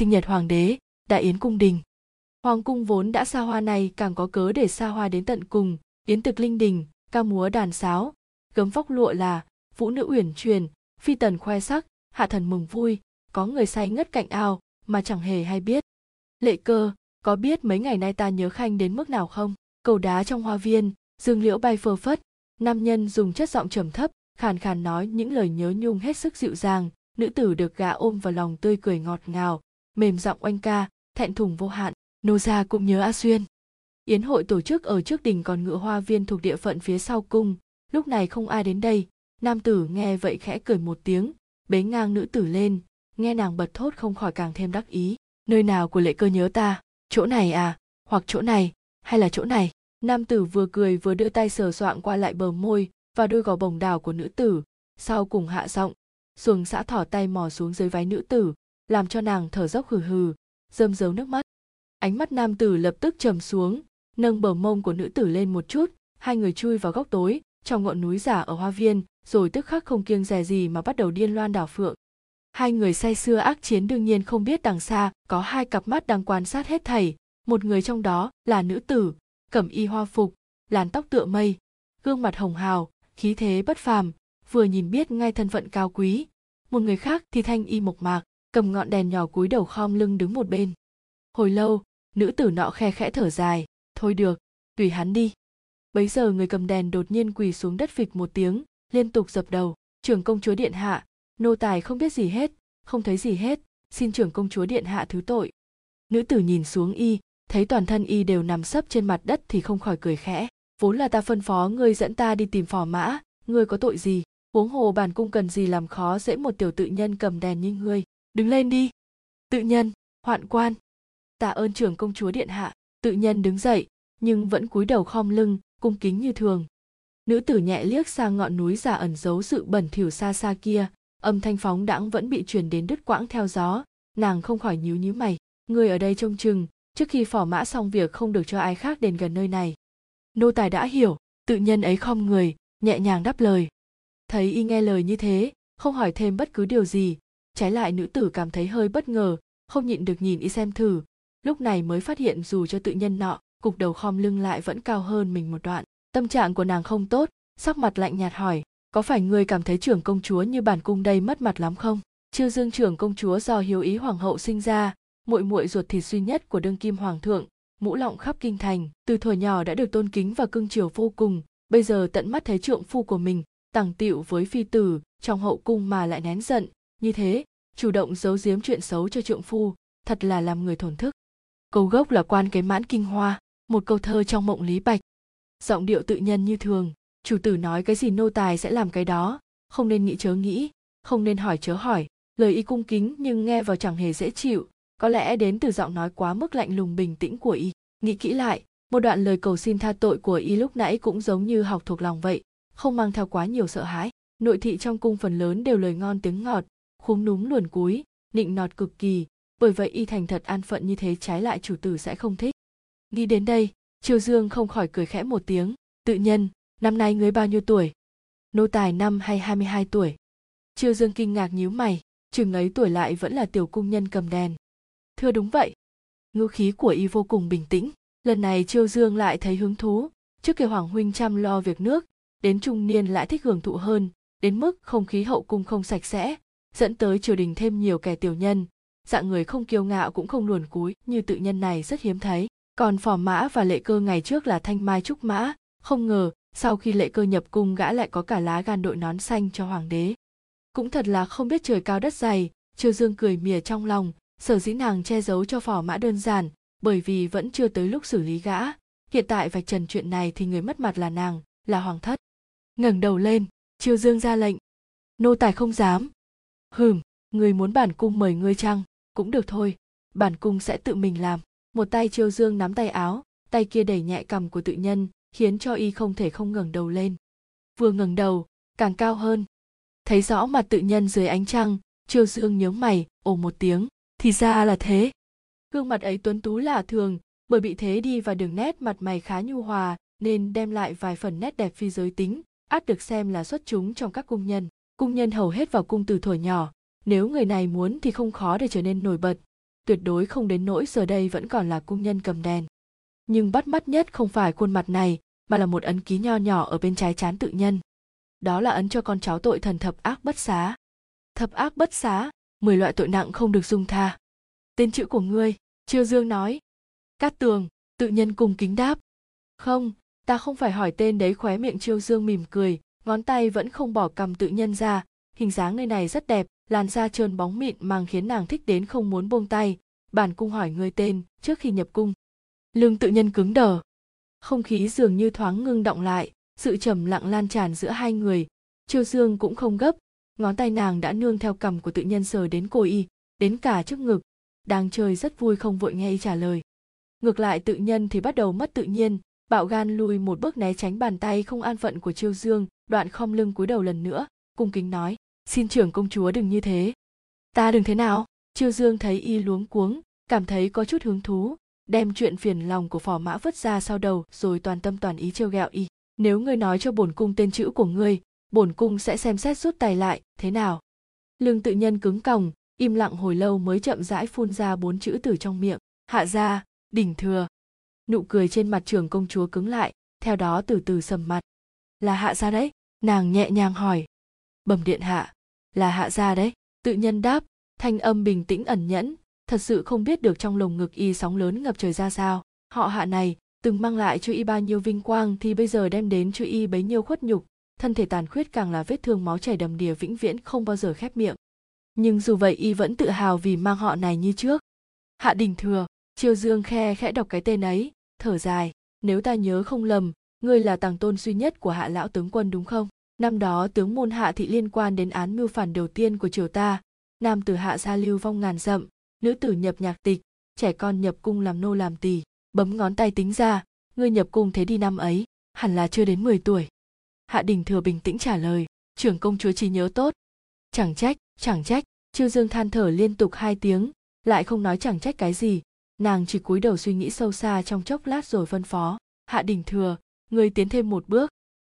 sinh nhật hoàng đế, đại yến cung đình. Hoàng cung vốn đã xa hoa này càng có cớ để xa hoa đến tận cùng. Yến thực linh đình, ca múa đàn sáo, gấm vóc lụa là vũ nữ uyển truyền phi tần khoe sắc, hạ thần mừng vui, có người say ngất cạnh ao, mà chẳng hề hay biết. Lệ cơ, có biết mấy ngày nay ta nhớ khanh đến mức nào không? Cầu đá trong hoa viên, dương liễu bay phơ phất. Nam nhân dùng chất giọng trầm thấp, khàn khàn nói những lời nhớ nhung hết sức dịu dàng. Nữ tử được gã ôm vào lòng tươi cười ngọt ngào mềm giọng oanh ca, thẹn thùng vô hạn. Nô gia cũng nhớ a xuyên. Yến hội tổ chức ở trước đình còn ngựa hoa viên thuộc địa phận phía sau cung. Lúc này không ai đến đây. Nam tử nghe vậy khẽ cười một tiếng, bế ngang nữ tử lên. Nghe nàng bật thốt không khỏi càng thêm đắc ý. Nơi nào của lệ cơ nhớ ta? Chỗ này à? Hoặc chỗ này? Hay là chỗ này? Nam tử vừa cười vừa đưa tay sờ soạng qua lại bờ môi và đôi gò bồng đào của nữ tử. Sau cùng hạ giọng, xuồng xã thỏ tay mò xuống dưới váy nữ tử làm cho nàng thở dốc hừ hừ, rơm rớm nước mắt. Ánh mắt nam tử lập tức trầm xuống, nâng bờ mông của nữ tử lên một chút, hai người chui vào góc tối, trong ngọn núi giả ở hoa viên, rồi tức khắc không kiêng dè gì mà bắt đầu điên loan đảo phượng. Hai người say xưa ác chiến đương nhiên không biết đằng xa có hai cặp mắt đang quan sát hết thảy, một người trong đó là nữ tử, cẩm y hoa phục, làn tóc tựa mây, gương mặt hồng hào, khí thế bất phàm, vừa nhìn biết ngay thân phận cao quý. Một người khác thì thanh y mộc mạc cầm ngọn đèn nhỏ cúi đầu khom lưng đứng một bên. Hồi lâu, nữ tử nọ khe khẽ thở dài, thôi được, tùy hắn đi. Bấy giờ người cầm đèn đột nhiên quỳ xuống đất phịch một tiếng, liên tục dập đầu, trưởng công chúa điện hạ, nô tài không biết gì hết, không thấy gì hết, xin trưởng công chúa điện hạ thứ tội. Nữ tử nhìn xuống y, thấy toàn thân y đều nằm sấp trên mặt đất thì không khỏi cười khẽ, vốn là ta phân phó, ngươi dẫn ta đi tìm phò mã, ngươi có tội gì? Huống hồ bản cung cần gì làm khó dễ một tiểu tự nhân cầm đèn như ngươi đứng lên đi. Tự nhân, hoạn quan. Tạ ơn trưởng công chúa điện hạ. Tự nhân đứng dậy, nhưng vẫn cúi đầu khom lưng, cung kính như thường. Nữ tử nhẹ liếc sang ngọn núi già ẩn giấu sự bẩn thỉu xa xa kia. Âm thanh phóng đãng vẫn bị truyền đến đứt quãng theo gió. Nàng không khỏi nhíu nhíu mày. Người ở đây trông chừng, trước khi phỏ mã xong việc không được cho ai khác đến gần nơi này. Nô tài đã hiểu, tự nhân ấy khom người, nhẹ nhàng đáp lời. Thấy y nghe lời như thế, không hỏi thêm bất cứ điều gì trái lại nữ tử cảm thấy hơi bất ngờ, không nhịn được nhìn y xem thử. Lúc này mới phát hiện dù cho tự nhân nọ, cục đầu khom lưng lại vẫn cao hơn mình một đoạn. Tâm trạng của nàng không tốt, sắc mặt lạnh nhạt hỏi, có phải ngươi cảm thấy trưởng công chúa như bản cung đây mất mặt lắm không? Chiêu dương trưởng công chúa do hiếu ý hoàng hậu sinh ra, muội muội ruột thịt duy nhất của đương kim hoàng thượng, mũ lọng khắp kinh thành, từ thuở nhỏ đã được tôn kính và cưng chiều vô cùng, bây giờ tận mắt thấy trượng phu của mình tàng tịu với phi tử, trong hậu cung mà lại nén giận như thế, chủ động giấu giếm chuyện xấu cho trượng phu, thật là làm người thổn thức. Câu gốc là quan cái mãn kinh hoa, một câu thơ trong mộng lý bạch. Giọng điệu tự nhân như thường, chủ tử nói cái gì nô tài sẽ làm cái đó, không nên nghĩ chớ nghĩ, không nên hỏi chớ hỏi, lời y cung kính nhưng nghe vào chẳng hề dễ chịu, có lẽ đến từ giọng nói quá mức lạnh lùng bình tĩnh của y. Nghĩ kỹ lại, một đoạn lời cầu xin tha tội của y lúc nãy cũng giống như học thuộc lòng vậy, không mang theo quá nhiều sợ hãi. Nội thị trong cung phần lớn đều lời ngon tiếng ngọt khúm núm luồn cúi, nịnh nọt cực kỳ, bởi vậy y thành thật an phận như thế trái lại chủ tử sẽ không thích. Nghĩ đến đây, triều dương không khỏi cười khẽ một tiếng, tự nhân, năm nay ngươi bao nhiêu tuổi? Nô tài năm hay hai mươi hai tuổi. Triều dương kinh ngạc nhíu mày, chừng ấy tuổi lại vẫn là tiểu cung nhân cầm đèn. Thưa đúng vậy. Ngữ khí của y vô cùng bình tĩnh, lần này triều dương lại thấy hứng thú, trước kia hoàng huynh chăm lo việc nước, đến trung niên lại thích hưởng thụ hơn, đến mức không khí hậu cung không sạch sẽ dẫn tới triều đình thêm nhiều kẻ tiểu nhân. Dạng người không kiêu ngạo cũng không luồn cúi, như tự nhân này rất hiếm thấy. Còn phò mã và lệ cơ ngày trước là thanh mai trúc mã. Không ngờ, sau khi lệ cơ nhập cung gã lại có cả lá gan đội nón xanh cho hoàng đế. Cũng thật là không biết trời cao đất dày triều dương cười mỉa trong lòng, sở dĩ nàng che giấu cho phò mã đơn giản, bởi vì vẫn chưa tới lúc xử lý gã. Hiện tại vạch trần chuyện này thì người mất mặt là nàng, là hoàng thất. ngẩng đầu lên, triều dương ra lệnh. Nô tài không dám hừm, người muốn bản cung mời ngươi chăng? Cũng được thôi, bản cung sẽ tự mình làm. Một tay chiêu dương nắm tay áo, tay kia đẩy nhẹ cằm của tự nhân, khiến cho y không thể không ngẩng đầu lên. Vừa ngẩng đầu, càng cao hơn. Thấy rõ mặt tự nhân dưới ánh trăng, chiêu dương nhớ mày, ồ một tiếng, thì ra là thế. Gương mặt ấy tuấn tú lạ thường, bởi bị thế đi và đường nét mặt mày khá nhu hòa, nên đem lại vài phần nét đẹp phi giới tính át được xem là xuất chúng trong các cung nhân cung nhân hầu hết vào cung từ thuở nhỏ, nếu người này muốn thì không khó để trở nên nổi bật. Tuyệt đối không đến nỗi giờ đây vẫn còn là cung nhân cầm đèn. Nhưng bắt mắt nhất không phải khuôn mặt này, mà là một ấn ký nho nhỏ ở bên trái chán tự nhân. Đó là ấn cho con cháu tội thần thập ác bất xá. Thập ác bất xá, mười loại tội nặng không được dung tha. Tên chữ của ngươi chiêu dương nói. Cát tường, tự nhân cùng kính đáp. Không, ta không phải hỏi tên đấy khóe miệng chiêu dương mỉm cười ngón tay vẫn không bỏ cầm tự nhân ra. Hình dáng nơi này rất đẹp, làn da trơn bóng mịn mang khiến nàng thích đến không muốn buông tay. Bản cung hỏi người tên trước khi nhập cung. Lưng tự nhân cứng đờ. Không khí dường như thoáng ngưng động lại, sự trầm lặng lan tràn giữa hai người. Chiêu dương cũng không gấp. Ngón tay nàng đã nương theo cầm của tự nhân sờ đến cô y, đến cả trước ngực. Đang chơi rất vui không vội nghe y trả lời. Ngược lại tự nhân thì bắt đầu mất tự nhiên bạo gan lùi một bước né tránh bàn tay không an phận của chiêu dương, đoạn khom lưng cúi đầu lần nữa, cung kính nói, xin trưởng công chúa đừng như thế. Ta đừng thế nào? Chiêu dương thấy y luống cuống, cảm thấy có chút hứng thú, đem chuyện phiền lòng của phò mã vứt ra sau đầu, rồi toàn tâm toàn ý trêu ghẹo y. Nếu ngươi nói cho bổn cung tên chữ của ngươi, bổn cung sẽ xem xét rút tài lại, thế nào? Lương tự nhân cứng còng, im lặng hồi lâu mới chậm rãi phun ra bốn chữ từ trong miệng, hạ gia, đỉnh thừa nụ cười trên mặt trường công chúa cứng lại, theo đó từ từ sầm mặt. Là hạ gia đấy, nàng nhẹ nhàng hỏi. Bẩm điện hạ, là hạ gia đấy, tự nhân đáp, thanh âm bình tĩnh ẩn nhẫn. Thật sự không biết được trong lồng ngực y sóng lớn ngập trời ra sao. Họ hạ này, từng mang lại cho y bao nhiêu vinh quang thì bây giờ đem đến cho y bấy nhiêu khuất nhục. Thân thể tàn khuyết càng là vết thương máu chảy đầm đìa vĩnh viễn không bao giờ khép miệng. Nhưng dù vậy y vẫn tự hào vì mang họ này như trước. Hạ đình thừa chiêu dương khe khẽ đọc cái tên ấy thở dài. Nếu ta nhớ không lầm, ngươi là tàng tôn duy nhất của hạ lão tướng quân đúng không? Năm đó, tướng môn hạ thị liên quan đến án mưu phản đầu tiên của triều ta. Nam tử hạ gia lưu vong ngàn dặm, nữ tử nhập nhạc tịch, trẻ con nhập cung làm nô làm tỳ, bấm ngón tay tính ra, ngươi nhập cung thế đi năm ấy, hẳn là chưa đến 10 tuổi. Hạ đình thừa bình tĩnh trả lời, trưởng công chúa trí nhớ tốt. Chẳng trách chẳng trách. Chiêu dương than thở liên tục hai tiếng, lại không nói chẳng trách cái gì nàng chỉ cúi đầu suy nghĩ sâu xa trong chốc lát rồi phân phó, hạ đình thừa người tiến thêm một bước.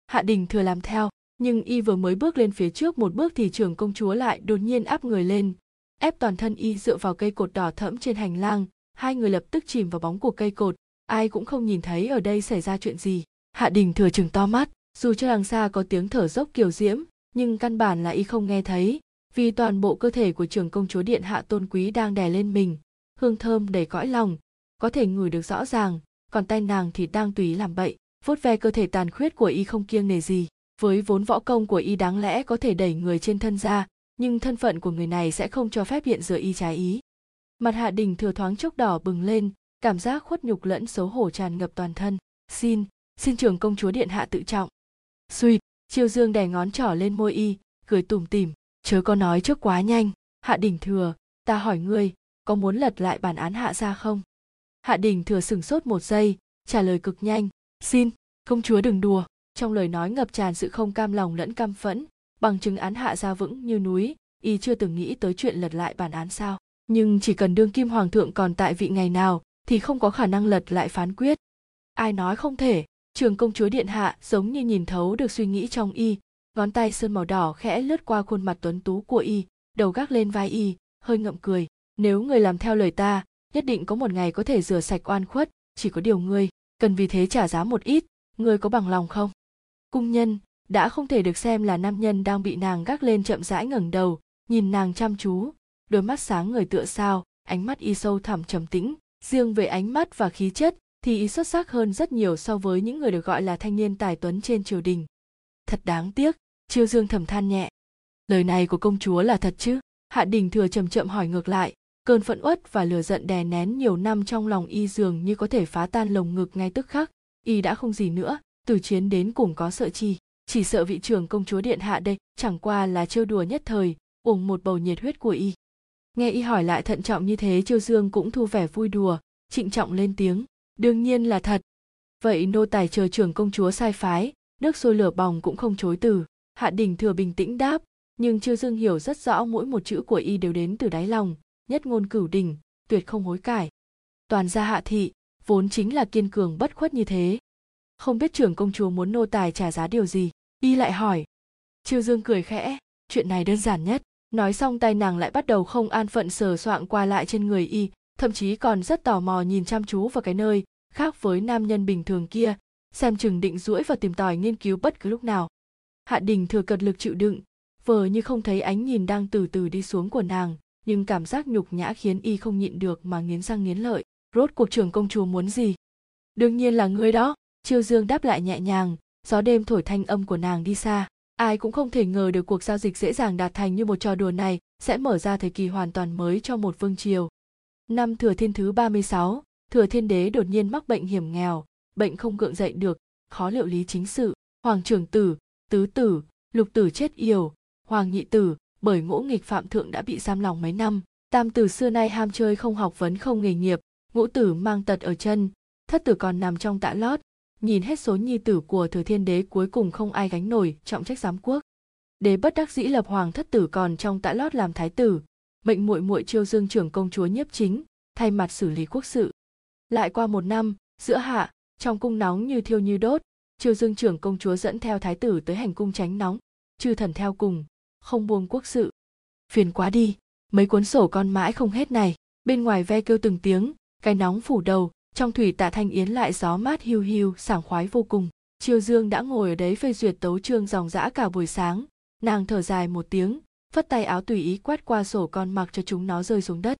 Hạ đình thừa làm theo, nhưng y vừa mới bước lên phía trước một bước thì trưởng công chúa lại đột nhiên áp người lên, ép toàn thân y dựa vào cây cột đỏ thẫm trên hành lang. Hai người lập tức chìm vào bóng của cây cột, ai cũng không nhìn thấy ở đây xảy ra chuyện gì. Hạ đình thừa chừng to mắt, dù cho đằng xa có tiếng thở dốc kiều diễm, nhưng căn bản là y không nghe thấy, vì toàn bộ cơ thể của trưởng công chúa điện hạ tôn quý đang đè lên mình hương thơm đầy cõi lòng, có thể ngửi được rõ ràng, còn tay nàng thì đang tùy làm bậy, vuốt ve cơ thể tàn khuyết của y không kiêng nề gì. Với vốn võ công của y đáng lẽ có thể đẩy người trên thân ra, nhưng thân phận của người này sẽ không cho phép hiện giờ y trái ý. Mặt hạ đình thừa thoáng chốc đỏ bừng lên, cảm giác khuất nhục lẫn xấu hổ tràn ngập toàn thân. Xin xin trường công chúa điện hạ tự trọng. Suỵt chiêu dương đè ngón trỏ lên môi y, cười tủm tỉm, chớ có nói trước quá nhanh. Hạ đình thừa, ta hỏi ngươi có muốn lật lại bản án hạ ra không? Hạ đình thừa sửng sốt một giây, trả lời cực nhanh, xin, công chúa đừng đùa. Trong lời nói ngập tràn sự không cam lòng lẫn căm phẫn, bằng chứng án hạ ra vững như núi, y chưa từng nghĩ tới chuyện lật lại bản án sao. Nhưng chỉ cần đương kim hoàng thượng còn tại vị ngày nào thì không có khả năng lật lại phán quyết. Ai nói không thể, trường công chúa điện hạ giống như nhìn thấu được suy nghĩ trong y, ngón tay sơn màu đỏ khẽ lướt qua khuôn mặt tuấn tú của y, đầu gác lên vai y, hơi ngậm cười nếu người làm theo lời ta, nhất định có một ngày có thể rửa sạch oan khuất, chỉ có điều ngươi, cần vì thế trả giá một ít, ngươi có bằng lòng không? Cung nhân đã không thể được xem là nam nhân đang bị nàng gác lên chậm rãi ngẩng đầu, nhìn nàng chăm chú, đôi mắt sáng người tựa sao, ánh mắt y sâu thẳm trầm tĩnh, riêng về ánh mắt và khí chất thì y xuất sắc hơn rất nhiều so với những người được gọi là thanh niên tài tuấn trên triều đình. Thật đáng tiếc, chiêu dương thầm than nhẹ. Lời này của công chúa là thật chứ? Hạ đình thừa chậm chậm hỏi ngược lại cơn phẫn uất và lửa giận đè nén nhiều năm trong lòng y dường như có thể phá tan lồng ngực ngay tức khắc. Y đã không gì nữa, từ chiến đến cùng có sợ chi. Chỉ sợ vị trưởng công chúa điện hạ đây, chẳng qua là trêu đùa nhất thời, uổng một bầu nhiệt huyết của y. Nghe y hỏi lại thận trọng như thế, chiêu dương cũng thu vẻ vui đùa, trịnh trọng lên tiếng, đương nhiên là thật. Vậy nô tài chờ trưởng công chúa sai phái, nước sôi lửa bỏng cũng không chối từ. Hạ đình thừa bình tĩnh đáp, nhưng chiêu dương hiểu rất rõ mỗi một chữ của y đều đến từ đáy lòng nhất ngôn cửu đình, tuyệt không hối cải. Toàn gia hạ thị, vốn chính là kiên cường bất khuất như thế. Không biết trưởng công chúa muốn nô tài trả giá điều gì, y lại hỏi. Chiêu dương cười khẽ, chuyện này đơn giản nhất. Nói xong tay nàng lại bắt đầu không an phận sờ soạng qua lại trên người y, thậm chí còn rất tò mò nhìn chăm chú vào cái nơi khác với nam nhân bình thường kia, xem chừng định duỗi và tìm tòi nghiên cứu bất cứ lúc nào. Hạ đình thừa cật lực chịu đựng, vờ như không thấy ánh nhìn đang từ từ đi xuống của nàng nhưng cảm giác nhục nhã khiến y không nhịn được mà nghiến răng nghiến lợi. Rốt cuộc trưởng công chúa muốn gì? Đương nhiên là ngươi đó. Chiêu dương đáp lại nhẹ nhàng. Gió đêm thổi thanh âm của nàng đi xa. Ai cũng không thể ngờ được cuộc giao dịch dễ dàng đạt thành như một trò đùa này sẽ mở ra thời kỳ hoàn toàn mới cho một vương triều. Năm Thừa Thiên thứ 36, Thừa Thiên Đế đột nhiên mắc bệnh hiểm nghèo, bệnh không gượng dậy được, khó liệu lý chính sự. Hoàng trưởng tử, tứ tử, lục tử chết yểu, hoàng nhị tử, bởi ngỗ nghịch phạm thượng đã bị giam lòng mấy năm. Tam tử xưa nay ham chơi không học vấn không nghề nghiệp, ngũ tử mang tật ở chân, thất tử còn nằm trong tạ lót, nhìn hết số nhi tử của thừa thiên đế cuối cùng không ai gánh nổi trọng trách giám quốc. Đế bất đắc dĩ lập hoàng thất tử còn trong tạ lót làm thái tử. Mệnh muội muội chiêu dương trưởng công chúa nhiếp chính thay mặt xử lý quốc sự. Lại qua một năm giữa hạ trong cung nóng như thiêu như đốt chiêu dương trưởng công chúa dẫn theo thái tử tới hành cung tránh nóng chư thần theo cùng không buông quốc sự. Phiền quá đi, mấy cuốn sổ con mãi không hết này. Bên ngoài ve kêu từng tiếng, cái nóng phủ đầu, trong thủy tạ thanh yến lại gió mát hiu hiu, sảng khoái vô cùng. Triều dương đã ngồi ở đấy phê duyệt tấu chương dòng dã cả buổi sáng. Nàng thở dài một tiếng, phất tay áo tùy ý quét qua sổ con mặc cho chúng nó rơi xuống đất.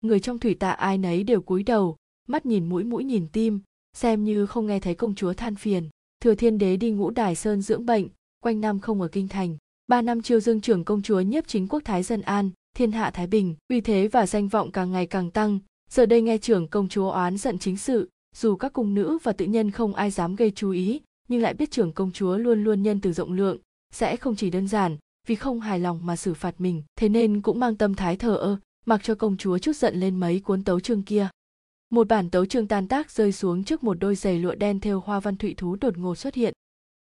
Người trong thủy tạ ai nấy đều cúi đầu, mắt nhìn mũi mũi nhìn tim, xem như không nghe thấy công chúa than phiền. Thừa thiên đế đi ngũ đài sơn dưỡng bệnh, quanh năm không ở kinh thành ba năm chiêu dương trưởng công chúa nhiếp chính quốc thái dân an, thiên hạ thái bình, uy thế và danh vọng càng ngày càng tăng. Giờ đây nghe trưởng công chúa oán giận chính sự, dù các cung nữ và tự nhân không ai dám gây chú ý, nhưng lại biết trưởng công chúa luôn luôn nhân từ rộng lượng, sẽ không chỉ đơn giản vì không hài lòng mà xử phạt mình, thế nên cũng mang tâm thái thờ ơ, mặc cho công chúa chút giận lên mấy cuốn tấu chương kia. Một bản tấu chương tan tác rơi xuống trước một đôi giày lụa đen thêu hoa văn thụy thú đột ngột xuất hiện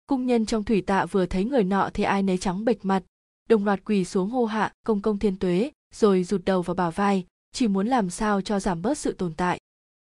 cung nhân trong thủy tạ vừa thấy người nọ thì ai nấy trắng bệch mặt. Đồng loạt quỳ xuống hô hạ, công công thiên tuế, rồi rụt đầu vào bả vai, chỉ muốn làm sao cho giảm bớt sự tồn tại.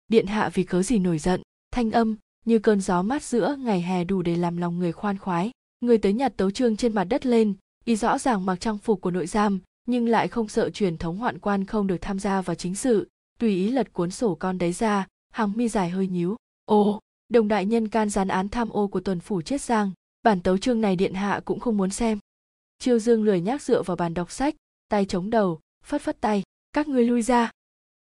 Điện hạ vì cớ gì nổi giận, thanh âm, như cơn gió mát giữa ngày hè đủ để làm lòng người khoan khoái. Người tới nhặt tấu trương trên mặt đất lên, y rõ ràng mặc trang phục của nội giam, nhưng lại không sợ truyền thống hoạn quan không được tham gia vào chính sự. Tùy ý lật cuốn sổ con đấy ra, hàng mi dài hơi nhíu. Ồ! Đồng đại nhân can gián án tham ô của tuần phủ chết giang, bản tấu chương này điện hạ cũng không muốn xem. Chiêu dương lười nhác dựa vào bàn đọc sách, tay chống đầu, phất phất tay, các ngươi lui ra.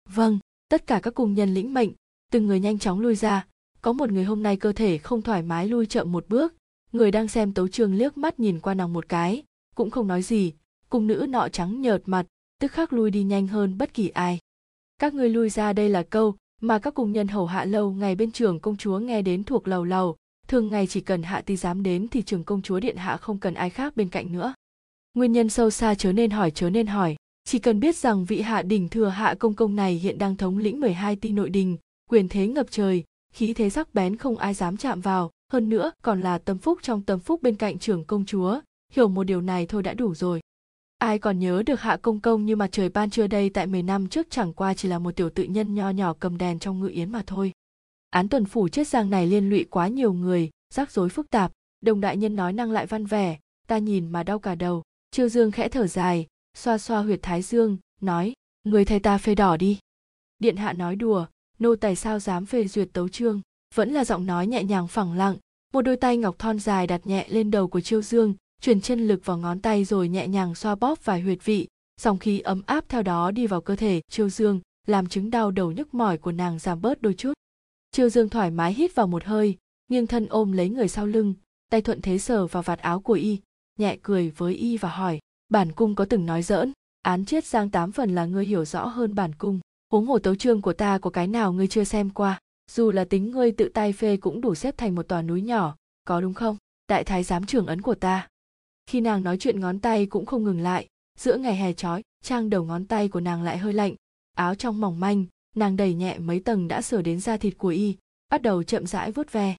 Vâng tất cả các cung nhân lĩnh mệnh, từng người nhanh chóng lui ra, có một người hôm nay cơ thể không thoải mái lui chậm một bước, người đang xem tấu chương liếc mắt nhìn qua nàng một cái, cũng không nói gì, cung nữ nọ trắng nhợt mặt, tức khắc lui đi nhanh hơn bất kỳ ai. Các ngươi lui ra đây là câu mà các cung nhân hầu hạ lâu ngày bên trường công chúa nghe đến thuộc lầu lầu thường ngày chỉ cần hạ ti dám đến thì trường công chúa điện hạ không cần ai khác bên cạnh nữa. Nguyên nhân sâu xa chớ nên hỏi chớ nên hỏi. Chỉ cần biết rằng vị hạ đỉnh thừa hạ công công này hiện đang thống lĩnh 12 ti nội đình, quyền thế ngập trời, khí thế sắc bén không ai dám chạm vào, hơn nữa còn là tâm phúc trong tâm phúc bên cạnh trưởng công chúa, hiểu một điều này thôi đã đủ rồi. Ai còn nhớ được hạ công công như mặt trời ban trưa đây tại 10 năm trước chẳng qua chỉ là một tiểu tự nhân nho nhỏ cầm đèn trong ngự yến mà thôi. Án tuần phủ chết giang này liên lụy quá nhiều người, rắc rối phức tạp, đồng đại nhân nói năng lại văn vẻ, ta nhìn mà đau cả đầu. Chiêu Dương khẽ thở dài, xoa xoa huyệt thái dương nói người thầy ta phê đỏ đi điện hạ nói đùa nô tài sao dám phê duyệt tấu chương vẫn là giọng nói nhẹ nhàng phẳng lặng một đôi tay ngọc thon dài đặt nhẹ lên đầu của chiêu dương chuyển chân lực vào ngón tay rồi nhẹ nhàng xoa bóp vài huyệt vị dòng khí ấm áp theo đó đi vào cơ thể chiêu dương làm chứng đau đầu nhức mỏi của nàng giảm bớt đôi chút. Chiêu dương thoải mái hít vào một hơi, nghiêng thân ôm lấy người sau lưng, tay thuận thế sờ vào vạt áo của y, nhẹ cười với y và hỏi, bản cung có từng nói giỡn, án chết giang tám phần là ngươi hiểu rõ hơn bản cung. Huống hồ tấu chương của ta có cái nào ngươi chưa xem qua, dù là tính ngươi tự tay phê cũng đủ xếp thành một tòa núi nhỏ, có đúng không? Đại thái giám trưởng ấn của ta khi nàng nói chuyện ngón tay cũng không ngừng lại, giữa ngày hè chói, trang đầu ngón tay của nàng lại hơi lạnh. Áo trong mỏng manh, nàng đẩy nhẹ mấy tầng đã sửa đến da thịt của y, bắt đầu chậm rãi vuốt ve.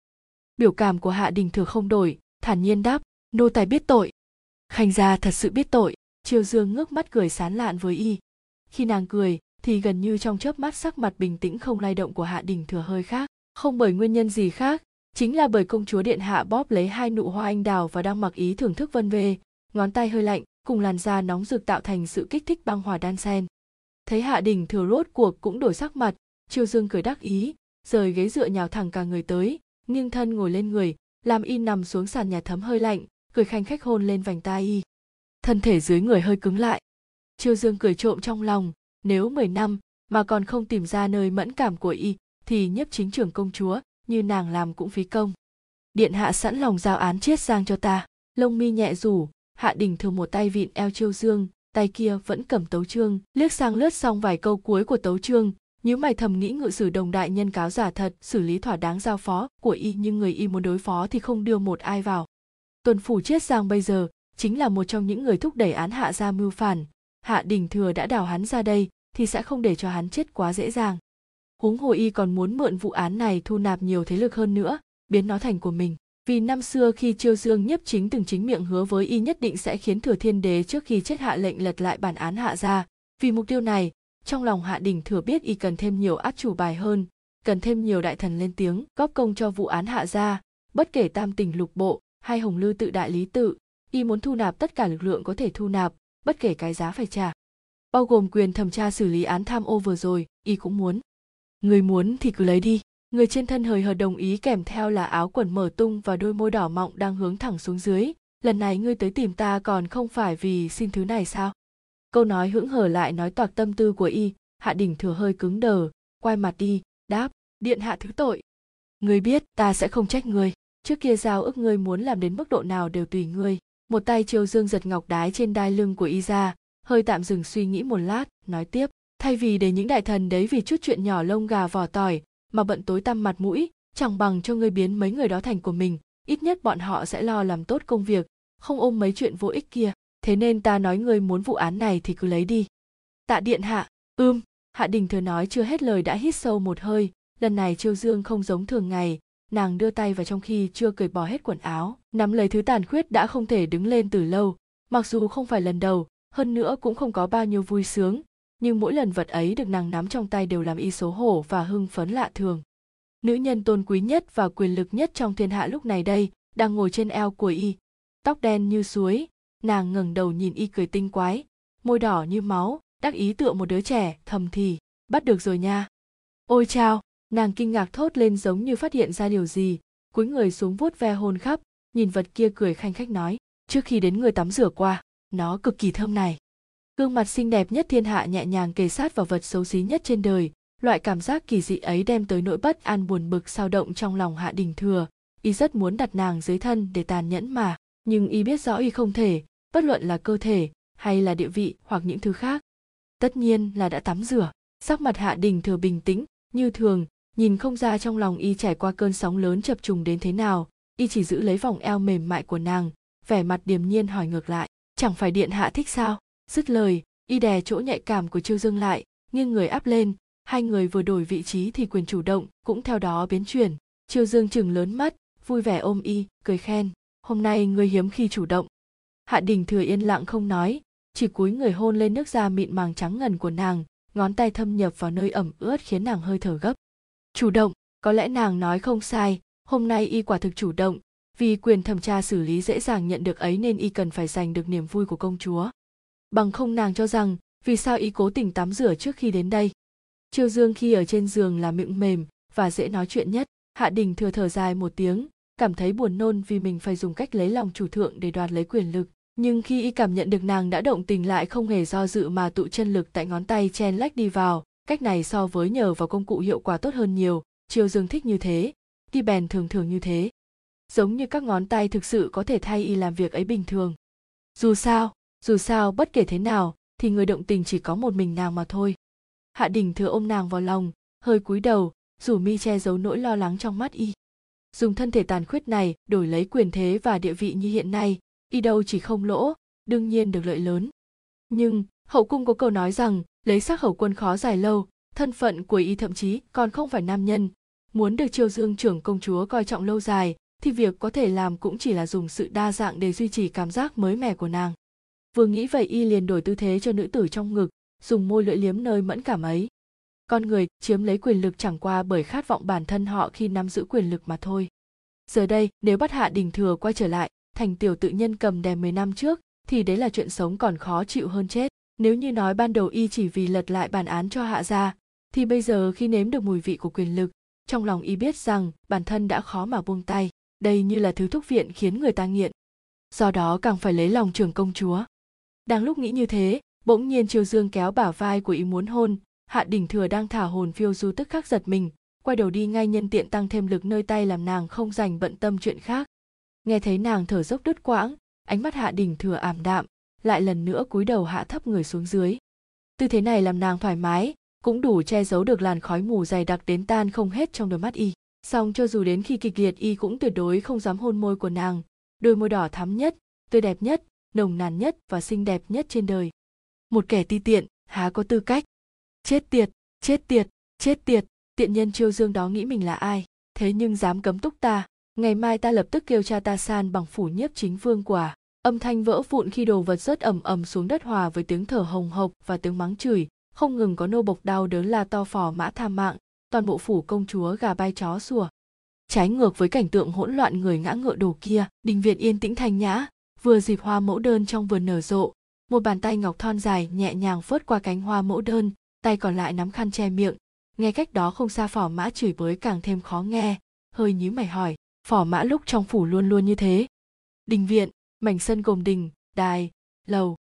Biểu cảm của hạ đình thừa không đổi, thản nhiên đáp, nô tài biết tội. Khanh gia thật sự biết tội. Triều dương ngước mắt cười sán lạn với y. Khi nàng cười, thì gần như trong chớp mắt sắc mặt bình tĩnh không lay động của hạ đình thừa hơi khác, không bởi nguyên nhân gì khác chính là bởi công chúa điện hạ bóp lấy hai nụ hoa anh đào và đang mặc ý thưởng thức vân về ngón tay hơi lạnh, cùng làn da nóng rực tạo thành sự kích thích băng hòa đan sen. Thấy hạ đình thừa rốt cuộc cũng đổi sắc mặt chiêu dương cười đắc ý, rời ghế dựa nhào thẳng cả người tới, nghiêng thân ngồi lên người, làm y nằm xuống sàn nhà thấm hơi lạnh, cười khanh khách hôn lên vành tai y. Thân thể dưới người hơi cứng lại. Chiêu dương cười trộm trong lòng, nếu 10 năm mà còn không tìm ra nơi mẫn cảm của y, thì nhiếp chính trưởng công chúa như nàng làm cũng phí công. Điện hạ sẵn lòng giao án chết giang cho ta. Lông mi nhẹ rủ, hạ đình thường một tay vịn eo chiêu dương, tay kia vẫn cầm tấu chương. Liếc sang lướt xong vài câu cuối của tấu chương, nhíu mày thầm nghĩ ngự sử đồng đại nhân cáo giả thật, xử lý thỏa đáng giao phó của y, nhưng người y muốn đối phó thì không đưa một ai vào. Tuần phủ chiết giang bây giờ, chính là một trong những người thúc đẩy án hạ ra mưu phản. Hạ đình thừa đã đào hắn ra đây, thì sẽ không để cho hắn chết quá dễ dàng huống hồ y còn muốn mượn vụ án này thu nạp nhiều thế lực hơn nữa, biến nó thành của mình. Vì năm xưa khi chiêu dương nhiếp chính từng chính miệng hứa với y nhất định sẽ khiến thừa thiên đế trước khi chết hạ lệnh lật lại bản án hạ ra vì mục tiêu này, trong lòng hạ đình thừa biết y cần thêm nhiều át chủ bài hơn, cần thêm nhiều đại thần lên tiếng, góp công cho vụ án hạ ra bất kể tam tình lục bộ, hay hồng lư tự đại lý tự, y muốn thu nạp tất cả lực lượng có thể thu nạp, bất kể cái giá phải trả. Bao gồm quyền thẩm tra xử lý án tham ô vừa rồi, y cũng muốn người muốn thì cứ lấy đi. Người trên thân hời hợt đồng ý kèm theo là áo quần mở tung và đôi môi đỏ mọng đang hướng thẳng xuống dưới. Lần này ngươi tới tìm ta còn không phải vì xin thứ này sao? Câu nói hững hở lại nói toạc tâm tư của y. Hạ đỉnh thừa hơi cứng đờ, quay mặt đi, đáp, điện hạ thứ tội. Ngươi biết ta sẽ không trách ngươi. Trước kia giao ước ngươi muốn làm đến mức độ nào đều tùy ngươi. Một tay chiêu dương giật ngọc đái trên đai lưng của y ra, hơi tạm dừng suy nghĩ một lát, nói tiếp thay vì để những đại thần đấy vì chút chuyện nhỏ lông gà vỏ tỏi mà bận tối tăm mặt mũi, chẳng bằng cho ngươi biến mấy người đó thành của mình, ít nhất bọn họ sẽ lo làm tốt công việc, không ôm mấy chuyện vô ích kia. Thế nên ta nói ngươi muốn vụ án này thì cứ lấy đi. Tạ điện hạ, ưm, hạ đình thừa nói chưa hết lời đã hít sâu một hơi, lần này chiêu dương không giống thường ngày, nàng đưa tay vào trong khi chưa cởi bỏ hết quần áo, nắm lấy thứ tàn khuyết đã không thể đứng lên từ lâu. Mặc dù không phải lần đầu, hơn nữa cũng không có bao nhiêu vui sướng nhưng mỗi lần vật ấy được nàng nắm trong tay đều làm y xấu hổ và hưng phấn lạ thường. Nữ nhân tôn quý nhất và quyền lực nhất trong thiên hạ lúc này đây đang ngồi trên eo của y, tóc đen như suối. Nàng ngẩng đầu nhìn y cười tinh quái, môi đỏ như máu, đắc ý tựa một đứa trẻ, thầm thì, bắt được rồi nha. Ôi chao! Nàng kinh ngạc thốt lên giống như phát hiện ra điều gì, cúi người xuống vuốt ve hôn khắp, nhìn vật kia cười khanh khách nói, trước khi đến người tắm rửa qua, nó cực kỳ thơm này gương mặt xinh đẹp nhất thiên hạ nhẹ nhàng kề sát vào vật xấu xí nhất trên đời. Loại cảm giác kỳ dị ấy đem tới nỗi bất an buồn bực sao động trong lòng hạ đình thừa. Y rất muốn đặt nàng dưới thân để tàn nhẫn mà, nhưng y biết rõ y không thể, bất luận là cơ thể, hay là địa vị, hoặc những thứ khác. Tất nhiên là đã tắm rửa. Sắc mặt hạ đình thừa bình tĩnh, như thường, nhìn không ra trong lòng y trải qua cơn sóng lớn chập trùng đến thế nào. Y chỉ giữ lấy vòng eo mềm mại của nàng, vẻ mặt điềm nhiên hỏi ngược lại, chẳng phải điện hạ thích sao? Dứt lời, y đè chỗ nhạy cảm của chiêu dương lại, nghiêng người áp lên. Hai người vừa đổi vị trí thì quyền chủ động cũng theo đó biến chuyển. Chiêu dương chừng lớn mắt, vui vẻ ôm y, cười khen. Hôm nay người hiếm khi chủ động. Hạ đình thừa yên lặng không nói, chỉ cúi người hôn lên nước da mịn màng trắng ngần của nàng, ngón tay thâm nhập vào nơi ẩm ướt khiến nàng hơi thở gấp. Chủ động, có lẽ nàng nói không sai, hôm nay y quả thực chủ động, vì quyền thẩm tra xử lý dễ dàng nhận được ấy nên y cần phải giành được niềm vui của công chúa bằng không nàng cho rằng, vì sao y cố tình tắm rửa trước khi đến đây? Chiêu dương khi ở trên giường là miệng mềm và dễ nói chuyện nhất. Hạ đình thừa thở dài một tiếng, cảm thấy buồn nôn vì mình phải dùng cách lấy lòng chủ thượng để đoạt lấy quyền lực. Nhưng khi y cảm nhận được nàng đã động tình lại không hề do dự mà tụ chân lực tại ngón tay chen lách đi vào, cách này so với nhờ vào công cụ hiệu quả tốt hơn nhiều. Chiêu dương thích như thế, đi bèn thường thường như thế. Giống như các ngón tay thực sự có thể thay y làm việc ấy bình thường. Dù sao dù sao, bất kể thế nào, thì người động tình chỉ có một mình nàng mà thôi. Hạ đình thừa ôm nàng vào lòng, hơi cúi đầu, rủ mi che giấu nỗi lo lắng trong mắt y. Dùng thân thể tàn khuyết này đổi lấy quyền thế và địa vị như hiện nay, y đâu chỉ không lỗ, đương nhiên được lợi lớn. Nhưng, hậu cung có câu nói rằng, lấy xác hậu quân khó dài lâu, thân phận của y thậm chí còn không phải nam nhân. Muốn được triều dương trưởng công chúa coi trọng lâu dài, thì việc có thể làm cũng chỉ là dùng sự đa dạng để duy trì cảm giác mới mẻ của nàng vừa nghĩ vậy y liền đổi tư thế cho nữ tử trong ngực, dùng môi lưỡi liếm nơi mẫn cảm ấy. Con người chiếm lấy quyền lực chẳng qua bởi khát vọng bản thân họ khi nắm giữ quyền lực mà thôi. Giờ đây, nếu bắt hạ đình thừa quay trở lại, thành tiểu tự nhân cầm đèn 10 năm trước, thì đấy là chuyện sống còn khó chịu hơn chết. Nếu như nói ban đầu y chỉ vì lật lại bản án cho hạ gia, thì bây giờ khi nếm được mùi vị của quyền lực, trong lòng y biết rằng bản thân đã khó mà buông tay. Đây như là thứ thuốc viện khiến người ta nghiện. Do đó càng phải lấy lòng trường công chúa đang lúc nghĩ như thế, bỗng nhiên triều dương kéo bả vai của y muốn hôn. Hạ đỉnh thừa đang thả hồn phiêu du tức khắc giật mình, quay đầu đi ngay nhân tiện tăng thêm lực nơi tay làm nàng không dành bận tâm chuyện khác. Nghe thấy nàng thở dốc đứt quãng, ánh mắt hạ đỉnh thừa ảm đạm, lại lần nữa cúi đầu hạ thấp người xuống dưới. Tư thế này làm nàng thoải mái, cũng đủ che giấu được làn khói mù dày đặc đến tan không hết trong đôi mắt y. Song cho dù đến khi kịch liệt y cũng tuyệt đối không dám hôn môi của nàng. Đôi môi đỏ thắm nhất, tươi đẹp nhất nồng nàn nhất và xinh đẹp nhất trên đời. Một kẻ ti tiện, há có tư cách? Chết tiệt chết tiệt chết tiệt, tiện nhân chiêu dương đó nghĩ mình là ai? Thế nhưng dám cấm túc ta, ngày mai ta lập tức kêu cha ta san bằng phủ nhiếp chính vương quả. Âm thanh vỡ vụn khi đồ vật rớt ầm ầm xuống đất hòa với tiếng thở hồng hộc và tiếng mắng chửi. Không ngừng có nô bộc đau đớn la to phò mã tham mạng, toàn bộ phủ công chúa gà bay chó sủa. Trái ngược với cảnh tượng hỗn loạn người ngã ngựa đổ kia, đình viện yên tĩnh thanh nhã vừa dịp hoa mẫu đơn trong vườn nở rộ. Một bàn tay ngọc thon dài nhẹ nhàng phớt qua cánh hoa mẫu đơn, tay còn lại nắm khăn che miệng. Nghe cách đó không xa phỏ mã chửi bới càng thêm khó nghe. Hơi nhíu mày hỏi phỏ mã lúc trong phủ luôn luôn như thế? Đình viện, mảnh sân gồm đình, đài, lầu.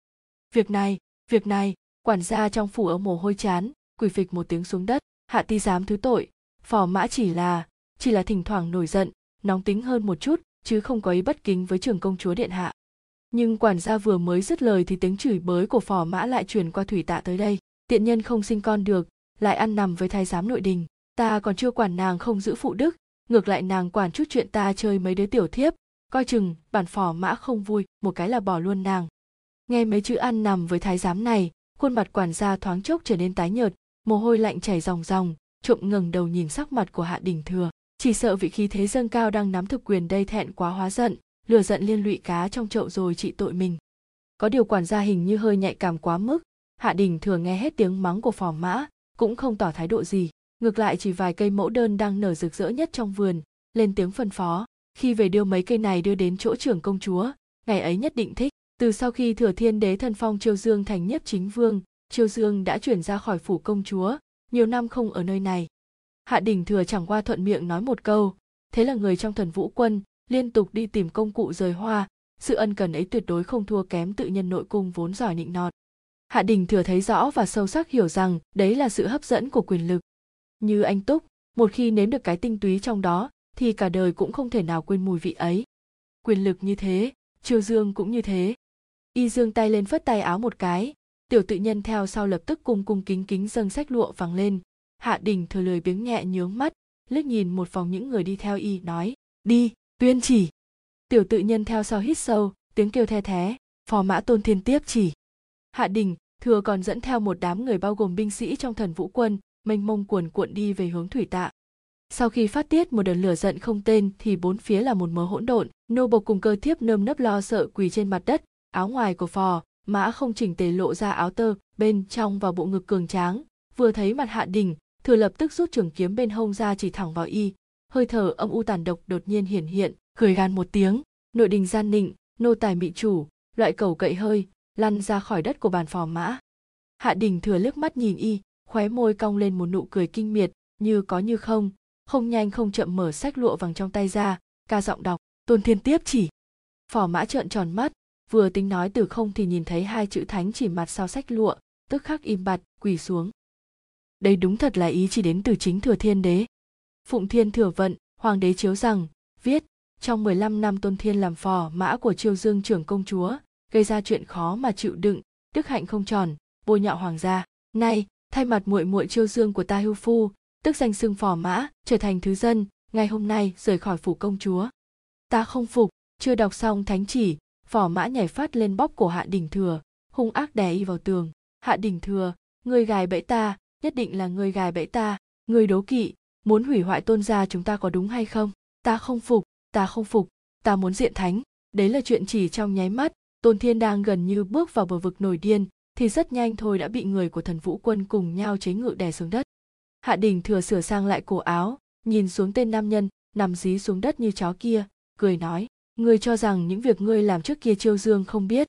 Việc này việc này, quản gia trong phủ ở mồ hôi chán, quỳ phịch một tiếng xuống đất. Hạ ti dám thứ tội, phò mã chỉ là chỉ là thỉnh thoảng nổi giận, nóng tính hơn một chút, chứ không có ý bất kính với trường công chúa điện hạ nhưng quản gia vừa mới dứt lời thì tiếng chửi bới của phò mã lại truyền qua thủy tạ tới đây. Tiện nhân không sinh con được, lại ăn nằm với thái giám nội đình. Ta còn chưa quản nàng không giữ phụ đức, ngược lại nàng quản chút chuyện ta chơi mấy đứa tiểu thiếp. Coi chừng, bản phò mã không vui, một cái là bỏ luôn nàng. Nghe mấy chữ ăn nằm với thái giám này, khuôn mặt quản gia thoáng chốc trở nên tái nhợt, mồ hôi lạnh chảy ròng ròng, trộm ngẩng đầu nhìn sắc mặt của hạ đình thừa. Chỉ sợ vị khí thế dâng cao đang nắm thực quyền đây thẹn quá hóa giận lừa giận liên lụy cá trong chậu rồi trị tội mình. Có điều quản gia hình như hơi nhạy cảm quá mức. Hạ đình thừa nghe hết tiếng mắng của phò mã, cũng không tỏ thái độ gì. Ngược lại chỉ vài cây mẫu đơn đang nở rực rỡ nhất trong vườn, lên tiếng phân phó. Khi về đưa mấy cây này đưa đến chỗ trưởng công chúa, ngày ấy nhất định thích. Từ sau khi thừa thiên đế thân phong chiêu dương thành nhiếp chính vương, chiêu dương đã chuyển ra khỏi phủ công chúa, nhiều năm không ở nơi này. Hạ đình thừa chẳng qua thuận miệng nói một câu. Thế là người trong thần vũ quân liên tục đi tìm công cụ rời hoa. Sự ân cần ấy tuyệt đối không thua kém tự nhân nội cung vốn giỏi nịnh nọt hạ đình thừa thấy rõ và sâu sắc hiểu rằng đấy là sự hấp dẫn của quyền lực. Như anh túc, một khi nếm được cái tinh túy trong đó, thì cả đời cũng không thể nào quên mùi vị ấy. Quyền lực như thế, triều dương cũng như thế. Y dương tay lên phất tay áo một cái, tiểu tự nhân theo sau lập tức cung cung kính kính dâng sách lụa vàng lên. Hạ đình thừa lười biếng nhẹ nhướng mắt, liếc nhìn một vòng những người đi theo y, nói, đi tuyên chỉ. Tiểu tự nhân theo sau hít sâu, tiếng kêu the thé, phò mã tôn thiên tiếp chỉ. Hạ đình thừa còn dẫn theo một đám người bao gồm binh sĩ trong thần vũ quân, mênh mông cuồn cuộn đi về hướng thủy tạ. Sau khi phát tiết một đợt lửa giận không tên thì bốn phía là một mớ hỗn độn, nô bộc cùng cơ thiếp nơm nấp lo sợ quỳ trên mặt đất, áo ngoài của phò, mã không chỉnh tề lộ ra áo tơ, bên trong vào bộ ngực cường tráng. Vừa thấy mặt hạ đình, thừa lập tức rút trường kiếm bên hông ra chỉ thẳng vào y hơi thở âm u tàn độc đột nhiên hiển hiện, cười gan một tiếng. Nội đình gian nịnh, nô tài mị chủ, loại cầu cậy hơi, lăn ra khỏi đất của bàn phò mã. Hạ đình thừa liếc mắt nhìn y, khóe môi cong lên một nụ cười kinh miệt, như có như không. Không nhanh không chậm mở sách lụa vàng trong tay ra, ca giọng đọc, tôn thiên tiếp chỉ. Phò mã trợn tròn mắt, vừa tính nói từ không thì nhìn thấy hai chữ thánh chỉ mặt sau sách lụa, tức khắc im bặt, quỳ xuống. Đây đúng thật là ý chỉ đến từ chính thừa thiên đế phụng thiên thừa vận, hoàng đế chiếu rằng, viết, trong 15 năm tôn thiên làm phò, mã của triều dương trưởng công chúa, gây ra chuyện khó mà chịu đựng, đức hạnh không tròn bôi nhọ hoàng gia. Nay, thay mặt muội muội triều dương của ta hưu phu, tức danh xưng phò mã, trở thành thứ dân, ngày hôm nay rời khỏi phủ công chúa. Ta không phục, chưa đọc xong thánh chỉ, phò mã nhảy phát lên bóp cổ hạ đình thừa, hung ác đè y vào tường. Hạ đình thừa người gài bẫy ta, nhất định là người gài bẫy ta người đố kỵ muốn hủy hoại tôn gia chúng ta có đúng hay không? Ta không phục, ta không phục, ta muốn diện thánh. Đấy là chuyện chỉ trong nháy mắt. Tôn thiên đang gần như bước vào bờ vực nổi điên, thì rất nhanh thôi đã bị người của thần vũ quân cùng nhau chế ngự đè xuống đất. Hạ đình thừa sửa sang lại cổ áo, nhìn xuống tên nam nhân, nằm dí xuống đất như chó kia, cười nói, ngươi cho rằng những việc ngươi làm trước kia chiêu dương không biết?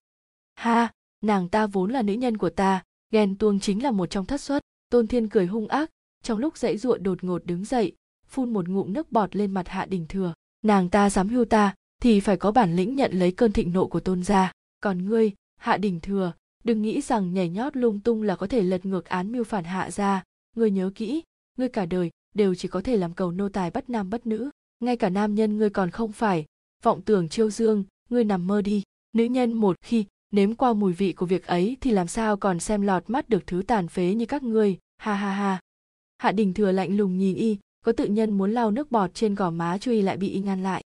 Ha, nàng ta vốn là nữ nhân của ta, ghen tuông chính là một trong thất xuất. Tôn thiên cười hung ác trong lúc dãy ruộng đột ngột đứng dậy, phun một ngụm nước bọt lên mặt hạ đình thừa. Nàng ta dám hưu ta, thì phải có bản lĩnh nhận lấy cơn thịnh nộ của tôn gia. Còn ngươi, hạ đình thừa, đừng nghĩ rằng nhảy nhót lung tung là có thể lật ngược án mưu phản hạ ra ngươi nhớ kỹ, ngươi cả đời đều chỉ có thể làm cầu nô tài bất nam bất nữ. Ngay cả nam nhân ngươi còn không phải. Vọng tưởng chiêu dương, ngươi nằm mơ đi. Nữ nhân một khi nếm qua mùi vị của việc ấy thì làm sao còn xem lọt mắt được thứ tàn phế như các ngươi. Ha ha ha hạ đình thừa lạnh lùng nhìn y, có tự nhân muốn lau nước bọt trên gò má cho y lại bị y ngăn lại.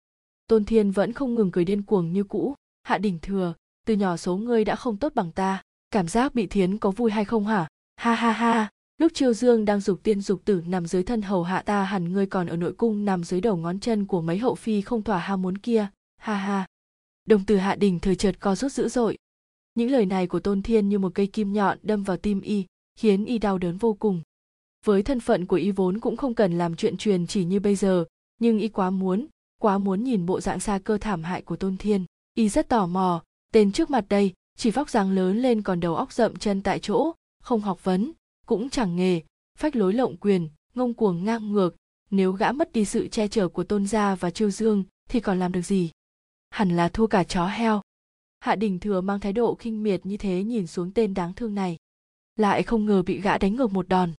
Tôn thiên vẫn không ngừng cười điên cuồng như cũ. Hạ đình thừa, từ nhỏ số ngươi đã không tốt bằng ta, cảm giác bị thiến có vui hay không hả? Ha ha ha. Lúc chiêu dương đang dục tiên dục tử nằm dưới thân hầu hạ ta hẳn ngươi còn ở nội cung nằm dưới đầu ngón chân của mấy hậu phi không thỏa ham muốn kia. Ha ha. Đồng từ hạ đình thời chợt co rút dữ dội. Những lời này của tôn thiên như một cây kim nhọn đâm vào tim y, khiến y đau đớn vô cùng với thân phận của y vốn cũng không cần làm chuyện truyền chỉ như bây giờ, nhưng y quá muốn quá muốn nhìn bộ dạng xa cơ thảm hại của tôn thiên. Y rất tò mò, tên trước mặt đây, chỉ vóc dáng lớn lên còn đầu óc rậm chân tại chỗ, không học vấn, cũng chẳng nghề, phách lối lộng quyền, ngông cuồng ngang ngược. Nếu gã mất đi sự che chở của tôn gia và chiêu dương, thì còn làm được gì? Hẳn là thua cả chó heo. Hạ đình thừa mang thái độ khinh miệt như thế nhìn xuống tên đáng thương này. Lại không ngờ bị gã đánh ngược một đòn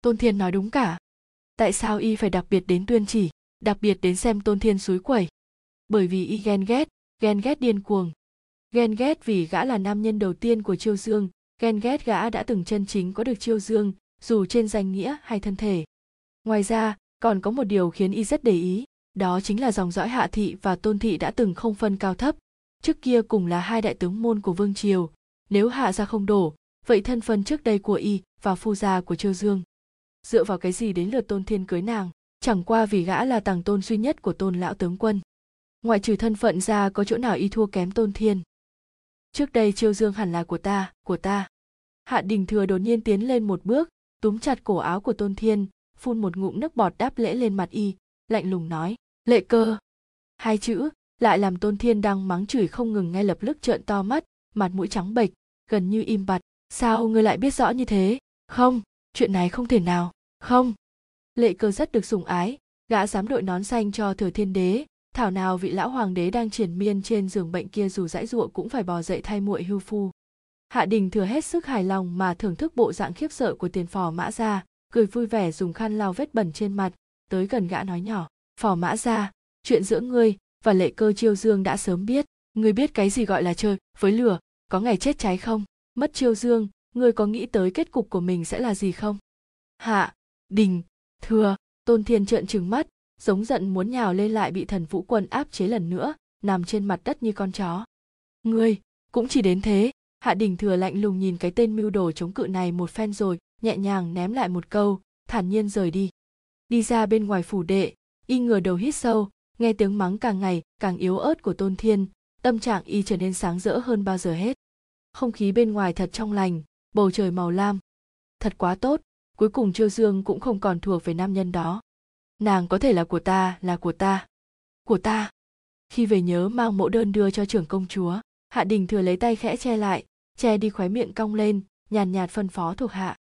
tôn thiên nói đúng cả. Tại sao y phải đặc biệt đến tuyên chỉ, đặc biệt đến xem tôn thiên suối quẩy? Bởi vì y ghen ghét ghen ghét điên cuồng. Ghen ghét vì gã là nam nhân đầu tiên của chiêu dương, ghen ghét gã đã từng chân chính có được chiêu dương, dù trên danh nghĩa hay thân thể. Ngoài ra, còn có một điều khiến y rất để ý, đó chính là dòng dõi hạ thị và tôn thị đã từng không phân cao thấp. Trước kia cùng là hai đại tướng môn của vương triều, nếu hạ gia không đổ, vậy thân phân trước đây của y và phu gia của chiêu dương dựa vào cái gì đến lượt tôn thiên cưới nàng? Chẳng qua vì gã là tàng tôn duy nhất của tôn lão tướng quân. Ngoại trừ thân phận ra, có chỗ nào y thua kém tôn thiên? Trước đây chiêu dương hẳn là của ta của ta. Hạ đình thừa đột nhiên tiến lên một bước, túm chặt cổ áo của tôn thiên, phun một ngụm nước bọt đáp lễ lên mặt y, lạnh lùng nói, lệ cơ. Hai chữ lại làm tôn thiên đang mắng chửi không ngừng ngay lập tức trợn to mắt, mặt mũi trắng bệch, gần như im bặt. Sao ngươi lại biết rõ như thế? Không chuyện này không thể nào. Không. Lệ cơ rất được sủng ái, gã dám đội nón xanh cho thừa thiên đế. Thảo nào vị lão hoàng đế đang triển miên trên giường bệnh kia dù dãi ruộng cũng phải bò dậy thay muội hưu phu. Hạ đình thừa hết sức hài lòng mà thưởng thức bộ dạng khiếp sợ của tiền phò mã gia, cười vui vẻ dùng khăn lau vết bẩn trên mặt, tới gần gã nói nhỏ, phò mã gia, chuyện giữa ngươi và lệ cơ chiêu dương đã sớm biết. Ngươi biết cái gì gọi là chơi với lửa, có ngày chết cháy không? Mất chiêu dương ngươi có nghĩ tới kết cục của mình sẽ là gì không? Hạ, đình, thừa, tôn thiên trợn trừng mắt, giống giận muốn nhào lên lại bị thần vũ quân áp chế lần nữa, nằm trên mặt đất như con chó. Ngươi, cũng chỉ đến thế. Hạ đình thừa lạnh lùng nhìn cái tên mưu đồ chống cự này một phen rồi, nhẹ nhàng ném lại một câu, thản nhiên rời đi. Đi ra bên ngoài phủ đệ, y ngửa đầu hít sâu, nghe tiếng mắng càng ngày, càng yếu ớt của tôn thiên, tâm trạng y trở nên sáng rỡ hơn bao giờ hết. Không khí bên ngoài thật trong lành bầu trời màu lam. Thật quá tốt, cuối cùng chiêu dương cũng không còn thuộc về nam nhân đó. Nàng có thể là của ta, là của ta. Của ta. Khi về nhớ mang mẫu đơn đưa cho trưởng công chúa, hạ đình thừa lấy tay khẽ che lại, che đi khóe miệng cong lên, nhàn nhạt phân phó thuộc hạ.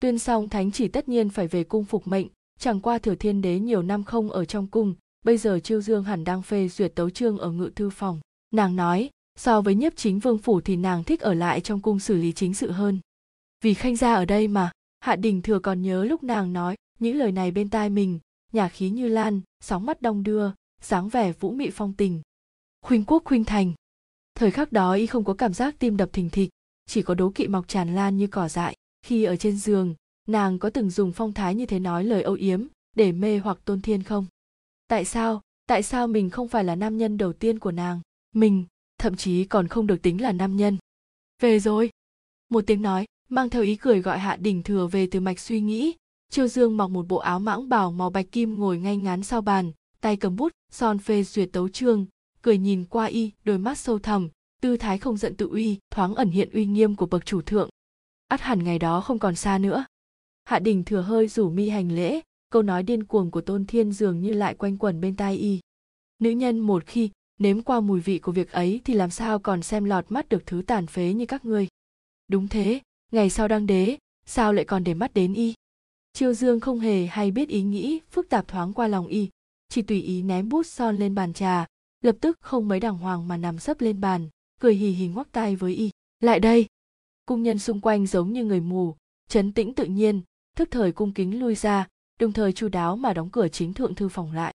Tuyên xong thánh chỉ tất nhiên phải về cung phục mệnh, chẳng qua thừa thiên đế nhiều năm không ở trong cung, bây giờ chiêu dương hẳn đang phê duyệt tấu chương ở ngự thư phòng. Nàng nói, so với nhiếp chính vương phủ thì nàng thích ở lại trong cung xử lý chính sự hơn vì khanh gia ở đây mà, hạ đình thừa còn nhớ lúc nàng nói những lời này bên tai mình, nhà khí như lan, sóng mắt đong đưa dáng vẻ vũ mị phong tình. Khuynh quốc, khuynh thành. Thời khắc đó y không có cảm giác tim đập thình thịch, chỉ có đố kỵ mọc tràn lan như cỏ dại. Khi ở trên giường, nàng có từng dùng phong thái như thế nói lời âu yếm để mê hoặc tôn thiên không? Tại sao tại sao mình không phải là nam nhân đầu tiên của nàng? Mình, thậm chí còn không được tính là nam nhân. Về rồi. Một tiếng nói mang theo ý cười gọi hạ đình thừa về từ mạch suy nghĩ Triều Dương mặc một bộ áo mãng bảo màu bạch kim ngồi ngay ngắn sau bàn, tay cầm bút, son phê duyệt tấu chương, cười nhìn qua y, đôi mắt sâu thẳm, tư thái không giận tự uy, thoáng ẩn hiện uy nghiêm của bậc chủ thượng. ắt hẳn ngày đó không còn xa nữa. Hạ Đình thừa hơi rủ mi hành lễ, câu nói điên cuồng của Tôn Thiên dường như lại quanh quẩn bên tai y. Nữ nhân một khi nếm qua mùi vị của việc ấy thì làm sao còn xem lọt mắt được thứ tàn phế như các ngươi đúng thế ngày sau đăng đế, sao lại còn để mắt đến y? Chiêu dương không hề hay biết ý nghĩ phức tạp thoáng qua lòng y, chỉ tùy ý ném bút son lên bàn trà, lập tức không mấy đàng hoàng mà nằm sấp lên bàn, cười hì hì ngoắc tay với y. Lại đây! Cung nhân xung quanh giống như người mù chấn tĩnh tự nhiên, thức thời cung kính lui ra, đồng thời chu đáo mà đóng cửa chính thượng thư phòng lại.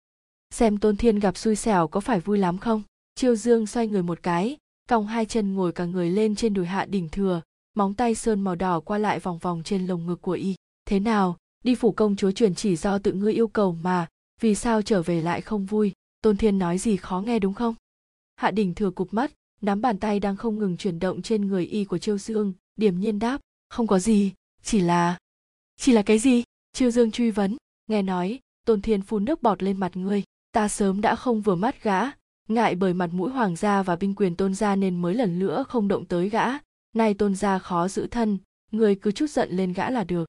Xem tôn thiên gặp xui xẻo có phải vui lắm không? Chiêu dương xoay người một cái, còng hai chân ngồi cả người lên trên đùi hạ đỉnh thừa móng tay sơn màu đỏ qua lại vòng vòng trên lồng ngực của y. Thế nào, đi phủ công chúa truyền chỉ do tự ngươi yêu cầu mà, vì sao trở về lại không vui? Tôn thiên nói gì khó nghe đúng không? Hạ đỉnh thừa cụp mắt, nắm bàn tay đang không ngừng chuyển động trên người y của chiêu dương, điềm nhiên đáp, không có gì, chỉ là chỉ là cái gì? Chiêu dương truy vấn, nghe nói, tôn thiên phun nước bọt lên mặt ngươi, ta sớm đã không vừa mắt gã, ngại bởi mặt mũi hoàng gia và binh quyền tôn gia nên mới lần nữa không động tới gã nay tôn gia khó giữ thân, người cứ chút giận lên gã là được.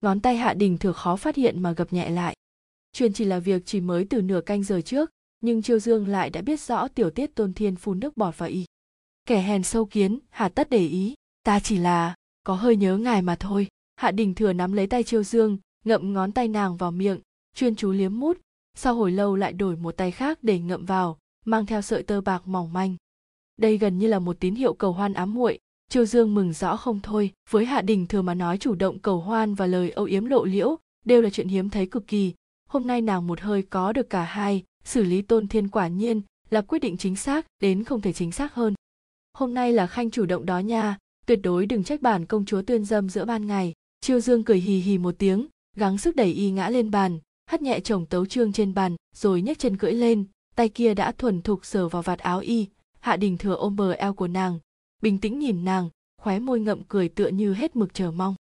Ngón tay hạ đình thừa khó phát hiện mà gập nhẹ lại. Chuyện chỉ là việc chỉ mới từ nửa canh giờ trước, nhưng chiêu dương lại đã biết rõ tiểu tiết tôn thiên phun nước bọt vào y. Kẻ hèn sâu kiến hà tất để ý, ta chỉ là, có hơi nhớ ngài mà thôi. Hạ đình thừa nắm lấy tay chiêu dương, ngậm ngón tay nàng vào miệng, chuyên chú liếm mút, sau hồi lâu lại đổi một tay khác để ngậm vào, mang theo sợi tơ bạc mỏng manh. Đây gần như là một tín hiệu cầu hoan ám muội Triều Dương mừng rõ không thôi, với Hạ Đình thừa mà nói chủ động cầu hoan và lời âu yếm lộ liễu đều là chuyện hiếm thấy cực kỳ. Hôm nay nàng một hơi có được cả hai, xử lý tôn thiên quả nhiên là quyết định chính xác đến không thể chính xác hơn. Hôm nay là khanh chủ động đó nha, tuyệt đối đừng trách bản công chúa tuyên dâm giữa ban ngày. Triều Dương cười hì hì một tiếng, gắng sức đẩy y ngã lên bàn, hất nhẹ chồng tấu trương trên bàn, rồi nhấc chân cưỡi lên, tay kia đã thuần thục sờ vào vạt áo y, Hạ Đình thừa ôm bờ eo của nàng, bình tĩnh nhìn nàng, khóe môi ngậm cười tựa như hết mực chờ mong.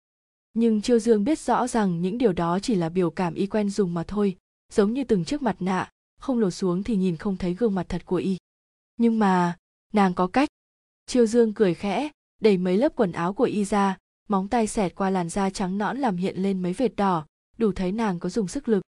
Nhưng chiêu dương biết rõ rằng những điều đó chỉ là biểu cảm y quen dùng mà thôi, giống như từng chiếc mặt nạ, không lột xuống thì nhìn không thấy gương mặt thật của y. Nhưng mà, nàng có cách. Chiêu dương cười khẽ, đẩy mấy lớp quần áo của y ra, móng tay xẹt qua làn da trắng nõn làm hiện lên mấy vệt đỏ, đủ thấy nàng có dùng sức lực.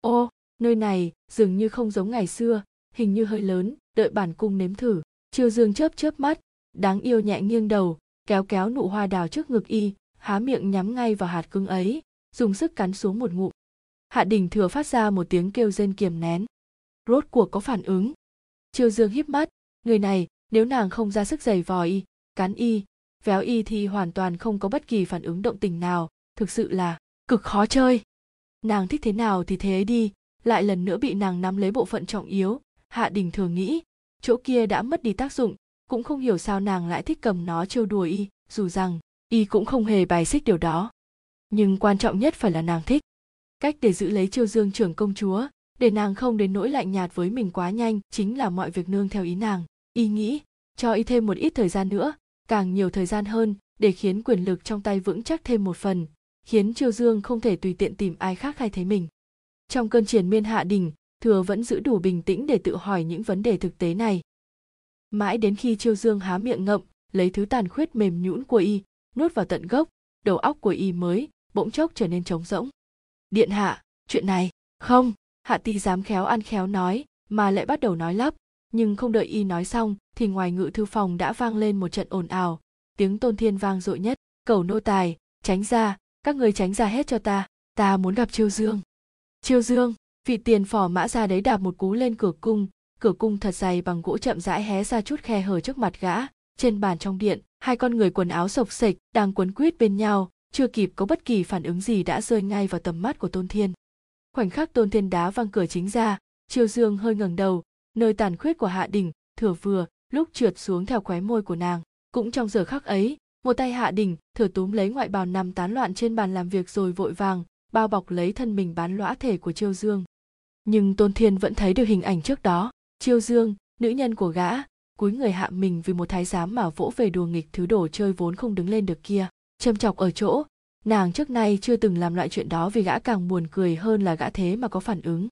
Ô, nơi này dường như không giống ngày xưa, hình như hơi lớn, đợi bản cung nếm thử. Chiêu dương chớp chớp mắt đáng yêu nhẹ nghiêng đầu, kéo kéo nụ hoa đào trước ngực y, há miệng nhắm ngay vào hạt cưng ấy, dùng sức cắn xuống một ngụm. Hạ đình thừa phát ra một tiếng kêu rên kiềm nén. Rốt cuộc có phản ứng. Triều dương híp mắt. Người này, nếu nàng không ra sức giày vò y, cắn y, véo y thì hoàn toàn không có bất kỳ phản ứng động tình nào. Thực sự là cực khó chơi. Nàng thích thế nào thì thế ấy đi, lại lần nữa bị nàng nắm lấy bộ phận trọng yếu. Hạ đình thừa nghĩ, chỗ kia đã mất đi tác dụng cũng không hiểu sao nàng lại thích cầm nó trêu đùa y, dù rằng, y cũng không hề bài xích điều đó. Nhưng quan trọng nhất phải là nàng thích. Cách để giữ lấy chiêu dương trưởng công chúa, để nàng không đến nỗi lạnh nhạt với mình quá nhanh, chính là mọi việc nương theo ý nàng. Y nghĩ, cho y thêm một ít thời gian nữa, càng nhiều thời gian hơn, để khiến quyền lực trong tay vững chắc thêm một phần, khiến chiêu dương không thể tùy tiện tìm ai khác thay thế mình. Trong cơn triển miên hạ đình thừa vẫn giữ đủ bình tĩnh để tự hỏi những vấn đề thực tế này mãi đến khi chiêu dương há miệng ngậm, lấy thứ tàn khuyết mềm nhũn của y, nuốt vào tận gốc, đầu óc của y mới bỗng chốc trở nên trống rỗng. Điện hạ, chuyện này, không. Hạ ti dám khéo ăn khéo nói, mà lại bắt đầu nói lắp. Nhưng không đợi y nói xong, thì ngoài ngự thư phòng đã vang lên một trận ồn ào. Tiếng tôn thiên vang dội nhất, cầu nô tài, tránh ra, các người tránh ra hết cho ta ta muốn gặp chiêu dương. Chiêu dương. Vị tiền phò mã ra đấy đạp một cú lên cửa cung cửa cung thật dày bằng gỗ chậm rãi hé ra chút khe hở trước mặt gã. Trên bàn trong điện, hai con người quần áo sộc sệch đang quấn quýt bên nhau, chưa kịp có bất kỳ phản ứng gì đã rơi ngay vào tầm mắt của tôn thiên. Khoảnh khắc tôn thiên đá văng cửa chính ra chiêu dương hơi ngẩng đầu, nơi tàn khuyết của hạ đình thừa vừa, lúc trượt xuống theo khóe môi của nàng. Cũng trong giờ khắc ấy, một tay hạ đình thừa túm lấy ngoại bào nằm tán loạn trên bàn làm việc rồi vội vàng, bao bọc lấy thân mình bán lõa thể của chiêu dương. Nhưng tôn thiên vẫn thấy được hình ảnh trước đó chiêu dương nữ nhân của gã cúi người hạ mình vì một thái giám mà vỗ về đùa nghịch thứ đồ chơi vốn không đứng lên được kia. Châm chọc ở chỗ nàng trước nay chưa từng làm loại chuyện đó vì gã càng buồn cười hơn là gã thế mà có phản ứng.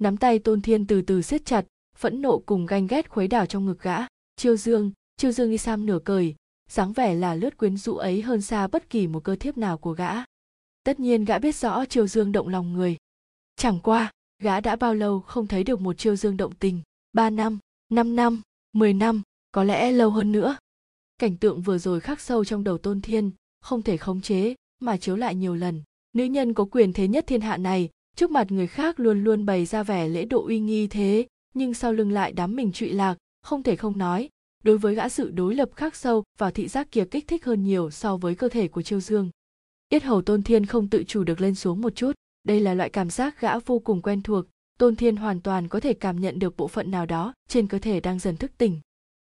Nắm tay tôn thiên từ từ siết chặt phẫn nộ cùng ganh ghét khuấy đảo trong ngực gã. Chiêu dương chiêu dương đi sam nửa cười, dáng vẻ là lướt quyến rũ ấy hơn xa bất kỳ một cơ thiếp nào của gã. Tất nhiên gã biết rõ chiêu dương động lòng người. Chẳng qua gã đã bao lâu không thấy được một chiêu dương động tình ba năm 5 năm 10 năm, có lẽ lâu hơn nữa. Cảnh tượng vừa rồi khắc sâu trong đầu tôn thiên, không thể khống chế, mà chiếu lại nhiều lần. Nữ nhân có quyền thế nhất thiên hạ này, trước mặt người khác luôn luôn bày ra vẻ lễ độ uy nghi thế, nhưng sau lưng lại đắm mình trụy lạc, không thể không nói, đối với gã sự đối lập khắc sâu vào thị giác kia kích thích hơn nhiều so với cơ thể của chiêu dương. Yết hầu tôn thiên không tự chủ được lên xuống một chút. Đây là loại cảm giác gã vô cùng quen thuộc tôn thiên hoàn toàn có thể cảm nhận được bộ phận nào đó trên cơ thể đang dần thức tỉnh.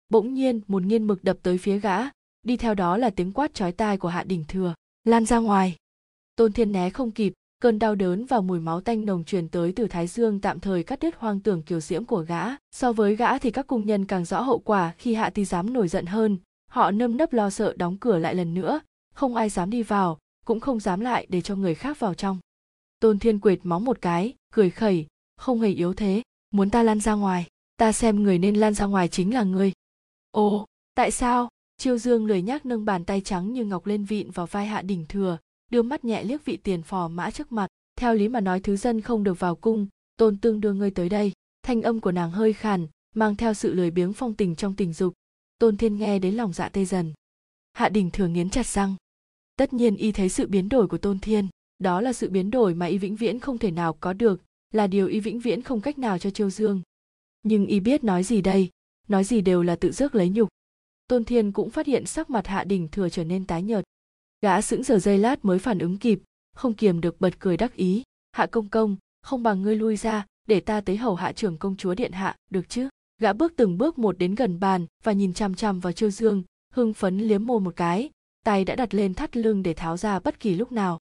Bỗng nhiên, một nghiên mực đập tới phía gã. Đi theo đó là tiếng quát chói tai của hạ đỉnh thừa. Lan ra ngoài. Tôn thiên né không kịp, cơn đau đớn và mùi máu tanh nồng truyền tới từ thái dương tạm thời cắt đứt hoang tưởng kiều diễm của gã. So với gã thì các cung nhân càng rõ hậu quả khi hạ ti dám nổi giận hơn. Họ nâm nấp lo sợ đóng cửa lại lần nữa. Không ai dám đi vào, cũng không dám lại để cho người khác vào trong. Tôn thiên quệt móng một cái, cười khẩy không hề yếu thế. Muốn ta lan ra ngoài, ta xem người nên lan ra ngoài chính là ngươi. Ồ, tại sao? Chiêu dương lười nhác nâng bàn tay trắng như ngọc lên vịn vào vai hạ đỉnh thừa, đưa mắt nhẹ liếc vị tiền phò mã trước mặt. Theo lý mà nói thứ dân không được vào cung, tôn tương đưa ngươi tới đây. Thanh âm của nàng hơi khàn, mang theo sự lười biếng phong tình trong tình dục. Tôn thiên nghe đến lòng dạ tê dần. Hạ đình thừa nghiến chặt răng. Tất nhiên y thấy sự biến đổi của tôn thiên, đó là sự biến đổi mà y vĩnh viễn không thể nào có được là điều y vĩnh viễn không cách nào cho chiêu dương. Nhưng y biết nói gì đây, nói gì đều là tự rước lấy nhục. Tôn thiên cũng phát hiện sắc mặt hạ đình thừa trở nên tái nhợt. Gã sững sờ giây lát mới phản ứng kịp, không kiềm được bật cười đắc ý. Hạ công công, không bằng ngươi lui ra, để ta tới hầu hạ trưởng công chúa điện hạ, được chứ? Gã bước từng bước một đến gần bàn và nhìn chằm chằm vào chiêu dương, hưng phấn liếm môi một cái, tay đã đặt lên thắt lưng để tháo ra bất kỳ lúc nào.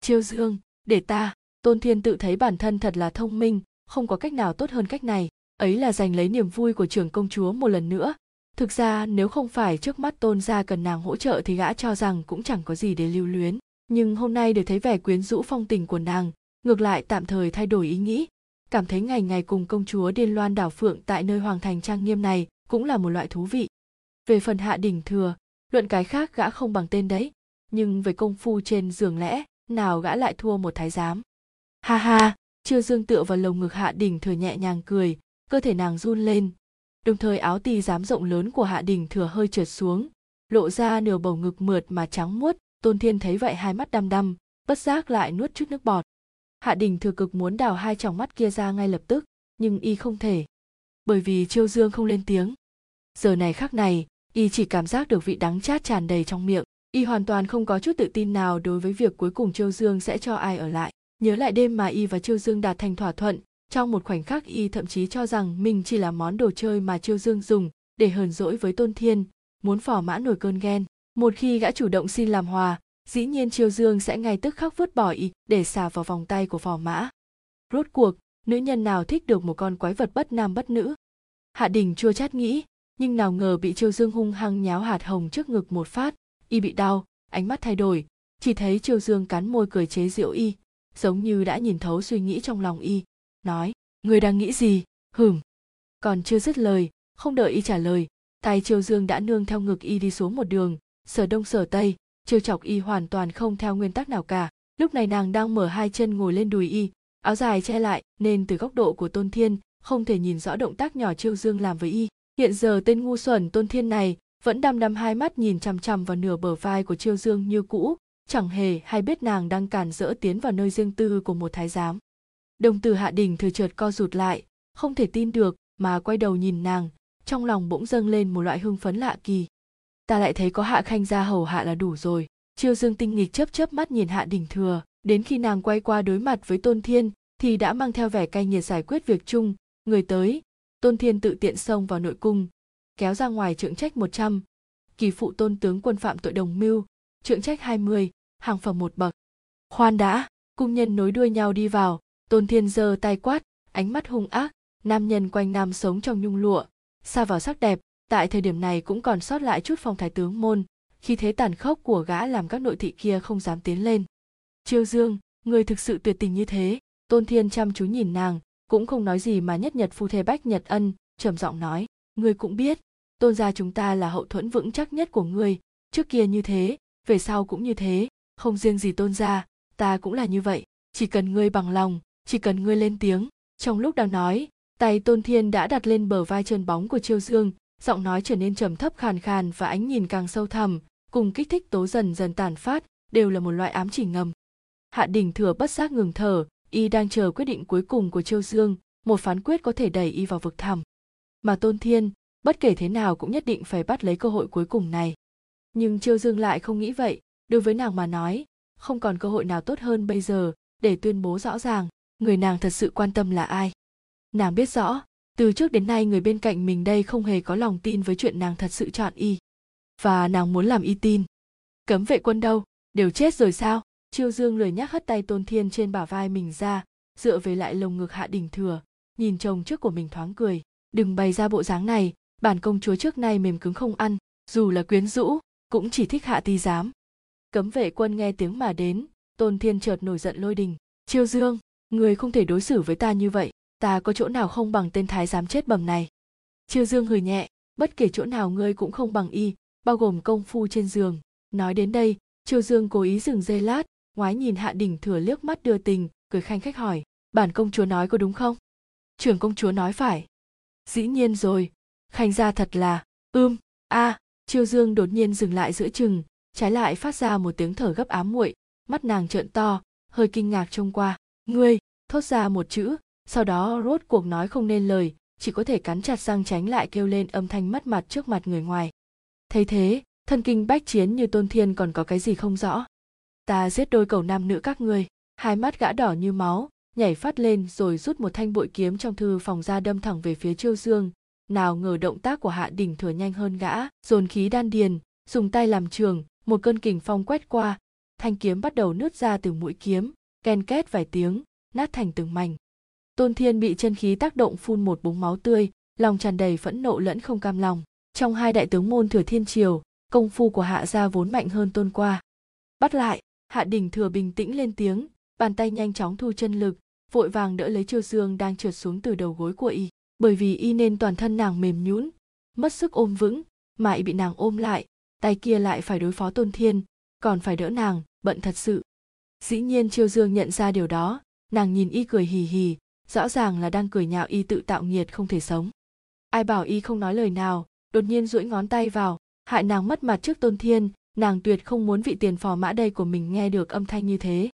Chiêu dương, để ta tôn thiên tự thấy bản thân thật là thông minh, không có cách nào tốt hơn cách này. Ấy là giành lấy niềm vui của trưởng công chúa một lần nữa. Thực ra, nếu không phải trước mắt tôn gia cần nàng hỗ trợ thì gã cho rằng cũng chẳng có gì để lưu luyến. Nhưng hôm nay để thấy vẻ quyến rũ phong tình của nàng, ngược lại tạm thời thay đổi ý nghĩ. Cảm thấy ngày ngày cùng công chúa điên loan đảo phượng tại nơi hoàng thành trang nghiêm này cũng là một loại thú vị. Về phần hạ đỉnh thừa, luận cái khác gã không bằng tên đấy. Nhưng về công phu trên giường lẽ, nào gã lại thua một thái giám ha ha chiêu dương tựa vào lồng ngực hạ Đình thừa nhẹ nhàng cười, cơ thể nàng run lên. Đồng thời áo tì giám rộng lớn của hạ đình thừa hơi trượt xuống, lộ ra nửa bầu ngực mượt mà trắng muốt, tôn thiên thấy vậy hai mắt đăm đăm, bất giác lại nuốt chút nước bọt. Hạ đình thừa cực muốn đào hai tròng mắt kia ra ngay lập tức, nhưng y không thể. Bởi vì chiêu dương không lên tiếng. Giờ này khắc này, y chỉ cảm giác được vị đắng chát tràn đầy trong miệng, y hoàn toàn không có chút tự tin nào đối với việc cuối cùng chiêu dương sẽ cho ai ở lại nhớ lại đêm mà y và chiêu dương đạt thành thỏa thuận, trong một khoảnh khắc y thậm chí cho rằng mình chỉ là món đồ chơi mà chiêu dương dùng để hờn dỗi với tôn thiên, muốn phỏ mã nổi cơn ghen. Một khi gã chủ động xin làm hòa, dĩ nhiên chiêu dương sẽ ngay tức khắc vứt bỏ y để xà vào vòng tay của phò mã. Rốt cuộc, nữ nhân nào thích được một con quái vật bất nam bất nữ? Hạ đình chua chát nghĩ, nhưng nào ngờ bị chiêu dương hung hăng nháo hạt hồng trước ngực một phát, y bị đau, ánh mắt thay đổi. Chỉ thấy chiêu dương cắn môi cười chế giễu y giống như đã nhìn thấu suy nghĩ trong lòng y, nói, người đang nghĩ gì? Hửm. Còn chưa dứt lời, không đợi y trả lời tay triều dương đã nương theo ngực y đi xuống một đường, sở đông sở tây trêu chọc y hoàn toàn không theo nguyên tắc nào cả. Lúc này nàng đang mở hai chân ngồi lên đùi y, áo dài che lại, nên từ góc độ của tôn thiên, không thể nhìn rõ động tác nhỏ trêu dương làm với y. Hiện giờ tên ngu xuẩn tôn thiên này vẫn đăm đăm hai mắt nhìn chằm chằm vào nửa bờ vai của chiêu dương như cũ chẳng hề hay biết nàng đang cản rỡ tiến vào nơi riêng tư của một thái giám. Đồng tử hạ đình thừa chợt co rụt lại, không thể tin được mà quay đầu nhìn nàng, trong lòng bỗng dâng lên một loại hưng phấn lạ kỳ. Ta lại thấy có hạ khanh ra hầu hạ là đủ rồi. Chiêu dương tinh nghịch chớp chớp mắt nhìn hạ đình thừa, đến khi nàng quay qua đối mặt với tôn thiên, thì đã mang theo vẻ cay nghiệt giải quyết việc chung. Người tới, tôn thiên tự tiện xông vào nội cung, kéo ra ngoài trượng trách một trăm. Kỳ phụ tôn tướng quân phạm tội đồng mưu trượng trách hai mươi, hàng phẩm một bậc. Khoan đã, cung nhân nối đuôi nhau đi vào, tôn thiên giơ tay quát, ánh mắt hung ác, nam nhân quanh nam sống trong nhung lụa. Xa vào sắc đẹp, tại thời điểm này cũng còn sót lại chút phong thái tướng môn, khi thế tàn khốc của gã làm các nội thị kia không dám tiến lên. Chiêu dương, người thực sự tuyệt tình như thế, tôn thiên chăm chú nhìn nàng, cũng không nói gì mà nhất nhật phu thê bách nhật ân, trầm giọng nói người cũng biết, tôn gia chúng ta là hậu thuẫn vững chắc nhất của người trước kia như thế về sau cũng như thế, không riêng gì tôn gia, ta cũng là như vậy. Chỉ cần ngươi bằng lòng, chỉ cần ngươi lên tiếng. Trong lúc đang nói, tay tôn thiên đã đặt lên bờ vai trơn bóng của chiêu dương, giọng nói trở nên trầm thấp khàn khàn và ánh nhìn càng sâu thẳm, cùng kích thích tố dần dần tàn phát, đều là một loại ám chỉ ngầm. Hạ đình thừa bất giác ngừng thở, y đang chờ quyết định cuối cùng của chiêu dương, một phán quyết có thể đẩy y vào vực thẳm. Mà tôn thiên, bất kể thế nào cũng nhất định phải bắt lấy cơ hội cuối cùng này nhưng chiêu dương lại không nghĩ vậy. Đối với nàng mà nói, không còn cơ hội nào tốt hơn bây giờ để tuyên bố rõ ràng người nàng thật sự quan tâm là ai. Nàng biết rõ, từ trước đến nay người bên cạnh mình đây không hề có lòng tin với chuyện nàng thật sự chọn y. Và nàng muốn làm y tin. Cấm vệ quân đâu? Đều chết rồi sao? Chiêu dương lười nhắc hất tay tôn thiên trên bả vai mình ra, dựa về lại lồng ngực hạ đình thừa, nhìn chồng trước của mình thoáng cười. Đừng bày ra bộ dáng này, bản công chúa trước nay mềm cứng không ăn, dù là quyến rũ cũng chỉ thích hạ ti giám. Cấm vệ quân nghe tiếng mà đến tôn thiên chợt nổi giận lôi đình. Chiêu dương người không thể đối xử với ta như vậy ta có chỗ nào không bằng tên thái giám chết bầm này? Chiêu dương hừ nhẹ bất kể chỗ nào ngươi cũng không bằng y bao gồm công phu trên giường. Nói đến đây chiêu dương cố ý dừng giây lát ngoái nhìn hạ đỉnh thừa liếc mắt đưa tình cười khanh khách hỏi bản công chúa nói có đúng không? Trưởng công chúa nói phải. Dĩ nhiên rồi khanh gia thật là ưm a à, chiêu dương đột nhiên dừng lại giữa chừng, trái lại phát ra một tiếng thở gấp ám muội, mắt nàng trợn to, hơi kinh ngạc trông qua. Ngươi, thốt ra một chữ, sau đó rốt cuộc nói không nên lời, chỉ có thể cắn chặt răng tránh lại kêu lên âm thanh mất mặt trước mặt người ngoài. Thấy thế, thân kinh bách chiến như tôn thiên còn có cái gì không rõ. Ta giết đôi cầu nam nữ các ngươi. Hai mắt gã đỏ như máu, nhảy phát lên rồi rút một thanh bội kiếm trong thư phòng ra đâm thẳng về phía chiêu dương nào ngờ động tác của hạ Đình thừa nhanh hơn gã, dồn khí đan điền, dùng tay làm trường, một cơn kình phong quét qua. Thanh kiếm bắt đầu nứt ra từ mũi kiếm, ken két vài tiếng, nát thành từng mảnh. Tôn thiên bị chân khí tác động phun một búng máu tươi, lòng tràn đầy phẫn nộ lẫn không cam lòng. Trong hai đại tướng môn thừa thiên triều, công phu của hạ gia vốn mạnh hơn tôn qua. Bắt lại, hạ đình thừa bình tĩnh lên tiếng, bàn tay nhanh chóng thu chân lực, vội vàng đỡ lấy chiêu dương đang trượt xuống từ đầu gối của y bởi vì y nên toàn thân nàng mềm nhũn, mất sức ôm vững, mà y bị nàng ôm lại, tay kia lại phải đối phó tôn thiên, còn phải đỡ nàng, bận thật sự. Dĩ nhiên chiêu dương nhận ra điều đó, nàng nhìn y cười hì hì, rõ ràng là đang cười nhạo y tự tạo nghiệt không thể sống. Ai bảo y không nói lời nào, đột nhiên duỗi ngón tay vào, hại nàng mất mặt trước tôn thiên, nàng tuyệt không muốn vị tiền phò mã đây của mình nghe được âm thanh như thế.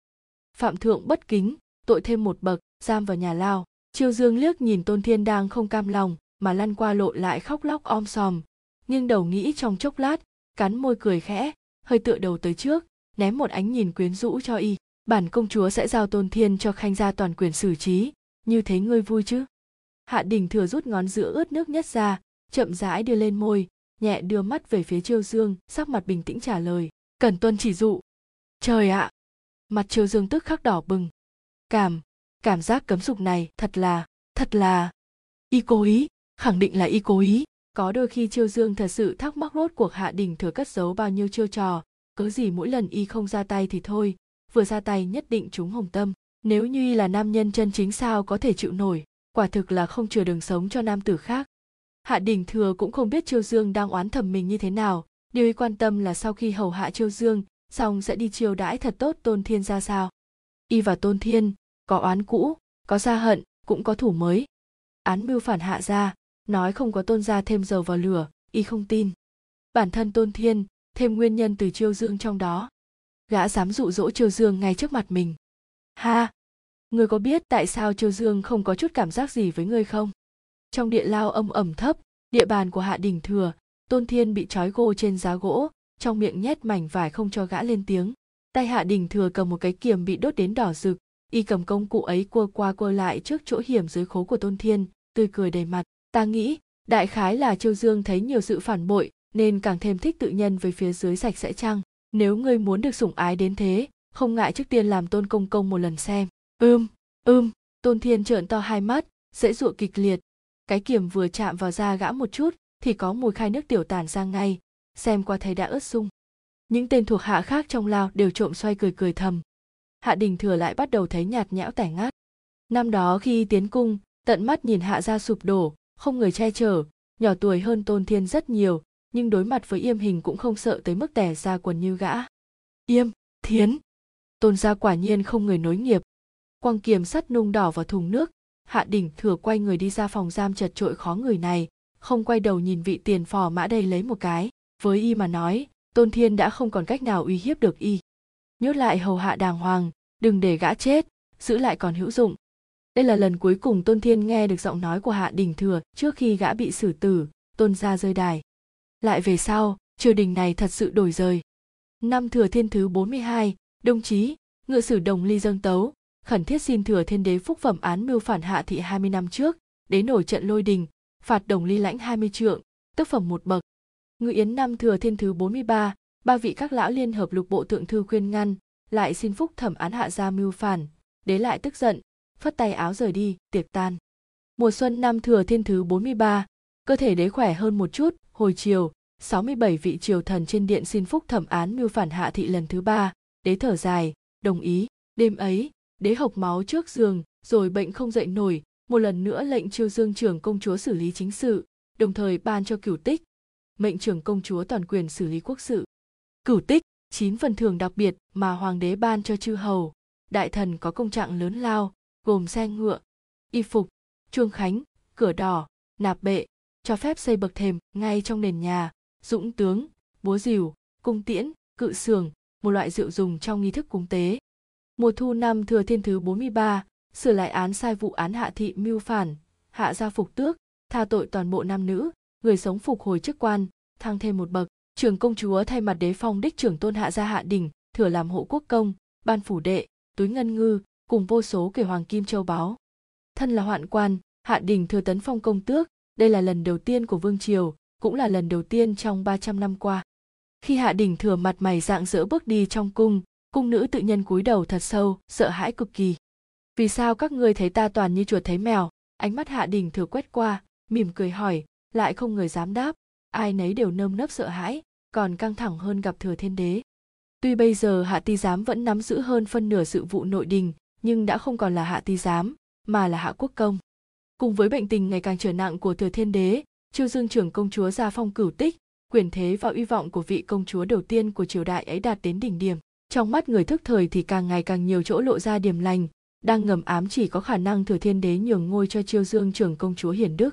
Phạm thượng bất kính, tội thêm một bậc, giam vào nhà lao chiêu dương liếc nhìn tôn thiên đang không cam lòng, mà lăn qua lộ lại khóc lóc om sòm. Nhưng đầu nghĩ trong chốc lát, cắn môi cười khẽ, hơi tựa đầu tới trước, ném một ánh nhìn quyến rũ cho y. Bản công chúa sẽ giao tôn thiên cho khanh gia toàn quyền xử trí. Như thế ngươi vui chứ? Hạ đình thừa rút ngón giữa ướt nước nhất ra, chậm rãi đưa lên môi, nhẹ đưa mắt về phía chiêu dương, sắc mặt bình tĩnh trả lời. Cần tuân chỉ dụ. Trời ạ! Mặt chiêu dương tức khắc đỏ bừng. Cảm cảm giác cấm dục này, thật là thật là y cố ý, khẳng định là y cố ý. Có đôi khi chiêu dương thật sự thắc mắc rốt cuộc hạ đình thừa cất giấu bao nhiêu chiêu trò, cớ gì mỗi lần y không ra tay thì thôi, vừa ra tay nhất định chúng hồng tâm. Nếu như y là nam nhân chân chính sao có thể chịu nổi, quả thực là không chừa đường sống cho nam tử khác. Hạ đình thừa cũng không biết chiêu dương đang oán thầm mình như thế nào. Điều y quan tâm là sau khi hầu hạ chiêu dương, xong sẽ đi chiêu đãi thật tốt tôn thiên ra sao. Y và tôn thiên có oán cũ, có gia hận, cũng có thủ mới. Án mưu phản hạ ra nói không có tôn gia thêm dầu vào lửa, y không tin. Bản thân tôn thiên, thêm nguyên nhân từ chiêu dương trong đó. Gã dám dụ dỗ chiêu dương ngay trước mặt mình. Ha! Người có biết tại sao chiêu dương không có chút cảm giác gì với ngươi không? Trong địa lao âm ẩm thấp, địa bàn của hạ đình thừa, tôn thiên bị trói gô trên giá gỗ, trong miệng nhét mảnh vải không cho gã lên tiếng. Tay hạ đình thừa cầm một cái kiềm bị đốt đến đỏ rực y cầm công cụ ấy cua qua cua lại trước chỗ hiểm dưới khố của tôn thiên, tươi cười đầy mặt. Ta nghĩ, đại khái là châu dương thấy nhiều sự phản bội, nên càng thêm thích tự nhân với phía dưới sạch sẽ chăng? Nếu ngươi muốn được sủng ái đến thế, không ngại trước tiên làm tôn công công một lần xem. Ưm ưm, tôn thiên trợn to hai mắt, dễ dụa kịch liệt. Cái kiềm vừa chạm vào da gã một chút, thì có mùi khai nước tiểu tản ra ngay. Xem qua thấy đã ướt sung. Những tên thuộc hạ khác trong lao đều trộm xoay cười cười thầm hạ đình thừa lại bắt đầu thấy nhạt nhẽo tẻ ngắt. Năm đó khi tiến cung, tận mắt nhìn hạ gia sụp đổ, không người che chở, nhỏ tuổi hơn tôn thiên rất nhiều, nhưng đối mặt với yêm hình cũng không sợ tới mức tẻ ra quần như gã. Yêm thiến! Tôn gia quả nhiên không người nối nghiệp. Quăng kiềm sắt nung đỏ vào thùng nước. Hạ đỉnh thừa quay người đi ra phòng giam chật trội khó người này, không quay đầu nhìn vị tiền phò mã đây lấy một cái. Với y mà nói, tôn thiên đã không còn cách nào uy hiếp được y nhốt lại hầu hạ đàng hoàng đừng để gã chết giữ lại còn hữu dụng. Đây là lần cuối cùng tôn thiên nghe được giọng nói của hạ đình thừa trước khi gã bị xử tử tôn ra rơi đài. Lại về sau triều đình này thật sự đổi rời. Năm thừa thiên thứ 42, đồng chí ngự sử đồng ly dâng tấu khẩn thiết xin thừa thiên đế phúc phẩm án mưu phản hạ thị 20 năm trước đến nổi trận lôi đình phạt đồng ly lãnh 20 trượng tức phẩm một bậc. Ngự yến năm thừa thiên thứ 43, ba vị các lão liên hợp lục bộ thượng thư khuyên ngăn lại xin phúc thẩm án hạ gia mưu phản đế lại tức giận phất tay áo rời đi tiệc tan. Mùa xuân năm thừa thiên thứ 43, cơ thể đế khỏe hơn một chút hồi chiều 67 vị triều thần trên điện xin phúc thẩm án mưu phản hạ thị lần thứ ba đế thở dài đồng ý. Đêm ấy đế hộc máu trước giường rồi bệnh không dậy nổi một lần nữa lệnh chiêu dương trưởng công chúa xử lý chính sự đồng thời ban cho cửu tích mệnh trưởng công chúa toàn quyền xử lý quốc sự cửu tích chín phần thưởng đặc biệt mà hoàng đế ban cho chư hầu. Đại thần có công trạng lớn lao gồm xe ngựa y phục chuông khánh cửa đỏ nạp bệ cho phép xây bậc thềm ngay trong nền nhà dũng tướng búa rìu cung tiễn cự sường một loại rượu dùng trong nghi thức cúng tế. Mùa thu năm thừa thiên thứ 43, sửa lại án sai vụ án hạ thị mưu phản hạ gia phục tước tha tội toàn bộ nam nữ người sống phục hồi chức quan thăng thêm một bậc trường công chúa thay mặt đế phong đích trưởng tôn hạ gia hạ đình, thừa làm hộ quốc công, ban phủ đệ, túi ngân ngư, cùng vô số kể hoàng kim châu báu. Thân là hoạn quan, hạ đình thừa tấn phong công tước, đây là lần đầu tiên của vương triều, cũng là lần đầu tiên trong 300 năm qua. Khi hạ đình thừa mặt mày dạng dỡ bước đi trong cung cung nữ tự nhân cúi đầu thật sâu, sợ hãi cực kỳ. Vì sao các ngươi thấy ta toàn như chuột thấy mèo? Ánh mắt hạ đình thừa quét qua, mỉm cười hỏi, lại không người dám đáp. Ai nấy đều nơm nớp sợ hãi còn căng thẳng hơn gặp thừa thiên đế. Tuy bây giờ hạ ti giám vẫn nắm giữ hơn phân nửa sự vụ nội đình, nhưng đã không còn là hạ ti giám, mà là hạ quốc công. Cùng với bệnh tình ngày càng trở nặng của thừa thiên đế chiêu dương trưởng công chúa gia phong cửu tích, quyền thế và uy vọng của vị công chúa đầu tiên của triều đại ấy đạt đến đỉnh điểm. Trong mắt người thức thời thì càng ngày càng nhiều chỗ lộ ra điểm lành, đang ngầm ám chỉ có khả năng thừa thiên đế nhường ngôi cho chiêu dương trưởng công chúa hiển đức.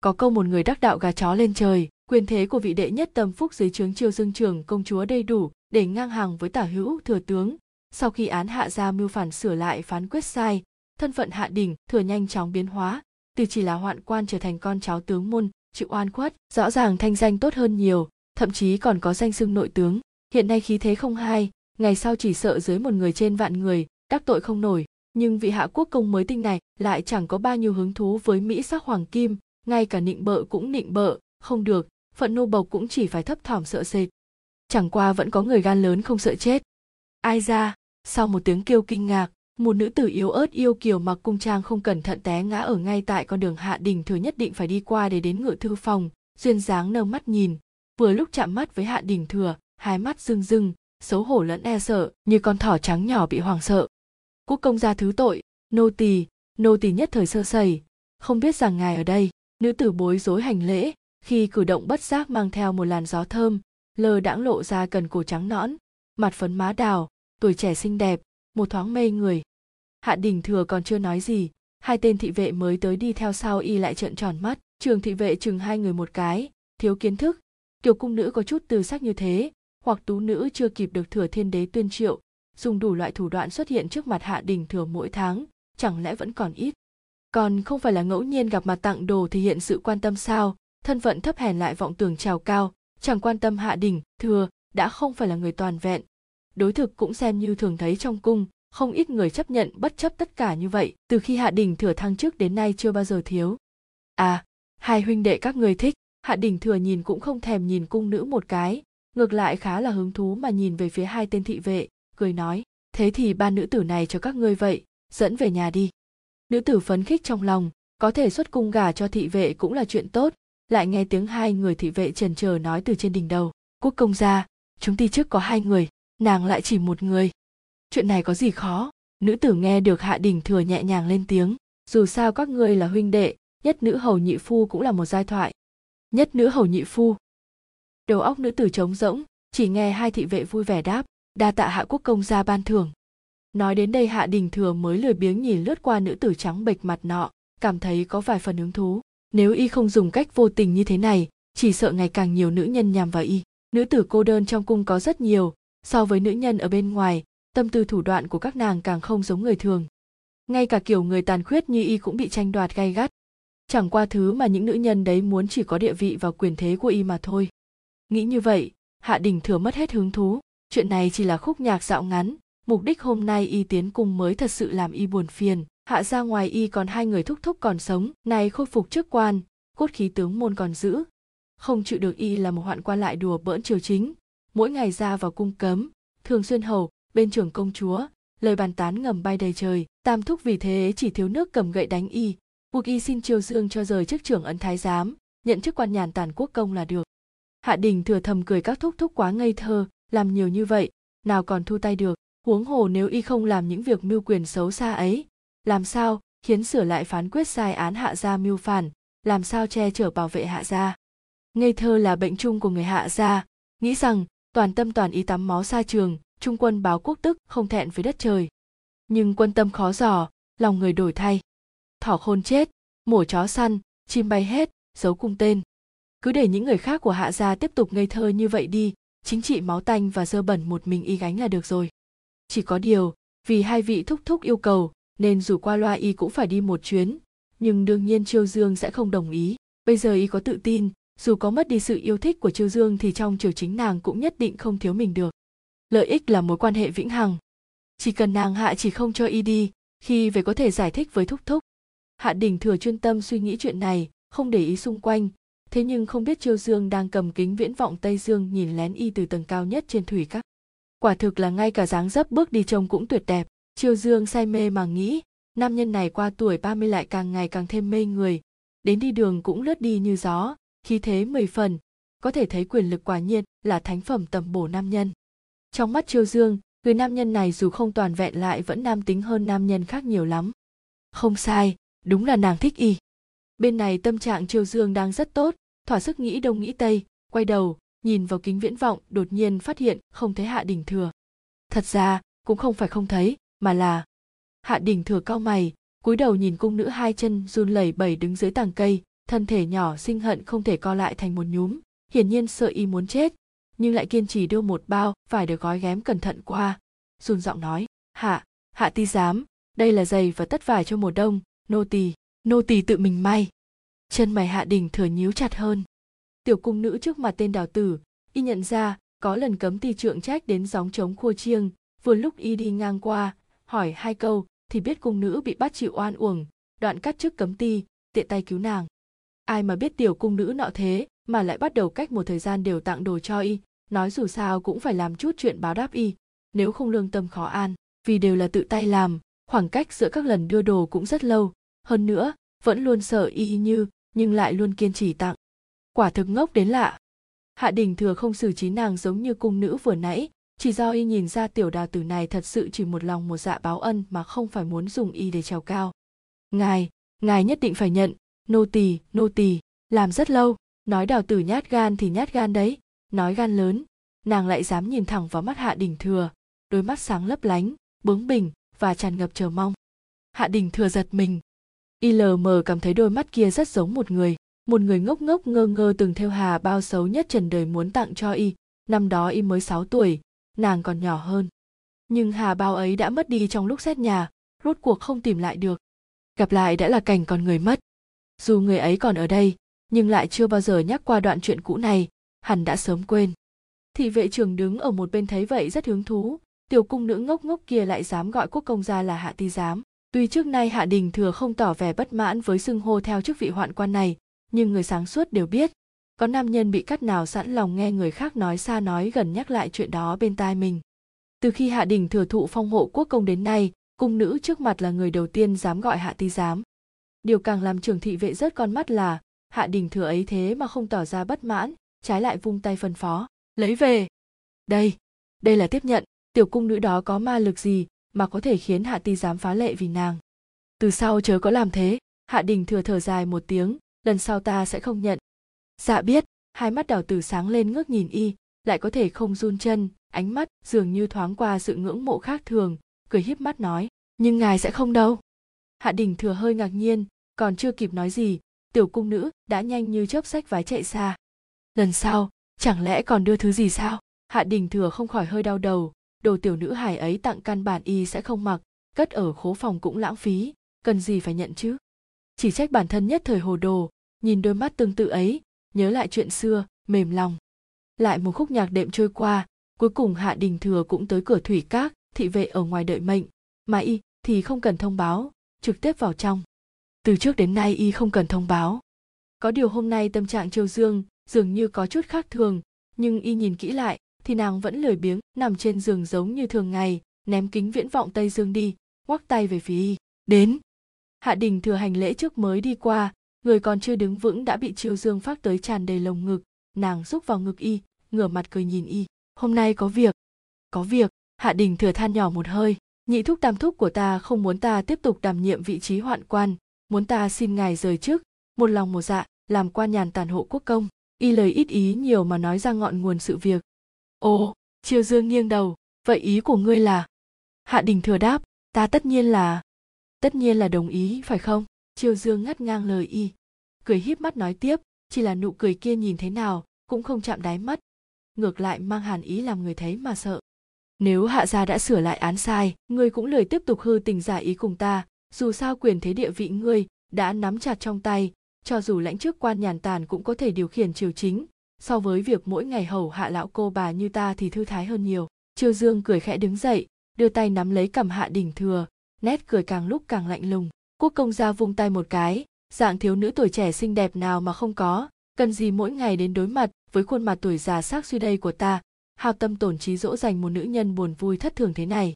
Có câu một người đắc đạo gà chó lên trời quyền thế của vị đệ nhất tâm phúc dưới trướng chiêu dương trưởng công chúa đầy đủ, để ngang hàng với tả hữu, thừa tướng. Sau khi án hạ ra mưu phản sửa lại, phán quyết sai, thân phận hạ đỉnh, thừa nhanh chóng biến hóa. Từ chỉ là hoạn quan trở thành con cháu tướng môn, chịu oan khuất, rõ ràng thanh danh tốt hơn nhiều, thậm chí còn có danh xưng nội tướng. Hiện nay khí thế không hai, ngày sau chỉ sợ dưới một người trên vạn người, đắc tội không nổi. Nhưng vị hạ quốc công mới tinh này lại chẳng có bao nhiêu hứng thú với mỹ sắc hoàng kim, ngay cả nịnh bợ cũng nịnh bợ, không được phận nô bộc cũng chỉ phải thấp thỏm sợ sệt. Chẳng qua vẫn có người gan lớn không sợ chết. Ai ra, sau một tiếng kêu kinh ngạc, một nữ tử yếu ớt yêu kiều mặc cung trang không cẩn thận té ngã ở ngay tại con đường hạ đình thừa nhất định phải đi qua để đến ngự thư phòng, duyên dáng nơ mắt nhìn. Vừa lúc chạm mắt với hạ đình thừa, hai mắt rưng rưng, xấu hổ lẫn e sợ, như con thỏ trắng nhỏ bị hoàng sợ. Quốc công gia thứ tội, nô tỳ nô tỳ nhất thời sơ sẩy. Không biết rằng ngài ở đây, nữ tử bối rối hành lễ khi cử động bất giác mang theo một làn gió thơm, lơ đãng lộ ra cần cổ trắng nõn, mặt phấn má đào, tuổi trẻ xinh đẹp, một thoáng mê người. Hạ đình thừa còn chưa nói gì, hai tên thị vệ mới tới đi theo sau y lại trợn tròn mắt. Trường thị vệ chừng hai người một cái, thiếu kiến thức. Tiểu cung nữ có chút từ sắc như thế, hoặc tú nữ chưa kịp được thừa thiên đế tuyên triệu, dùng đủ loại thủ đoạn xuất hiện trước mặt hạ đình thừa mỗi tháng, chẳng lẽ vẫn còn ít? Còn không phải là ngẫu nhiên gặp mặt tặng đồ thể hiện sự quan tâm sao? Thân phận thấp hèn lại vọng tưởng trào cao, chẳng quan tâm hạ đình thừa, đã không phải là người toàn vẹn. Đối thực cũng xem như thường thấy trong cung, không ít người chấp nhận bất chấp tất cả như vậy, từ khi hạ đình thừa thăng chức đến nay chưa bao giờ thiếu. À hai huynh đệ các người thích, hạ đình thừa nhìn cũng không thèm nhìn cung nữ một cái, ngược lại khá là hứng thú mà nhìn về phía hai tên thị vệ, cười nói, thế thì ba nữ tử này cho các ngươi vậy, dẫn về nhà đi. Nữ tử phấn khích trong lòng, có thể xuất cung gả cho thị vệ cũng là chuyện tốt lại nghe tiếng hai người thị vệ trần trờ nói từ trên đỉnh đầu, quốc công gia, chúng ti trước có hai người, nàng lại chỉ một người. Chuyện này có gì khó? Nữ tử nghe được hạ đình thừa nhẹ nhàng lên tiếng, dù sao các ngươi là huynh đệ, nhất nữ hầu nhị phu cũng là một giai thoại. Nhất nữ hầu nhị phu. Đầu óc nữ tử trống rỗng, chỉ nghe hai thị vệ vui vẻ đáp, đa tạ hạ quốc công gia ban thưởng. Nói đến đây hạ đình thừa mới lười biếng nhìn lướt qua nữ tử trắng bệch mặt nọ, cảm thấy có vài phần hứng thú nếu y không dùng cách vô tình như thế này, chỉ sợ ngày càng nhiều nữ nhân nhằm vào y. Nữ tử cô đơn trong cung có rất nhiều. So với nữ nhân ở bên ngoài, tâm tư thủ đoạn của các nàng càng không giống người thường. Ngay cả kiểu người tàn khuyết như y cũng bị tranh đoạt gay gắt. Chẳng qua thứ mà những nữ nhân đấy muốn chỉ có địa vị và quyền thế của y mà thôi. Nghĩ như vậy, hạ đình thừa mất hết hứng thú. Chuyện này chỉ là khúc nhạc dạo ngắn. Mục đích hôm nay y tiến cung mới thật sự làm y buồn phiền hạ ra ngoài y còn hai người thúc thúc còn sống, này khôi phục chức quan, cốt khí tướng môn còn giữ. Không chịu được y là một hoạn quan lại đùa bỡn triều chính. Mỗi ngày ra vào cung cấm, thường xuyên hầu, bên trưởng công chúa, lời bàn tán ngầm bay đầy trời. Tam thúc vì thế chỉ thiếu nước cầm gậy đánh y. Buộc y xin triều dương cho rời chức trưởng ấn thái giám, nhận chức quan nhàn tản quốc công là được. Hạ đình thừa thầm cười các thúc thúc quá ngây thơ, làm nhiều như vậy, nào còn thu tay được. Huống hồ nếu y không làm những việc mưu quyền xấu xa ấy làm sao? Khiến sửa lại phán quyết sai án hạ gia mưu phản. Làm sao che chở bảo vệ hạ gia? Ngây thơ là bệnh chung của người hạ gia. Nghĩ rằng, toàn tâm toàn ý tắm máu xa trường, trung quân báo quốc tức, không thẹn với đất trời. Nhưng quân tâm khó giỏ lòng người đổi thay. Thỏ khôn chết, mổ chó săn, chim bay hết, giấu cung tên. Cứ để những người khác của hạ gia tiếp tục ngây thơ như vậy đi, chính trị máu tanh và dơ bẩn một mình y gánh là được rồi. Chỉ có điều, vì hai vị thúc thúc yêu cầu nên dù qua loa y cũng phải đi một chuyến. Nhưng đương nhiên chiêu dương sẽ không đồng ý. Bây giờ y có tự tin, dù có mất đi sự yêu thích của chiêu dương thì trong triều chính nàng cũng nhất định không thiếu mình được. Lợi ích là mối quan hệ vĩnh hằng. Chỉ cần nàng hạ chỉ không cho y đi, khi về có thể giải thích với thúc thúc. Hạ đình thừa chuyên tâm suy nghĩ chuyện này, không để ý xung quanh. Thế nhưng không biết chiêu dương đang cầm kính viễn vọng tây dương nhìn lén y từ tầng cao nhất trên thủy các. Quả thực là ngay cả dáng dấp bước đi trông cũng tuyệt đẹp. Triều dương say mê mà nghĩ, nam nhân này qua tuổi 30 lại càng ngày càng thêm mê người. Đến đi đường cũng lướt đi như gió, khí thế mười phần, có thể thấy quyền lực quả nhiên là thánh phẩm tầm bổ nam nhân. Trong mắt Triều dương, người nam nhân này dù không toàn vẹn lại vẫn nam tính hơn nam nhân khác nhiều lắm. Không sai, đúng là nàng thích y. Bên này tâm trạng Triều dương đang rất tốt, thỏa sức nghĩ đông nghĩ tây, quay đầu, nhìn vào kính viễn vọng, đột nhiên phát hiện không thấy hạ đình thừa. Thật ra, cũng không phải không thấy mà là, hạ đình thừa cao mày, cúi đầu nhìn cung nữ hai chân run lẩy bẩy đứng dưới tàng cây, thân thể nhỏ sinh hận không thể co lại thành một nhúm, hiển nhiên sợ y muốn chết, nhưng lại kiên trì đưa một bao phải được gói ghém cẩn thận qua, run giọng nói, hạ hạ ti dám đây là giày và tất vải cho mùa đông, nô tỳ nô tỳ tự mình may. Chân mày hạ đình thừa nhíu chặt hơn. Tiểu cung nữ trước mặt tên đào tử, y nhận ra có lần cấm ti trượng trách đến gióng trống khua chiêng, vừa lúc y đi ngang qua hỏi hai câu thì biết cung nữ bị bắt chịu oan uổng, đoạn cắt chức cấm ti, tiện tay cứu nàng. Ai mà biết tiểu cung nữ nọ thế mà lại bắt đầu cách một thời gian đều tặng đồ cho y, nói dù sao cũng phải làm chút chuyện báo đáp y, nếu không lương tâm khó an, vì đều là tự tay làm, khoảng cách giữa các lần đưa đồ cũng rất lâu. Hơn nữa, vẫn luôn sợ y như, nhưng lại luôn kiên trì tặng. Quả thực ngốc đến lạ. Hạ đình thừa không xử trí nàng giống như cung nữ vừa nãy chỉ do y nhìn ra tiểu đào tử này thật sự chỉ một lòng một dạ báo ân mà không phải muốn dùng y để trèo cao. Ngài ngài nhất định phải nhận. Nô tỳ nô tỳ, làm rất lâu. Nói đào tử nhát gan thì nhát gan đấy, nói gan lớn. Nàng lại dám nhìn thẳng vào mắt hạ đình thừa. Đôi mắt sáng lấp lánh, bướng bỉnh và tràn ngập chờ mong. Hạ đình thừa giật mình. Y lờ mờ cảm thấy đôi mắt kia rất giống một người. Một người ngốc ngốc ngơ ngơ từng theo hà bao xấu nhất trần đời muốn tặng cho y. Năm đó y mới 6 tuổi nàng còn nhỏ hơn. Nhưng hà bao ấy đã mất đi trong lúc xét nhà, rốt cuộc không tìm lại được. Gặp lại đã là cảnh còn người mất. Dù người ấy còn ở đây, nhưng lại chưa bao giờ nhắc qua đoạn chuyện cũ này, hẳn đã sớm quên. Thị vệ trưởng đứng ở một bên thấy vậy rất hứng thú, tiểu cung nữ ngốc ngốc kia lại dám gọi quốc công gia là hạ ti giám. Tuy trước nay hạ đình thừa không tỏ vẻ bất mãn với xưng hô theo chức vị hoạn quan này, nhưng người sáng suốt đều biết có nam nhân bị cắt nào sẵn lòng nghe người khác nói xa nói gần nhắc lại chuyện đó bên tai mình. Từ khi hạ đình thừa thụ phong hộ quốc công đến nay, cung nữ trước mặt là người đầu tiên dám gọi hạ ti giám. Điều càng làm trưởng thị vệ rớt con mắt là, hạ đình thừa ấy thế mà không tỏ ra bất mãn, trái lại vung tay phân phó, lấy về. Đây đây là tiếp nhận, tiểu cung nữ đó có ma lực gì mà có thể khiến hạ ti dám phá lệ vì nàng? Từ sau chớ có làm thế. Hạ đình thừa thở dài một tiếng, lần sau ta sẽ không nhận dạ biết, hai mắt đào tử sáng lên ngước nhìn y, lại có thể không run chân, ánh mắt dường như thoáng qua sự ngưỡng mộ khác thường, cười híp mắt nói, nhưng ngài sẽ không đâu. Hạ đình thừa hơi ngạc nhiên, còn chưa kịp nói gì, tiểu cung nữ đã nhanh như chớp sách vái chạy xa. Lần sau, chẳng lẽ còn đưa thứ gì sao? Hạ đình thừa không khỏi hơi đau đầu, đồ tiểu nữ hài ấy tặng căn bản y sẽ không mặc, cất ở khố phòng cũng lãng phí, cần gì phải nhận chứ? Chỉ trách bản thân nhất thời hồ đồ, nhìn đôi mắt tương tự ấy nhớ lại chuyện xưa, mềm lòng. Lại một khúc nhạc đệm trôi qua, cuối cùng hạ đình thừa cũng tới cửa thủy các, thị vệ ở ngoài đợi mệnh. Mà y thì không cần thông báo, trực tiếp vào trong. Từ trước đến nay y không cần thông báo. Có điều hôm nay tâm trạng triều dương dường như có chút khác thường, nhưng y nhìn kỹ lại thì nàng vẫn lười biếng, nằm trên giường giống như thường ngày, ném kính viễn vọng tây dương đi, ngoắc tay về phía y. Đến. Hạ đình thừa hành lễ trước mới đi qua người còn chưa đứng vững đã bị triệu dương phát tới tràn đầy lồng ngực. Nàng rúc vào ngực y, ngửa mặt cười nhìn y. Hôm nay có việc. Có việc. Hạ đình thừa than nhỏ một hơi. Nhị thúc tam thúc của ta không muốn ta tiếp tục đảm nhiệm vị trí hoạn quan. Muốn ta xin ngài rời chức một lòng một dạ làm quan nhàn tàn hộ quốc công. Y lời ít ý nhiều mà nói ra ngọn nguồn sự việc. Ồ triều dương nghiêng đầu. Vậy ý của ngươi là? Hạ đình thừa đáp. Ta tất nhiên là, tất nhiên là đồng ý, phải không? Triều dương ngắt ngang lời y. Cười híp mắt nói tiếp, chỉ là nụ cười kia nhìn thế nào, cũng không chạm đáy mắt. Ngược lại mang hàn ý làm người thấy mà sợ. Nếu hạ gia đã sửa lại án sai, ngươi cũng lười tiếp tục hư tình giả ý cùng ta, dù sao quyền thế địa vị ngươi đã nắm chặt trong tay, cho dù lãnh chức quan nhàn tàn cũng có thể điều khiển triều chính. So với việc mỗi ngày hầu hạ lão cô bà như ta thì thư thái hơn nhiều. Triều dương cười khẽ đứng dậy, đưa tay nắm lấy cầm hạ đỉnh thừa, nét cười càng lúc càng lạnh lùng quốc công gia vung tay một cái, dạng thiếu nữ tuổi trẻ xinh đẹp nào mà không có, cần gì mỗi ngày đến đối mặt với khuôn mặt tuổi già xác suy đây của ta hao tâm tổn trí dỗ dành một nữ nhân buồn vui thất thường thế này.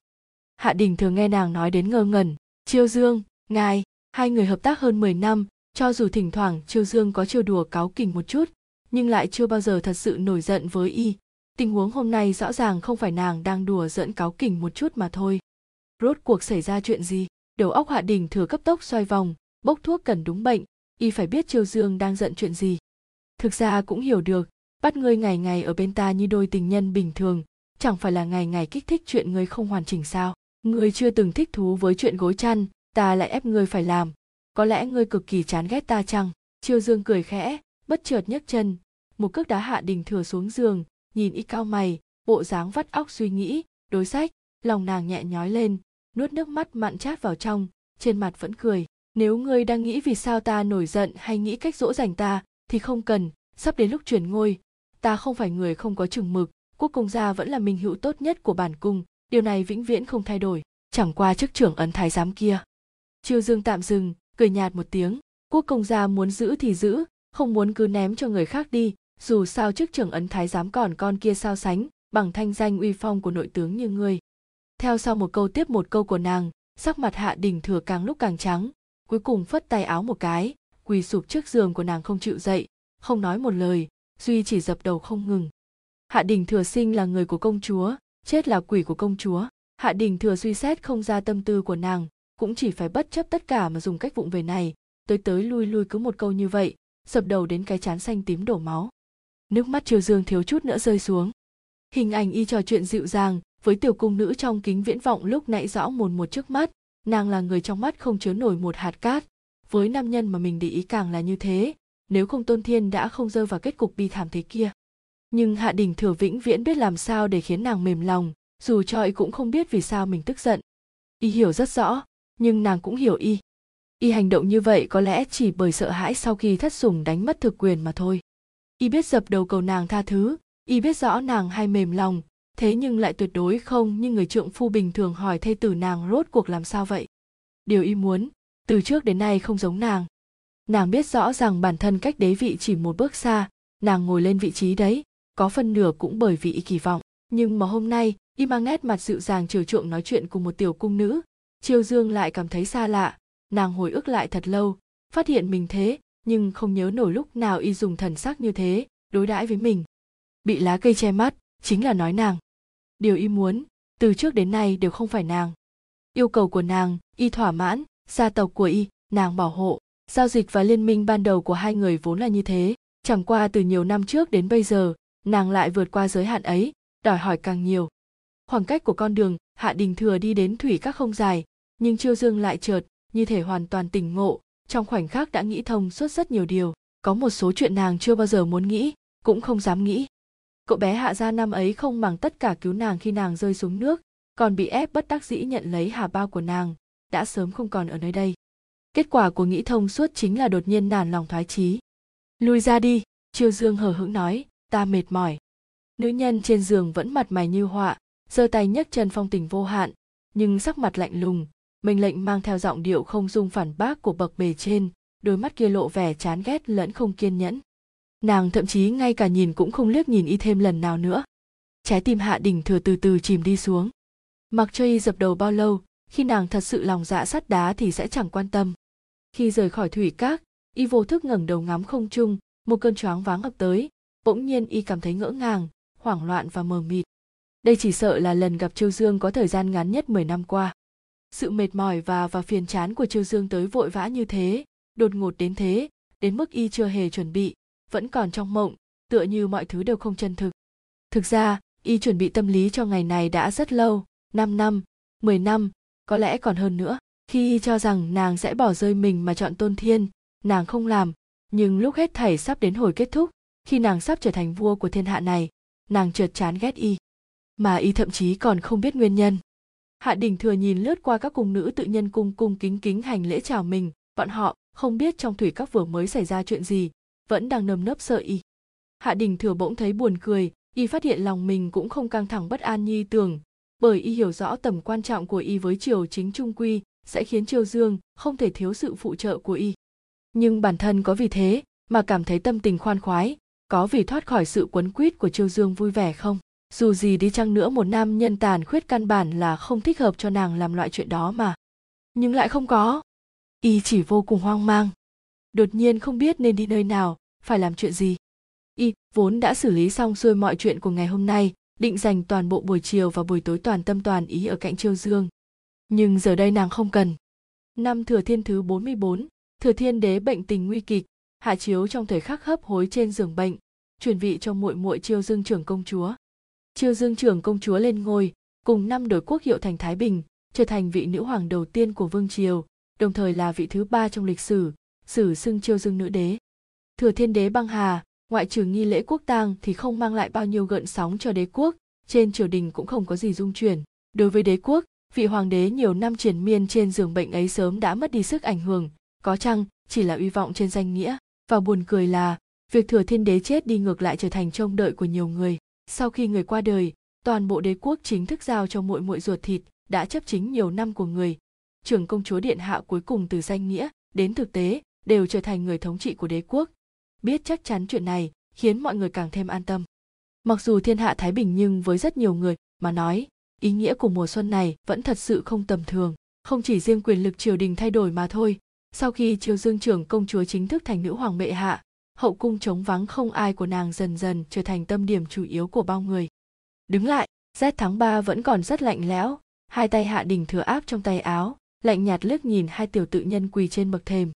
Hạ đình thường nghe nàng nói đến ngơ ngẩn, chiêu dương, ngài, hai người hợp tác hơn 10 năm, cho dù thỉnh thoảng chiêu dương có chiêu đùa cáo kỉnh một chút, nhưng lại chưa bao giờ thật sự nổi giận với y. Tình huống hôm nay rõ ràng không phải nàng đang đùa giỡn cáo kỉnh một chút mà thôi. Rốt cuộc xảy ra chuyện gì? Đầu óc hạ đình thừa cấp tốc xoay vòng, bốc thuốc cần đúng bệnh, y phải biết chiêu dương đang giận chuyện gì. Thực ra cũng hiểu được, bắt ngươi ngày ngày ở bên ta như đôi tình nhân bình thường, chẳng phải là ngày ngày kích thích chuyện ngươi không hoàn chỉnh sao? Ngươi chưa từng thích thú với chuyện gối chăn, ta lại ép ngươi phải làm. Có lẽ ngươi cực kỳ chán ghét ta chăng? Chiêu dương cười khẽ, bất chợt nhấc chân. Một cước đá hạ đình thừa xuống giường, nhìn y cao mày, bộ dáng vắt óc suy nghĩ, đối sách, lòng nàng nhẹ nhói lên nuốt nước mắt mặn chát vào trong, trên mặt vẫn cười. Nếu ngươi đang nghĩ vì sao ta nổi giận hay nghĩ cách dỗ dành ta, thì không cần, sắp đến lúc chuyển ngôi. Ta không phải người không có chừng mực, quốc công gia vẫn là minh hữu tốt nhất của bản cung, điều này vĩnh viễn không thay đổi, chẳng qua chức trưởng ấn thái giám kia. Chiêu dương tạm dừng, cười nhạt một tiếng. Quốc công gia muốn giữ thì giữ, không muốn cứ ném cho người khác đi, dù sao chức trưởng ấn thái giám còn con kia sao sánh, bằng thanh danh uy phong của nội tướng như ngươi theo sau một câu tiếp một câu của nàng, sắc mặt hạ đình thừa càng lúc càng trắng, cuối cùng phất tay áo một cái, quỳ sụp trước giường của nàng không chịu dậy, không nói một lời, duy chỉ dập đầu không ngừng. Hạ đình thừa sinh là người của công chúa, chết là quỷ của công chúa. Hạ đình thừa suy xét không ra tâm tư của nàng, cũng chỉ phải bất chấp tất cả mà dùng cách vụng về này, tới tới lui lui cứ một câu như vậy sập đầu đến cái chán xanh tím đổ máu. Nước mắt triều dương thiếu chút nữa rơi xuống. Hình ảnh y trò chuyện dịu dàng với tiểu cung nữ trong kính viễn vọng lúc nãy rõ mồn một trước mắt, nàng là người trong mắt không chứa nổi một hạt cát. Với nam nhân mà mình để ý càng là như thế, nếu không tôn thiên đã không rơi vào kết cục bi thảm thế kia. Nhưng hạ đình thừa vĩnh viễn biết làm sao để khiến nàng mềm lòng, dù cho y cũng không biết vì sao mình tức giận. Y hiểu rất rõ, nhưng nàng cũng hiểu y. Y hành động như vậy có lẽ chỉ bởi sợ hãi sau khi thất sủng đánh mất thực quyền mà thôi. Y biết dập đầu cầu nàng tha thứ, y biết rõ nàng hay mềm lòng thế nhưng lại tuyệt đối không như người trượng phu bình thường hỏi thê tử nàng rốt cuộc làm sao vậy? Điều y muốn, từ trước đến nay không giống nàng. Nàng biết rõ rằng bản thân cách đế vị chỉ một bước xa, nàng ngồi lên vị trí đấy, có phần nửa cũng bởi vì y kỳ vọng. Nhưng mà hôm nay, y mang nét mặt dịu dàng chiều chuộng nói chuyện cùng một tiểu cung nữ. Chiêu dương lại cảm thấy xa lạ, nàng hồi ức lại thật lâu, phát hiện mình thế, nhưng không nhớ nổi lúc nào y dùng thần sắc như thế, đối đãi với mình. Bị lá cây che mắt chính là nói nàng. Điều y muốn, từ trước đến nay đều không phải nàng. Yêu cầu của nàng, y thỏa mãn, gia tộc của y, nàng bảo hộ. Giao dịch và liên minh ban đầu của hai người vốn là như thế. Chẳng qua từ nhiều năm trước đến bây giờ, nàng lại vượt qua giới hạn ấy, đòi hỏi càng nhiều. Khoảng cách của con đường, hạ đình thừa đi đến thủy các không dài, nhưng chiêu dương lại chợt, như thể hoàn toàn tỉnh ngộ. Trong khoảnh khắc đã nghĩ thông suốt rất nhiều điều. Có một số chuyện nàng chưa bao giờ muốn nghĩ, cũng không dám nghĩ cậu bé hạ gia năm ấy không màng tất cả cứu nàng khi nàng rơi xuống nước, còn bị ép bất đắc dĩ nhận lấy hà bao của nàng, đã sớm không còn ở nơi đây. Kết quả của nghĩ thông suốt chính là đột nhiên nản lòng thoái chí. Lui ra đi, chiêu dương hờ hững nói, ta mệt mỏi. Nữ nhân trên giường vẫn mặt mày như họa, giơ tay nhấc chân phong tình vô hạn, nhưng sắc mặt lạnh lùng, mệnh lệnh mang theo giọng điệu không dung phản bác của bậc bề trên, đôi mắt kia lộ vẻ chán ghét lẫn không kiên nhẫn nàng thậm chí ngay cả nhìn cũng không liếc nhìn y thêm lần nào nữa. Trái tim hạ đình thừa từ từ chìm đi xuống. Mặc cho y dập đầu bao lâu khi nàng thật sự lòng dạ sắt đá thì sẽ chẳng quan tâm. Khi rời khỏi thủy các y vô thức ngẩng đầu ngắm không trung một cơn choáng váng ập tới bỗng nhiên y cảm thấy ngỡ ngàng hoảng loạn và mờ mịt. Đây chỉ sợ là lần gặp Châu Dương có thời gian ngắn nhất 10 năm qua. Sự mệt mỏi và và phiền chán của Châu Dương tới vội vã như thế, đột ngột đến thế, đến mức y chưa hề chuẩn bị, vẫn còn trong mộng, tựa như mọi thứ đều không chân thực. Thực ra, y chuẩn bị tâm lý cho ngày này đã rất lâu, 5 năm, 10 năm, có lẽ còn hơn nữa. Khi y cho rằng nàng sẽ bỏ rơi mình mà chọn tôn thiên, nàng không làm, nhưng lúc hết thảy sắp đến hồi kết thúc, khi nàng sắp trở thành vua của thiên hạ này, nàng chợt chán ghét y mà y thậm chí còn không biết nguyên nhân hạ đình thừa nhìn lướt qua các cung nữ tự nhân cung cung kính kính hành lễ chào mình bọn họ không biết trong thủy các vừa mới xảy ra chuyện gì vẫn đang nơm nớp sợ y. Hạ đình thừa bỗng thấy buồn cười, y phát hiện lòng mình cũng không căng thẳng bất an nhi tưởng. Bởi y hiểu rõ tầm quan trọng của y với triều chính trung quy, sẽ khiến triều dương không thể thiếu sự phụ trợ của y. Nhưng bản thân có vì thế mà cảm thấy tâm tình khoan khoái, có vì thoát khỏi sự quấn quýt của triều dương vui vẻ không? Dù gì đi chăng nữa một nam nhân tàn khuyết căn bản là không thích hợp cho nàng làm loại chuyện đó mà. Nhưng lại không có. Y chỉ vô cùng hoang mang. Đột nhiên không biết nên đi nơi nào phải làm chuyện gì? Y vốn đã xử lý xong xuôi mọi chuyện của ngày hôm nay định dành toàn bộ buổi chiều và buổi tối toàn tâm toàn ý ở cạnh chiêu dương. Nhưng giờ đây nàng không cần. Năm thừa thiên thứ 44, thừa thiên đế bệnh tình nguy kịch hạ chiếu trong thời khắc hấp hối trên giường bệnh truyền vị cho muội muội chiêu dương trưởng công chúa. Chiêu Dương trưởng công chúa lên ngôi, cùng năm đổi quốc hiệu thành Thái Bình, trở thành vị nữ hoàng đầu tiên của vương triều, đồng thời là vị thứ ba trong lịch sử, sử xưng Chiêu Dương nữ đế. Thừa Thiên đế băng hà, ngoại trừ nghi lễ quốc tang thì không mang lại bao nhiêu gợn sóng cho đế quốc, trên triều đình cũng không có gì dung chuyển. Đối với đế quốc, vị hoàng đế nhiều năm triển miên trên giường bệnh ấy sớm đã mất đi sức ảnh hưởng, có chăng chỉ là uy vọng trên danh nghĩa. Và buồn cười là, việc thừa thiên đế chết đi ngược lại trở thành trông đợi của nhiều người sau khi người qua đời toàn bộ đế quốc chính thức giao cho muội muội ruột thịt đã chấp chính nhiều năm của người trưởng công chúa điện hạ cuối cùng từ danh nghĩa đến thực tế đều trở thành người thống trị của đế quốc biết chắc chắn chuyện này khiến mọi người càng thêm an tâm mặc dù thiên hạ thái bình nhưng với rất nhiều người mà nói ý nghĩa của mùa xuân này vẫn thật sự không tầm thường không chỉ riêng quyền lực triều đình thay đổi mà thôi sau khi triều dương trưởng công chúa chính thức thành nữ hoàng bệ hạ hậu cung trống vắng không ai của nàng dần dần trở thành tâm điểm chủ yếu của bao người. Đứng lại, rét tháng 3 vẫn còn rất lạnh lẽo, hai tay hạ đình thừa áp trong tay áo, lạnh nhạt liếc nhìn hai tiểu tự nhân quỳ trên bậc thềm.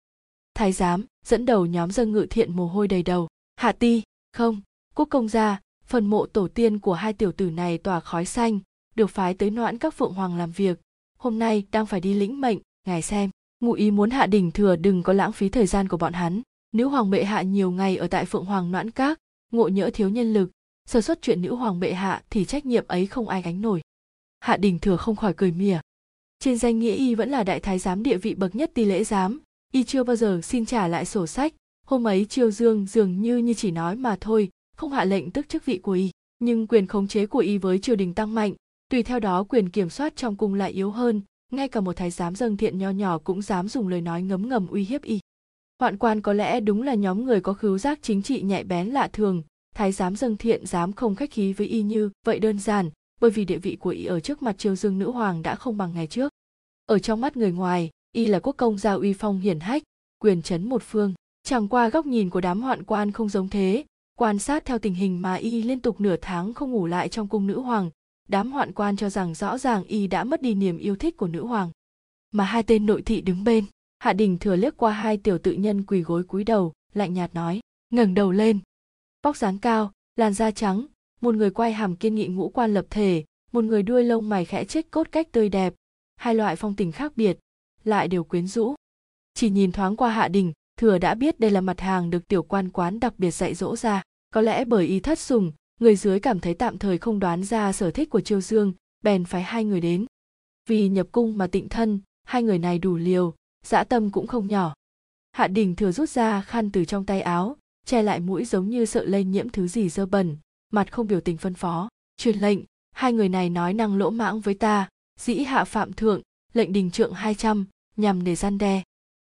Thái giám, dẫn đầu nhóm dân ngự thiện mồ hôi đầy đầu. Hạ ti, không, quốc công gia, phần mộ tổ tiên của hai tiểu tử này tỏa khói xanh, được phái tới noãn các phượng hoàng làm việc. Hôm nay đang phải đi lĩnh mệnh, ngài xem. Ngụ ý muốn hạ đình thừa đừng có lãng phí thời gian của bọn hắn nữ hoàng bệ hạ nhiều ngày ở tại phượng hoàng noãn các ngộ nhỡ thiếu nhân lực sơ xuất chuyện nữ hoàng bệ hạ thì trách nhiệm ấy không ai gánh nổi hạ đình thừa không khỏi cười mỉa trên danh nghĩa y vẫn là đại thái giám địa vị bậc nhất ti lễ giám y chưa bao giờ xin trả lại sổ sách. Hôm ấy chiêu dương dường như như chỉ nói mà thôi, không hạ lệnh tức chức vị của y. Nhưng quyền khống chế của y với triều đình tăng mạnh, tùy theo đó quyền kiểm soát trong cung lại yếu hơn. Ngay cả một thái giám dâng thiện nho nhỏ cũng dám dùng lời nói ngấm ngầm uy hiếp y. Hoạn quan có lẽ đúng là nhóm người có khứu giác chính trị nhạy bén lạ thường. Thái giám dâng thiện dám không khách khí với y như vậy đơn giản, bởi vì địa vị của y ở trước mặt triều dương nữ hoàng đã không bằng ngày trước. Ở trong mắt người ngoài y là quốc công gia uy phong hiển hách, quyền chấn một phương. Chẳng qua góc nhìn của đám hoạn quan không giống thế. Quan sát theo tình hình mà y liên tục nửa tháng không ngủ lại trong cung nữ hoàng, đám hoạn quan cho rằng rõ ràng y đã mất đi niềm yêu thích của nữ hoàng. Mà hai tên nội thị đứng bên, hạ đình thừa liếc qua hai tiểu tự nhân quỳ gối cúi đầu, lạnh nhạt nói, ngẩng đầu lên. Vóc dáng cao, làn da trắng, một người quay hàm kiên nghị ngũ quan lập thể, một người đuôi lông mày khẽ chết cốt cách tươi đẹp, hai loại phong tình khác biệt lại đều quyến rũ. Chỉ nhìn thoáng qua hạ đình, thừa đã biết đây là mặt hàng được tiểu quan quán đặc biệt dạy dỗ ra. Có lẽ bởi ý thất sùng, người dưới cảm thấy tạm thời không đoán ra sở thích của chiêu dương, bèn phái hai người đến. Vì nhập cung mà tịnh thân, hai người này đủ liều, dã tâm cũng không nhỏ. Hạ đình thừa rút ra khăn từ trong tay áo, che lại mũi giống như sợ lây nhiễm thứ gì dơ bẩn, mặt không biểu tình phân phó. Truyền lệnh, hai người này nói năng lỗ mãng với ta, dĩ hạ phạm thượng, lệnh đình trượng hai trăm nhằm để gian đe.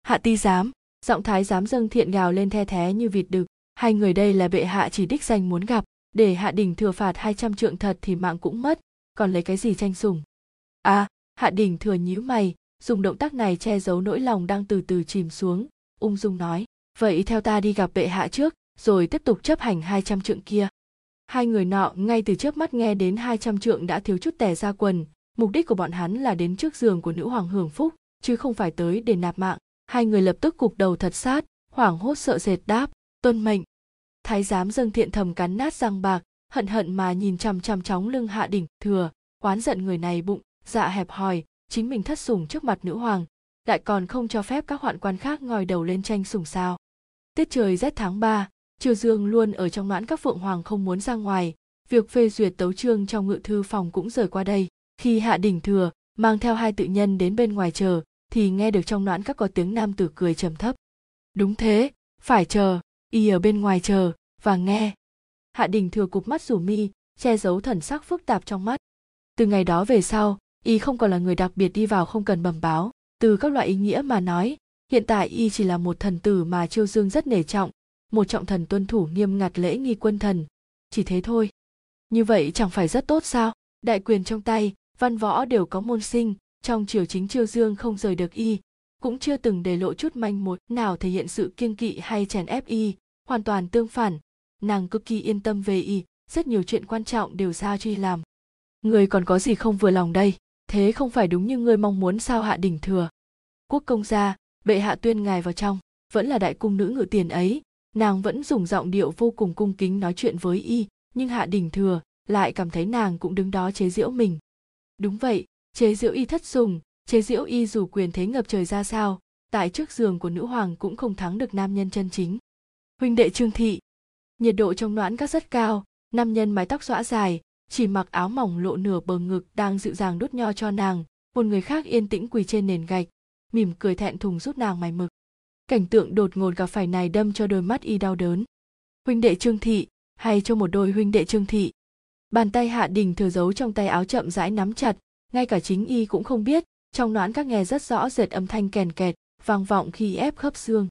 Hạ ti giám, giọng thái giám dâng thiện gào lên the thé như vịt đực. Hai người đây là bệ hạ chỉ đích danh muốn gặp. Để hạ đình thừa phạt hai trăm trượng thật thì mạng cũng mất. Còn lấy cái gì tranh sủng? À hạ đình thừa nhíu mày, dùng động tác này che giấu nỗi lòng đang từ từ chìm xuống. Ung dung nói, vậy theo ta đi gặp bệ hạ trước, rồi tiếp tục chấp hành hai trăm trượng kia. Hai người nọ ngay từ trước mắt nghe đến hai trăm trượng đã thiếu chút tè ra quần. Mục đích của bọn hắn là đến trước giường của nữ hoàng hưởng phúc chứ không phải tới để nạp mạng. Hai người lập tức cục đầu thật sát hoảng hốt sợ sệt đáp tuân mệnh. Thái giám dâng thiện thầm cắn nát răng bạc hận hận mà nhìn chằm chằm chóng lưng hạ đỉnh thừa oán giận người này bụng dạ hẹp hòi chính mình thất sủng trước mặt nữ hoàng lại còn không cho phép các hoạn quan khác ngòi đầu lên tranh sủng sao. Tiết trời rét tháng 3, triều dương luôn ở trong noãn các phượng hoàng không muốn ra ngoài việc phê duyệt tấu chương trong ngự thư phòng cũng rời qua đây. Khi hạ đỉnh thừa mang theo hai tự nhân đến bên ngoài chờ thì nghe được trong noãn các có tiếng nam tử cười trầm thấp. Đúng thế, phải chờ, y ở bên ngoài chờ, và nghe. Hạ đình thừa cụp mắt rủ mi, che giấu thần sắc phức tạp trong mắt. Từ ngày đó về sau, y không còn là người đặc biệt đi vào không cần bẩm báo, từ các loại ý nghĩa mà nói. Hiện tại y chỉ là một thần tử mà chiêu dương rất nể trọng, một trọng thần tuân thủ nghiêm ngặt lễ nghi quân thần. Chỉ thế thôi. Như vậy chẳng phải rất tốt sao? Đại quyền trong tay, văn võ đều có môn sinh trong triều chính chiêu dương không rời được y, cũng chưa từng để lộ chút manh mối nào thể hiện sự kiêng kỵ hay chèn ép y, hoàn toàn tương phản. Nàng cực kỳ yên tâm về y, rất nhiều chuyện quan trọng đều giao cho y làm. Người còn có gì không vừa lòng đây? Thế không phải đúng như ngươi mong muốn sao hạ đỉnh thừa? Quốc công gia, bệ hạ tuyên ngài vào trong, vẫn là đại cung nữ ngự tiền ấy. Nàng vẫn dùng giọng điệu vô cùng cung kính nói chuyện với y, nhưng hạ đỉnh thừa lại cảm thấy nàng cũng đứng đó chế giễu mình. Đúng vậy chế diễu y thất sùng, chế diễu y dù quyền thế ngập trời ra sao, tại trước giường của nữ hoàng cũng không thắng được nam nhân chân chính. Huynh đệ trương thị, nhiệt độ trong noãn các rất cao, nam nhân mái tóc xõa dài, chỉ mặc áo mỏng lộ nửa bờ ngực đang dịu dàng đút nho cho nàng, một người khác yên tĩnh quỳ trên nền gạch, mỉm cười thẹn thùng giúp nàng mài mực. Cảnh tượng đột ngột gặp phải này đâm cho đôi mắt y đau đớn. Huynh đệ trương thị, hay cho một đôi huynh đệ trương thị. Bàn tay hạ đình thừa giấu trong tay áo chậm rãi nắm chặt ngay cả chính y cũng không biết, trong noãn các nghe rất rõ rệt âm thanh kèn kẹt, vang vọng khi ép khớp xương.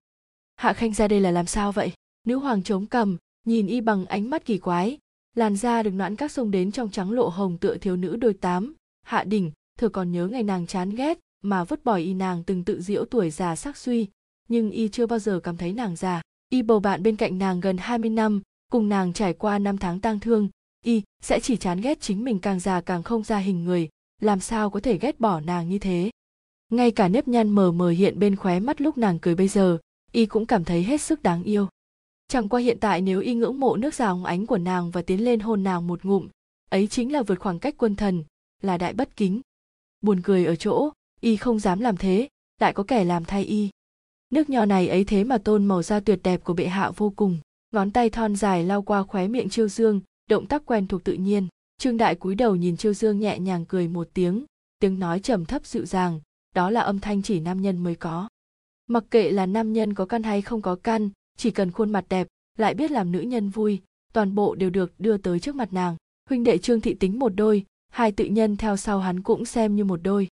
Hạ khanh ra đây là làm sao vậy? Nữ hoàng chống cầm nhìn y bằng ánh mắt kỳ quái. Làn da được noãn các sông đến trong trắng lộ hồng tựa thiếu nữ đôi tám. Hạ đỉnh thừa còn nhớ ngày nàng chán ghét, mà vứt bỏ y nàng từng tự diễu tuổi già sắc suy. Nhưng y chưa bao giờ cảm thấy nàng già. Y bầu bạn bên cạnh nàng gần 20 năm, cùng nàng trải qua năm tháng tang thương. Y sẽ chỉ chán ghét chính mình càng già càng không ra hình người làm sao có thể ghét bỏ nàng như thế? Ngay cả nếp nhăn mờ mờ hiện bên khóe mắt lúc nàng cười bây giờ, y cũng cảm thấy hết sức đáng yêu. Chẳng qua hiện tại nếu y ngưỡng mộ nước rào ánh của nàng và tiến lên hôn nàng một ngụm, ấy chính là vượt khoảng cách quân thần, là đại bất kính. Buồn cười ở chỗ, y không dám làm thế, lại có kẻ làm thay y. Nước nho này ấy thế mà tôn màu da tuyệt đẹp của bệ hạ vô cùng, ngón tay thon dài lao qua khóe miệng chiêu dương, động tác quen thuộc tự nhiên trương đại cúi đầu nhìn chiêu dương nhẹ nhàng cười một tiếng tiếng nói trầm thấp dịu dàng, đó là âm thanh chỉ nam nhân mới có. Mặc kệ là nam nhân có căn hay không có căn, chỉ cần khuôn mặt đẹp, lại biết làm nữ nhân vui, toàn bộ đều được đưa tới trước mặt nàng. Huynh đệ trương thị tính một đôi, hai tự nhân theo sau hắn cũng xem như một đôi.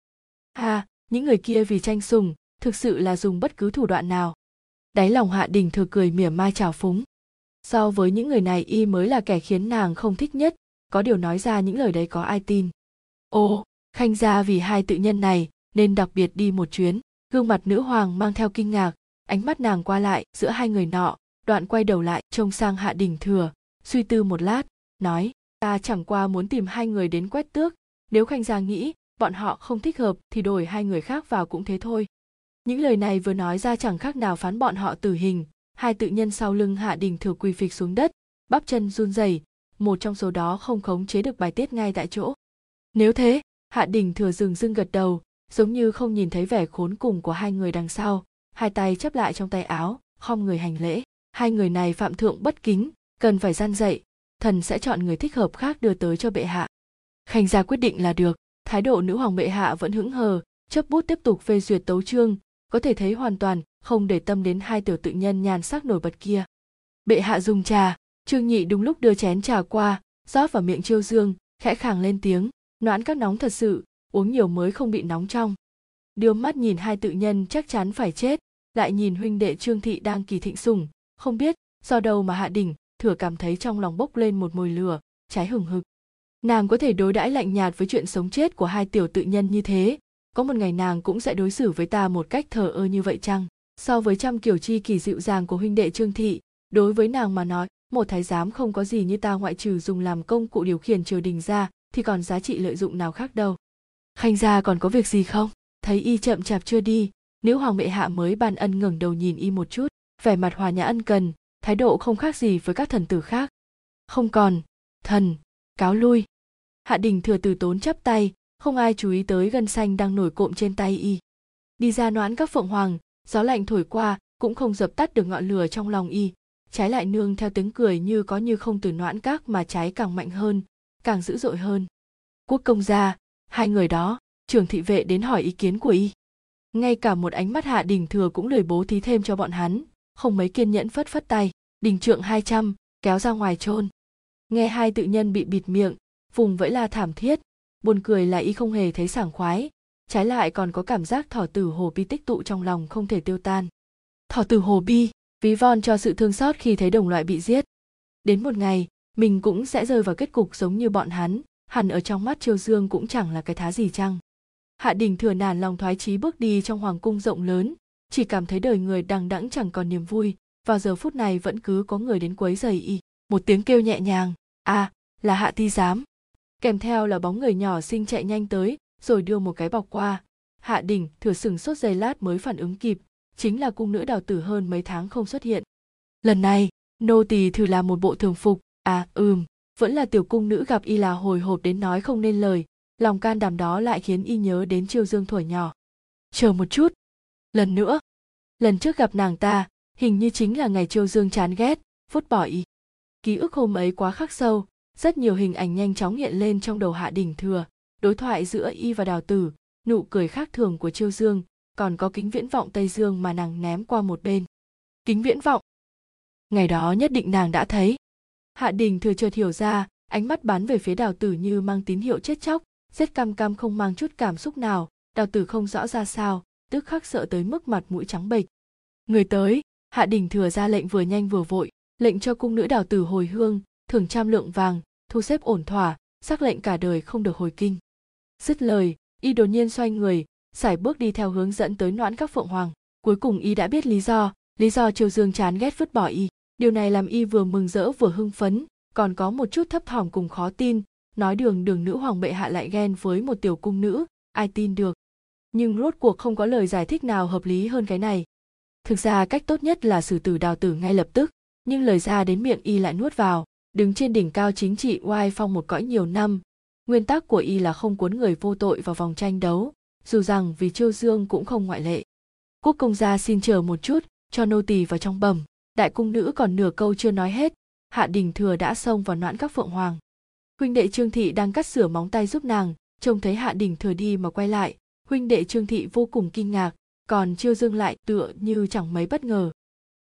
Ha, những người kia vì tranh sùng, thực sự là dùng bất cứ thủ đoạn nào. Đáy lòng hạ đình thừa cười mỉa mai trào phúng. So với những người này y mới là kẻ khiến nàng không thích nhất có điều nói ra những lời đấy có ai tin? Ồ, khanh gia vì hai tự nhân này nên đặc biệt đi một chuyến. Gương mặt nữ hoàng mang theo kinh ngạc, ánh mắt nàng qua lại giữa hai người nọ, đoạn quay đầu lại trông sang hạ đình thừa, suy tư một lát, nói, ta chẳng qua muốn tìm hai người đến quét tước, nếu khanh gia nghĩ bọn họ không thích hợp thì đổi hai người khác vào cũng thế thôi. Những lời này vừa nói ra chẳng khác nào phán bọn họ tử hình. Hai tự nhân sau lưng hạ đình thừa quỳ phịch xuống đất, bắp chân run rẩy một trong số đó không khống chế được bài tiết ngay tại chỗ. Nếu thế, hạ đình thừa dừng dưng gật đầu, giống như không nhìn thấy vẻ khốn cùng của hai người đằng sau, hai tay chấp lại trong tay áo, khom người hành lễ. Hai người này phạm thượng bất kính, cần phải gian dạy thần sẽ chọn người thích hợp khác đưa tới cho bệ hạ. Khanh gia quyết định là được, thái độ nữ hoàng bệ hạ vẫn hững hờ chấp bút tiếp tục phê duyệt tấu chương, có thể thấy hoàn toàn không để tâm đến hai tiểu tự nhân nhàn sắc nổi bật kia. Bệ hạ dùng trà trương nhị đúng lúc đưa chén trà qua, rót vào miệng chiêu dương, khẽ khàng lên tiếng, noãn các nóng thật sự, uống nhiều mới không bị nóng trong. Đưa mắt nhìn hai tự nhân chắc chắn phải chết, lại nhìn huynh đệ trương thị đang kỳ thịnh sủng, không biết, do đâu mà hạ đỉnh thừa cảm thấy trong lòng bốc lên một mùi lửa, cháy hừng hực. Nàng có thể đối đãi lạnh nhạt với chuyện sống chết của hai tiểu tự nhân như thế, có một ngày nàng cũng sẽ đối xử với ta một cách thờ ơ như vậy chăng? So với trăm kiểu chi kỳ dịu dàng của huynh đệ trương thị đối với nàng mà nói, một thái giám không có gì như ta ngoại trừ dùng làm công cụ điều khiển triều đình ra, thì còn giá trị lợi dụng nào khác đâu. Khanh gia còn có việc gì không? Thấy y chậm chạp chưa đi, nữ hoàng bệ hạ mới ban ân ngẩng đầu nhìn y một chút, vẻ mặt hòa nhã ân cần, thái độ không khác gì với các thần tử khác. Không còn, thần, cáo lui. Hạ đình thừa từ tốn chắp tay, không ai chú ý tới gân xanh đang nổi cộm trên tay y. Đi ra noãn các phượng hoàng, gió lạnh thổi qua, cũng không dập tắt được ngọn lửa trong lòng y trái lại nương theo tiếng cười như có như không từ noãn các mà cháy càng mạnh hơn, càng dữ dội hơn. Quốc công gia, hai người đó, trưởng thị vệ đến hỏi ý kiến của y. Ngay cả một ánh mắt hạ đình thừa cũng lười bố thí thêm cho bọn hắn, không mấy kiên nhẫn phất phất tay, đình trượng hai trăm, kéo ra ngoài chôn. Nghe hai tự nhân bị bịt miệng vùng vẫy la thảm thiết, buồn cười là y không hề thấy sảng khoái, trái lại còn có cảm giác thỏ tử hồ bi tích tụ trong lòng không thể tiêu tan. Thỏ tử hồ bi! Ví von cho sự thương xót khi thấy đồng loại bị giết. Đến một ngày, mình cũng sẽ rơi vào kết cục giống như bọn hắn, hẳn ở trong mắt triều dương cũng chẳng là cái thá gì chăng. Hạ đình thừa nản lòng thoái chí bước đi trong hoàng cung rộng lớn, chỉ cảm thấy đời người đằng đẵng chẳng còn niềm vui, vào giờ phút này vẫn cứ có người đến quấy giày y. Một tiếng kêu nhẹ nhàng à là hạ ti giám. Kèm theo là bóng người nhỏ xinh chạy nhanh tới, rồi đưa một cái bọc qua. Hạ đình thừa sừng sốt giây lát mới phản ứng kịp chính là cung nữ đào tử hơn mấy tháng không xuất hiện. Lần này, nô tỳ thử làm một bộ thường phục. À ừm, vẫn là tiểu cung nữ gặp y là hồi hộp đến nói không nên lời. Lòng can đảm đó lại khiến y nhớ đến chiêu dương thổi nhỏ. Chờ một chút. Lần nữa. Lần trước gặp nàng ta, hình như chính là ngày chiêu dương chán ghét, vứt bỏ y. Ký ức hôm ấy quá khắc sâu, rất nhiều hình ảnh nhanh chóng hiện lên trong đầu hạ đình thừa, đối thoại giữa y và đào tử, nụ cười khác thường của chiêu dương còn có kính viễn vọng tây dương mà nàng ném qua một bên. Kính viễn vọng? Ngày đó nhất định nàng đã thấy. Hạ đình thừa chợt hiểu ra, ánh mắt bắn về phía đào tử như mang tín hiệu chết chóc, rất cam cam không mang chút cảm xúc nào. Đào tử không rõ ra sao, tức khắc sợ tới mức mặt mũi trắng bệch. Người tới, hạ đình thừa ra lệnh vừa nhanh vừa vội, lệnh cho cung nữ đào tử hồi hương, thưởng trăm lượng vàng, thu xếp ổn thỏa, xác lệnh cả đời không được hồi kinh. Dứt lời, y đột nhiên xoay người sải bước đi theo hướng dẫn tới noãn các phượng hoàng. Cuối cùng y đã biết lý do. Lý do triều dương chán ghét vứt bỏ y. Điều này làm y vừa mừng rỡ vừa hưng phấn, còn có một chút thấp thỏm cùng khó tin. Nói đường đường nữ hoàng bệ hạ lại ghen với một tiểu cung nữ. Ai tin được? Nhưng rốt cuộc không có lời giải thích nào hợp lý hơn cái này. Thực ra cách tốt nhất là xử tử đào tử ngay lập tức. Nhưng lời ra đến miệng y lại nuốt vào. Đứng trên đỉnh cao chính trị oai phong một cõi nhiều năm. Nguyên tắc của y là không cuốn người vô tội vào vòng tranh đấu dù rằng vì chiêu dương cũng không ngoại lệ. Quốc công gia xin chờ một chút, cho nô tỳ vào trong bẩm. Đại cung nữ còn nửa câu chưa nói hết. Hạ đình thừa đã xông vào noãn các phượng hoàng. Huynh đệ trương thị đang cắt sửa móng tay giúp nàng, trông thấy hạ đình thừa đi mà quay lại. Huynh đệ trương thị vô cùng kinh ngạc, còn chiêu dương lại tựa như chẳng mấy bất ngờ.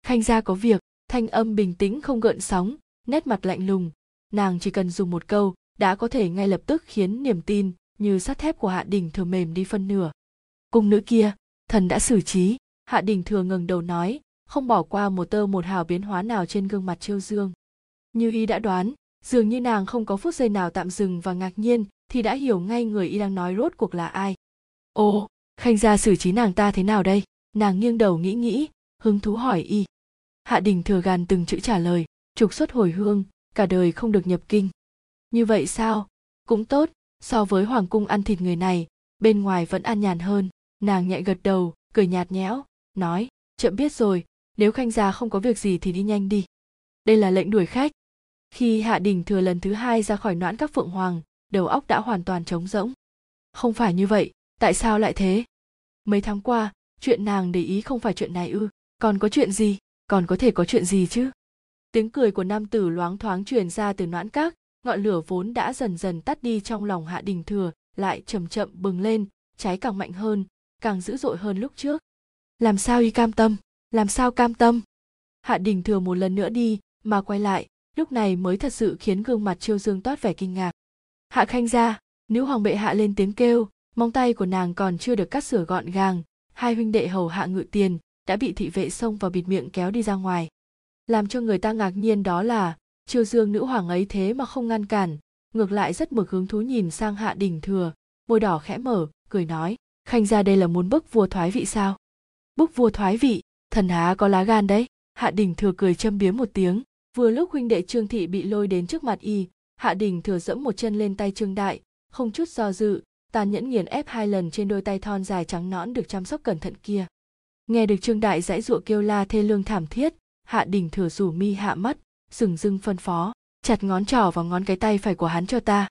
Khanh gia có việc, thanh âm bình tĩnh không gợn sóng, nét mặt lạnh lùng. Nàng chỉ cần dùng một câu, đã có thể ngay lập tức khiến niềm tin như sắt thép của hạ đình thừa mềm đi phân nửa. Cung nữ kia, thần đã xử trí. Hạ đình thừa ngừng đầu nói, không bỏ qua một tơ một hào biến hóa nào trên gương mặt trêu dương. Như y đã đoán, dường như nàng không có phút giây nào tạm dừng và ngạc nhiên thì đã hiểu ngay người y đang nói rốt cuộc là ai. Ồ, khanh gia xử trí nàng ta thế nào đây? Nàng nghiêng đầu nghĩ nghĩ, hứng thú hỏi y. Hạ đình thừa gàn từng chữ trả lời, trục xuất hồi hương, cả đời không được nhập kinh. Như vậy sao? Cũng tốt so với hoàng cung ăn thịt người này, bên ngoài vẫn an nhàn hơn. Nàng nhẹ gật đầu, cười nhạt nhẽo, nói, chậm biết rồi, nếu khanh gia không có việc gì thì đi nhanh đi. Đây là lệnh đuổi khách. Khi hạ đình thừa lần thứ hai ra khỏi noãn các phượng hoàng, đầu óc đã hoàn toàn trống rỗng. Không phải như vậy, tại sao lại thế? Mấy tháng qua, chuyện nàng để ý không phải chuyện này ư? Còn có chuyện gì? Còn có thể có chuyện gì chứ? Tiếng cười của nam tử loáng thoáng truyền ra từ noãn các ngọn lửa vốn đã dần dần tắt đi trong lòng hạ đình thừa, lại chậm chậm bừng lên cháy càng mạnh hơn, càng dữ dội hơn lúc trước. Làm sao y cam tâm? Làm sao cam tâm? Hạ đình thừa một lần nữa đi, mà quay lại, lúc này mới thật sự khiến gương mặt chiêu dương toát vẻ kinh ngạc. Hạ khanh ra nữ hoàng bệ hạ lên tiếng kêu, móng tay của nàng còn chưa được cắt sửa gọn gàng, hai huynh đệ hầu hạ ngự tiền, đã bị thị vệ xông vào bịt miệng kéo đi ra ngoài. Làm cho người ta ngạc nhiên đó là chiêu dương nữ hoàng ấy thế mà không ngăn cản, ngược lại rất mực hứng thú nhìn sang hạ đình thừa, môi đỏ khẽ mở, cười nói, khanh ra đây là muốn bức vua thoái vị sao? Bức vua thoái vị? Thần há có lá gan đấy. Hạ đình thừa cười châm biếm một tiếng, vừa lúc huynh đệ trương thị bị lôi đến trước mặt y, hạ đình thừa dẫm một chân lên tay trương đại, không chút do dự, tàn nhẫn nghiền ép hai lần trên đôi tay thon dài trắng nõn được chăm sóc cẩn thận kia. Nghe được trương đại dãy dụa kêu la thê lương thảm thiết, hạ đình thừa rủ mi hạ mắt sừng dưng phân phó, chặt ngón trỏ vào ngón cái tay phải của hắn cho ta.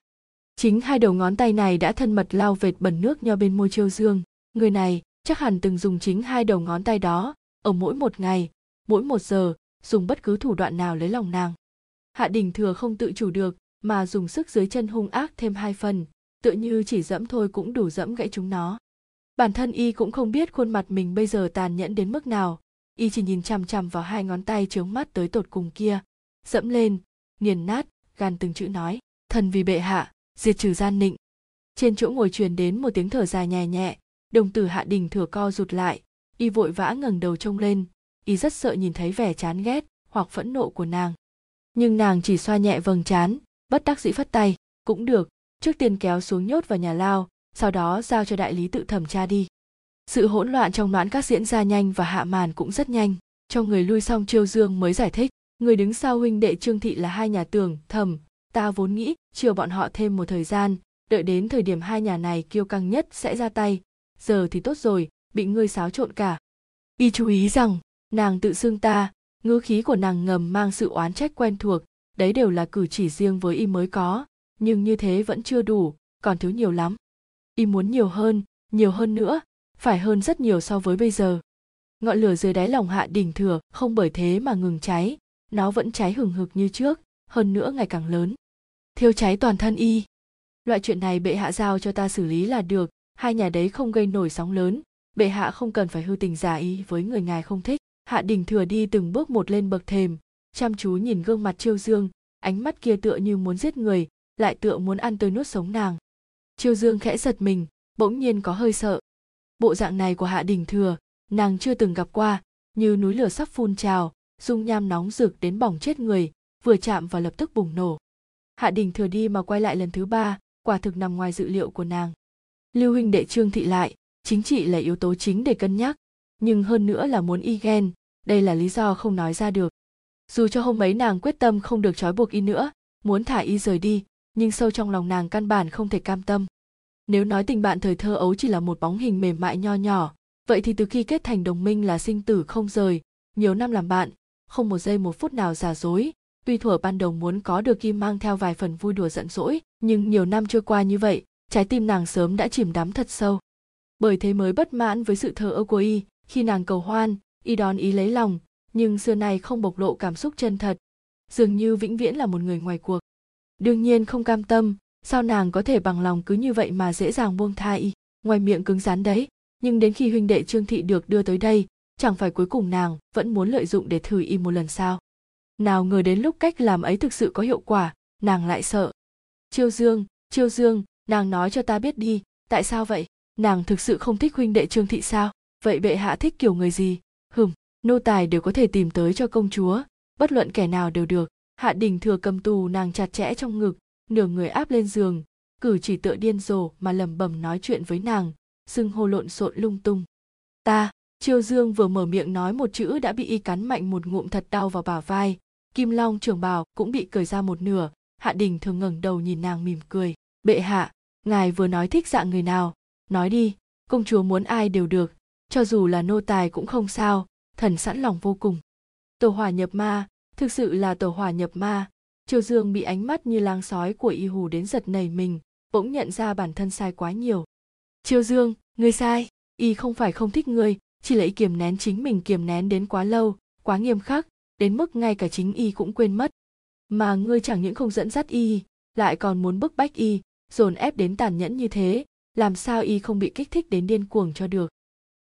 Chính hai đầu ngón tay này đã thân mật lao vệt bẩn nước nho bên môi chiêu dương. Người này chắc hẳn từng dùng chính hai đầu ngón tay đó, ở mỗi một ngày, mỗi một giờ, dùng bất cứ thủ đoạn nào lấy lòng nàng. Hạ đình thừa không tự chủ được, mà dùng sức dưới chân hung ác thêm hai phần, tựa như chỉ dẫm thôi cũng đủ dẫm gãy chúng nó. Bản thân y cũng không biết khuôn mặt mình bây giờ tàn nhẫn đến mức nào, y chỉ nhìn chằm chằm vào hai ngón tay trướng mắt tới tột cùng kia dẫm lên, nghiền nát gan từng chữ nói, thần vì bệ hạ, diệt trừ gian nịnh. Trên chỗ ngồi truyền đến một tiếng thở dài nhẹ nhẹ, đồng tử hạ đình thừa co rụt lại, y vội vã ngẩng đầu trông lên, y rất sợ nhìn thấy vẻ chán ghét hoặc phẫn nộ của nàng. Nhưng nàng chỉ xoa nhẹ vầng trán, bất đắc dĩ phất tay, cũng được, trước tiên kéo xuống nhốt vào nhà lao, sau đó giao cho đại lý tự thẩm tra đi. Sự hỗn loạn trong noãn các diễn ra nhanh và hạ màn cũng rất nhanh, cho người lui xong chiêu dương mới giải thích người đứng sau huynh đệ trương thị là hai nhà tường thẩm ta vốn nghĩ, chiều bọn họ thêm một thời gian, đợi đến thời điểm hai nhà này kiêu căng nhất sẽ ra tay. Giờ thì tốt rồi, bị ngươi xáo trộn cả. Y chú ý rằng, nàng tự xưng ta, ngữ khí của nàng ngầm mang sự oán trách quen thuộc, đấy đều là cử chỉ riêng với y mới có. Nhưng như thế vẫn chưa đủ, còn thiếu nhiều lắm. Y muốn nhiều hơn nhiều hơn nữa, phải hơn rất nhiều so với bây giờ. Ngọn lửa dưới đáy lòng hạ đỉnh thừa không bởi thế mà ngừng cháy nó vẫn cháy hừng hực như trước, hơn nữa ngày càng lớn. Thiêu cháy toàn thân y. Loại chuyện này bệ hạ giao cho ta xử lý là được, hai nhà đấy không gây nổi sóng lớn. Bệ hạ không cần phải hư tình giả y với người ngài không thích. Hạ đình thừa đi từng bước một lên bậc thềm, chăm chú nhìn gương mặt chiêu dương, ánh mắt kia tựa như muốn giết người, lại tựa muốn ăn tươi nuốt sống nàng. Chiêu dương khẽ giật mình, bỗng nhiên có hơi sợ. Bộ dạng này của hạ đình thừa, nàng chưa từng gặp qua, như núi lửa sắp phun trào dung nham nóng rực đến bỏng chết người, vừa chạm vào lập tức bùng nổ. Hạ đình thừa đi mà quay lại lần thứ ba, quả thực nằm ngoài dự liệu của nàng. Lưu huynh đệ trương thị lại, chính trị là yếu tố chính để cân nhắc, nhưng hơn nữa là muốn y ghen, đây là lý do không nói ra được. Dù cho hôm ấy nàng quyết tâm không được trói buộc y nữa, muốn thả y rời đi, nhưng sâu trong lòng nàng căn bản không thể cam tâm. Nếu nói tình bạn thời thơ ấu chỉ là một bóng hình mềm mại nho nhỏ, vậy thì từ khi kết thành đồng minh là sinh tử không rời, nhiều năm làm bạn không một giây một phút nào giả dối. Tuy thuở ban đầu muốn có được kim mang theo vài phần vui đùa giận dỗi, nhưng nhiều năm trôi qua như vậy, trái tim nàng sớm đã chìm đắm thật sâu. Bởi thế mới bất mãn với sự thờ ơ của y, khi nàng cầu hoan, y đón ý lấy lòng, nhưng xưa nay không bộc lộ cảm xúc chân thật. Dường như vĩnh viễn là một người ngoài cuộc. Đương nhiên không cam tâm, sao nàng có thể bằng lòng cứ như vậy mà dễ dàng buông tha y? Ngoài miệng cứng rắn đấy, nhưng đến khi huynh đệ trương thị được đưa tới đây chẳng phải cuối cùng nàng vẫn muốn lợi dụng để thử y một lần sao? Nào ngờ đến lúc cách làm ấy thực sự có hiệu quả, nàng lại sợ. Chiêu dương chiêu dương, nàng nói cho ta biết đi, tại sao vậy? Nàng thực sự không thích huynh đệ trương thị sao? Vậy bệ hạ thích kiểu người gì? Hừm, nô tài đều có thể tìm tới cho công chúa, bất luận kẻ nào đều được. Hạ đình thừa cầm tù nàng chặt chẽ trong ngực, nửa người áp lên giường, cử chỉ tựa điên rồ mà lẩm bẩm nói chuyện với nàng, xưng hô lộn xộn lung tung. Ta chiêu dương vừa mở miệng nói một chữ đã bị y cắn mạnh một ngụm thật đau vào bả vai. Kim long trưởng bào cũng bị cởi ra một nửa. Hạ đình thường ngẩng đầu nhìn nàng mỉm cười. Bệ hạ, ngài vừa nói thích dạng người nào? Nói đi, công chúa muốn ai đều được. Cho dù là nô tài cũng không sao, thần sẵn lòng vô cùng. Tổ hỏa nhập ma, thực sự là tổ hỏa nhập ma. Triều dương bị ánh mắt như lang sói của y hù đến giật nảy mình, bỗng nhận ra bản thân sai quá nhiều. Triều dương, ngươi sai. Y không phải không thích ngươi chỉ lấy kiềm nén chính mình kiềm nén đến quá lâu, quá nghiêm khắc, đến mức ngay cả chính y cũng quên mất. Mà ngươi chẳng những không dẫn dắt y, lại còn muốn bức bách y, dồn ép đến tàn nhẫn như thế, làm sao y không bị kích thích đến điên cuồng cho được.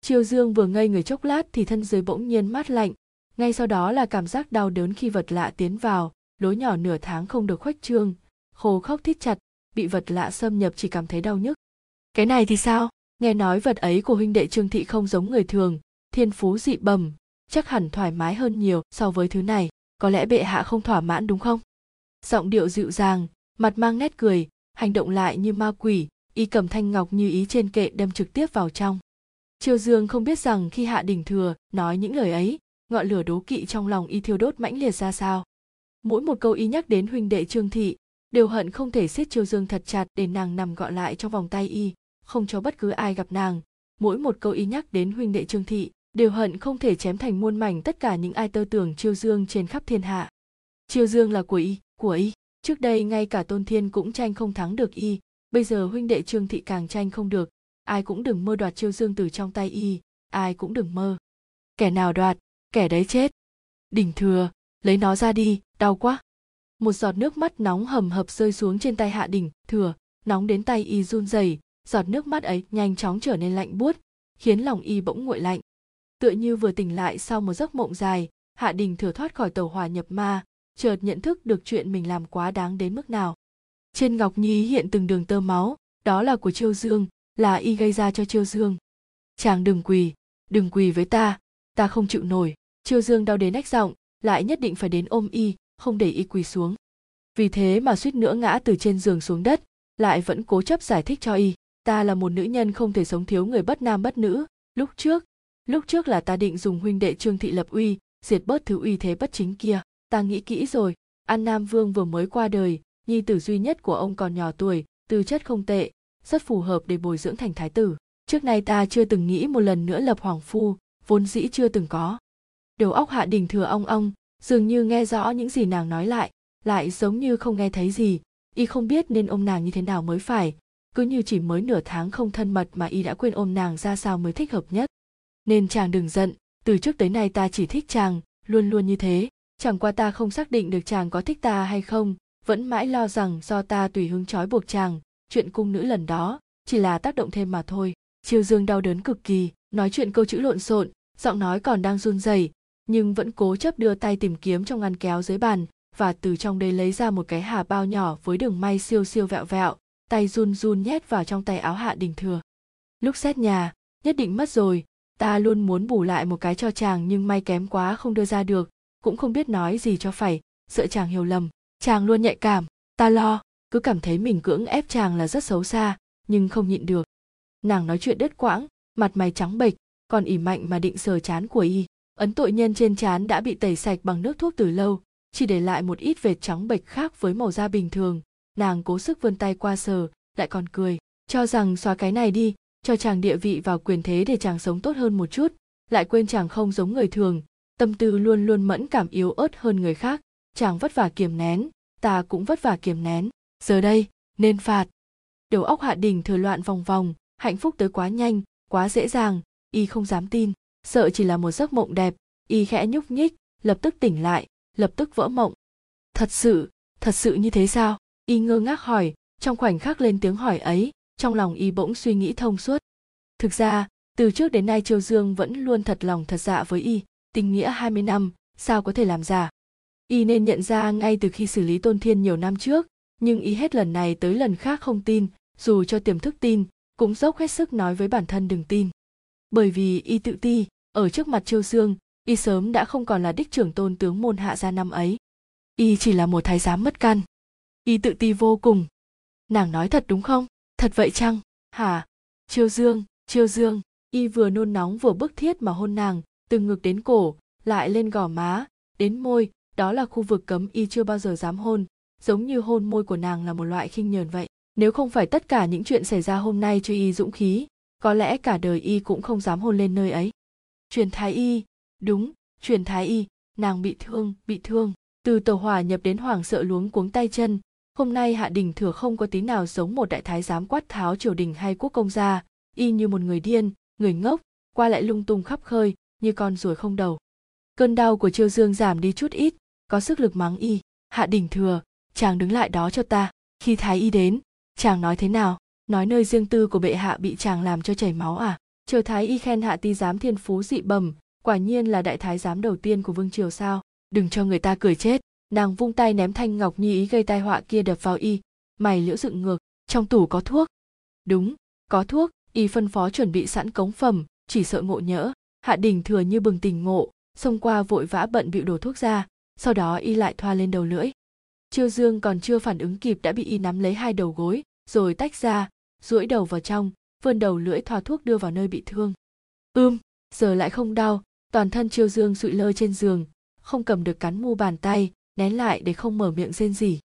Chiêu dương vừa ngây người chốc lát thì thân dưới bỗng nhiên mát lạnh, ngay sau đó là cảm giác đau đớn khi vật lạ tiến vào, lối nhỏ nửa tháng không được khoách trương, khô khóc thít chặt, bị vật lạ xâm nhập chỉ cảm thấy đau nhức. Cái này thì sao? Nghe nói vật ấy của huynh đệ trương thị không giống người thường, thiên phú dị bẩm, chắc hẳn thoải mái hơn nhiều so với thứ này, có lẽ bệ hạ không thỏa mãn đúng không? Giọng điệu dịu dàng, mặt mang nét cười, hành động lại như ma quỷ, y cầm thanh ngọc như ý trên kệ đâm trực tiếp vào trong. Triều dương không biết rằng khi hạ đỉnh thừa nói những lời ấy, ngọn lửa đố kỵ trong lòng y thiêu đốt mãnh liệt ra sao. Mỗi một câu y nhắc đến huynh đệ trương thị, đều hận không thể siết triều dương thật chặt để nàng nằm gọn lại trong vòng tay y không cho bất cứ ai gặp nàng. Mỗi một câu y nhắc đến huynh đệ trương thị, đều hận không thể chém thành muôn mảnh tất cả những ai tơ tưởng chiêu dương trên khắp thiên hạ. Chiêu dương là của y của y. Trước đây ngay cả tôn thiên cũng tranh không thắng được y. Bây giờ huynh đệ trương thị càng tranh không được. Ai cũng đừng mơ đoạt chiêu dương từ trong tay y. Ai cũng đừng mơ. Kẻ nào đoạt, kẻ đấy chết. Đỉnh thừa, lấy nó ra đi, đau quá. Một giọt nước mắt nóng hầm hập rơi xuống trên tay hạ đỉnh, thừa, nóng đến tay y run rẩy giọt nước mắt ấy nhanh chóng trở nên lạnh buốt, khiến lòng y bỗng nguội lạnh. Tựa như vừa tỉnh lại sau một giấc mộng dài, hạ đình thừa thoát khỏi tàu hỏa nhập ma, chợt nhận thức được chuyện mình làm quá đáng đến mức nào. Trên ngọc nhi hiện từng đường tơ máu, đó là của chiêu dương, là y gây ra cho chiêu dương. Chàng đừng quỳ đừng quỳ với ta ta không chịu nổi, chiêu dương đau đến nách giọng, lại nhất định phải đến ôm y, không để y quỳ xuống. Vì thế mà suýt nữa ngã từ trên giường xuống đất, lại vẫn cố chấp giải thích cho y ta là một nữ nhân không thể sống thiếu người bất nam bất nữ. Lúc trước lúc trước là ta định dùng huynh đệ trương thị lập uy, diệt bớt thứ uy thế bất chính kia. Ta nghĩ kỹ rồi, an nam vương vừa mới qua đời, nhi tử duy nhất của ông còn nhỏ tuổi, tư chất không tệ, rất phù hợp để bồi dưỡng thành thái tử. Trước nay ta chưa từng nghĩ một lần nữa lập hoàng phu, vốn dĩ chưa từng có. Đầu óc hạ đình thừa ong ong, dường như nghe rõ những gì nàng nói lại lại giống như không nghe thấy gì. Y không biết nên ôm nàng như thế nào mới phải cứ như chỉ mới nửa tháng không thân mật mà y đã quên ôm nàng ra sao mới thích hợp nhất. Nên chàng đừng giận, từ trước tới nay ta chỉ thích chàng, luôn luôn như thế. Chẳng qua ta không xác định được chàng có thích ta hay không, vẫn mãi lo rằng do ta tùy hứng trói buộc chàng. Chuyện cung nữ lần đó, chỉ là tác động thêm mà thôi. Chiêu dương đau đớn cực kỳ, nói chuyện câu chữ lộn xộn, giọng nói còn đang run rẩy, nhưng vẫn cố chấp đưa tay tìm kiếm trong ngăn kéo dưới bàn, và từ trong đây lấy ra một cái hà bao nhỏ với đường may siêu siêu vẹo vẹo tay run run nhét vào trong tay áo hạ đình thừa. Lúc xét nhà, nhất định mất rồi, ta luôn muốn bù lại một cái cho chàng nhưng may kém quá không đưa ra được, cũng không biết nói gì cho phải, sợ chàng hiểu lầm, chàng luôn nhạy cảm, ta lo, cứ cảm thấy mình cưỡng ép chàng là rất xấu xa, nhưng không nhịn được. Nàng nói chuyện đứt quãng, mặt mày trắng bệch, còn ỉ mạnh mà định sờ chán của y, ấn tội nhân trên chán đã bị tẩy sạch bằng nước thuốc từ lâu, chỉ để lại một ít vệt trắng bệch khác với màu da bình thường nàng cố sức vươn tay qua sờ, lại còn cười, cho rằng xóa cái này đi, cho chàng địa vị và quyền thế để chàng sống tốt hơn một chút. Lại quên chàng không giống người thường, tâm tư luôn luôn mẫn cảm yếu ớt hơn người khác. Chàng vất vả kiềm nén, ta cũng vất vả kiềm nén. Giờ đây, nên phạt. Đầu óc hạ đình thừa loạn vòng vòng, hạnh phúc tới quá nhanh, quá dễ dàng, y không dám tin. Sợ chỉ là một giấc mộng đẹp, y khẽ nhúc nhích, lập tức tỉnh lại, lập tức vỡ mộng. Thật sự thật sự như thế sao? Y ngơ ngác hỏi, trong khoảnh khắc lên tiếng hỏi ấy, trong lòng y bỗng suy nghĩ thông suốt. Thực ra, từ trước đến nay triều dương vẫn luôn thật lòng thật dạ với y, tình nghĩa 20 năm, sao có thể làm giả y nên nhận ra ngay từ khi xử lý tôn thiên nhiều năm trước, nhưng y hết lần này tới lần khác không tin, dù cho tiềm thức tin, cũng dốc hết sức nói với bản thân đừng tin. Bởi vì y tự ti, ở trước mặt triều dương, y sớm đã không còn là đích trưởng tôn tướng môn hạ gia năm ấy. Y chỉ là một thái giám mất căn y tự ti vô cùng. Nàng nói thật đúng không? Thật vậy chăng? Hả? Chiêu dương chiêu dương, y vừa nôn nóng vừa bức thiết mà hôn nàng, từ ngực đến cổ, lại lên gò má, đến môi, đó là khu vực cấm y chưa bao giờ dám hôn, giống như hôn môi của nàng là một loại khinh nhờn vậy. Nếu không phải tất cả những chuyện xảy ra hôm nay cho y dũng khí, có lẽ cả đời y cũng không dám hôn lên nơi ấy. Truyền thái y. Đúng, truyền thái y. Nàng bị thương bị thương. Từ tàu hỏa nhập đến hoàng sợ luống cuống tay chân hôm nay hạ đình thừa không có tí nào giống một đại thái giám quát tháo triều đình hay quốc công gia, y như một người điên, người ngốc, qua lại lung tung khắp khơi, như con ruồi không đầu. Cơn đau của chiêu dương giảm đi chút ít, có sức lực mắng y, hạ đình thừa, chàng đứng lại đó cho ta, khi thái y đến, chàng nói thế nào? Nói nơi riêng tư của bệ hạ bị chàng làm cho chảy máu à? Triều thái y khen hạ ti giám thiên phú dị bẩm, quả nhiên là đại thái giám đầu tiên của vương triều sao? Đừng cho người ta cười chết nàng vung tay ném thanh ngọc như ý gây tai họa kia đập vào y. Mày liễu dựng ngược, trong tủ có thuốc. Đúng, có thuốc, y phân phó chuẩn bị sẵn cống phẩm, chỉ sợ ngộ nhỡ. Hạ đình thừa như bừng tỉnh ngộ, xông qua vội vã bận bịu đổ thuốc ra, sau đó y lại thoa lên đầu lưỡi. Chiêu dương còn chưa phản ứng kịp đã bị y nắm lấy hai đầu gối, rồi tách ra, duỗi đầu vào trong, vươn đầu lưỡi thoa thuốc đưa vào nơi bị thương. Ưm, giờ lại không đau, toàn thân chiêu dương sụi lơ trên giường, không cầm được cắn mu bàn tay nén lại để không mở miệng rên gì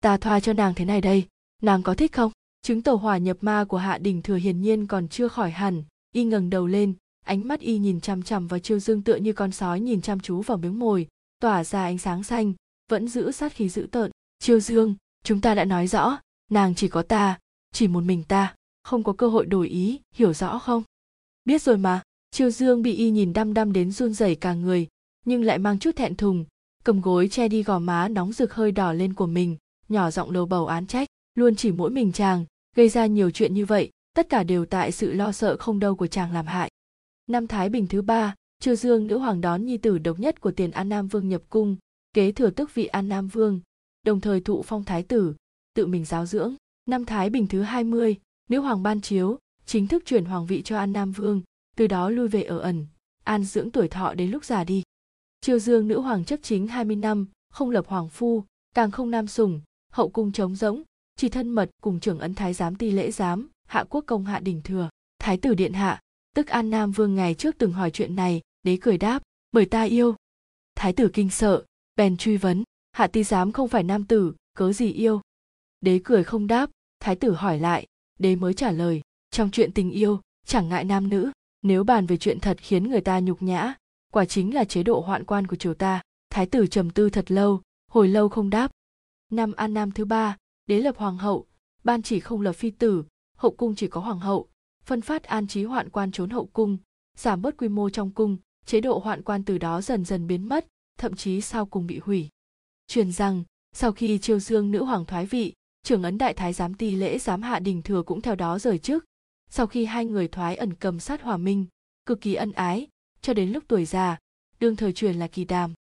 ta thoa cho nàng thế này đây, nàng có thích không? Chứng tàu hỏa nhập ma của hạ đình thừa hiển nhiên còn chưa khỏi hẳn. Y ngẩng đầu lên, ánh mắt y nhìn chằm chằm vào chiêu dương tựa như con sói nhìn chăm chú vào miếng mồi, tỏa ra ánh sáng xanh, vẫn giữ sát khí dữ tợn. Chiêu dương, chúng ta đã nói rõ, nàng chỉ có ta, chỉ một mình ta, không có cơ hội đổi ý, hiểu rõ không? Biết rồi mà, chiêu dương bị y nhìn đăm đăm đến run rẩy cả người, nhưng lại mang chút thẹn thùng cầm gối che đi gò má nóng rực hơi đỏ lên của mình nhỏ giọng lầu bầu án trách luôn chỉ mỗi mình chàng gây ra nhiều chuyện như vậy tất cả đều tại sự lo sợ không đâu của chàng làm hại. Năm thái bình thứ ba chiêu dương nữ hoàng đón nhi tử độc nhất của tiền an nam vương nhập cung kế thừa tước vị an nam vương đồng thời thụ phong thái tử tự mình giáo dưỡng. Năm thái bình thứ 20, nữ hoàng ban chiếu chính thức chuyển hoàng vị cho an nam vương từ đó lui về ở ẩn an dưỡng tuổi thọ đến lúc già đi triều dương nữ hoàng chấp chính 20 năm, không lập hoàng phu, càng không nam sủng hậu cung trống rỗng, chỉ thân mật cùng trưởng ấn thái giám ti lễ giám, hạ quốc công hạ đình thừa, thái tử điện hạ. Tức an nam vương ngày trước từng hỏi chuyện này, đế cười đáp, bởi ta yêu. Thái tử kinh sợ, bèn truy vấn, hạ ti giám không phải nam tử, cớ gì yêu? Đế cười không đáp, thái tử hỏi lại, đế mới trả lời, trong chuyện tình yêu, chẳng ngại nam nữ, nếu bàn về chuyện thật khiến người ta nhục nhã quả chính là chế độ hoạn quan của triều ta. Thái tử trầm tư thật lâu, hồi lâu không đáp. Năm an nam thứ ba, đế lập hoàng hậu. Ban chỉ không lập phi tử, hậu cung chỉ có hoàng hậu. Phân phát an trí hoạn quan trốn hậu cung, giảm bớt quy mô trong cung. Chế độ hoạn quan từ đó dần dần biến mất, thậm chí sau cùng bị hủy. Truyền rằng, sau khi chiêu dương nữ hoàng thoái vị, trưởng ấn đại thái giám ti lễ giám hạ đình thừa cũng theo đó rời chức sau khi hai người thoái ẩn cầm sát hòa minh, cực kỳ ân ái cho đến lúc tuổi già đương thời truyền là kỳ đàm.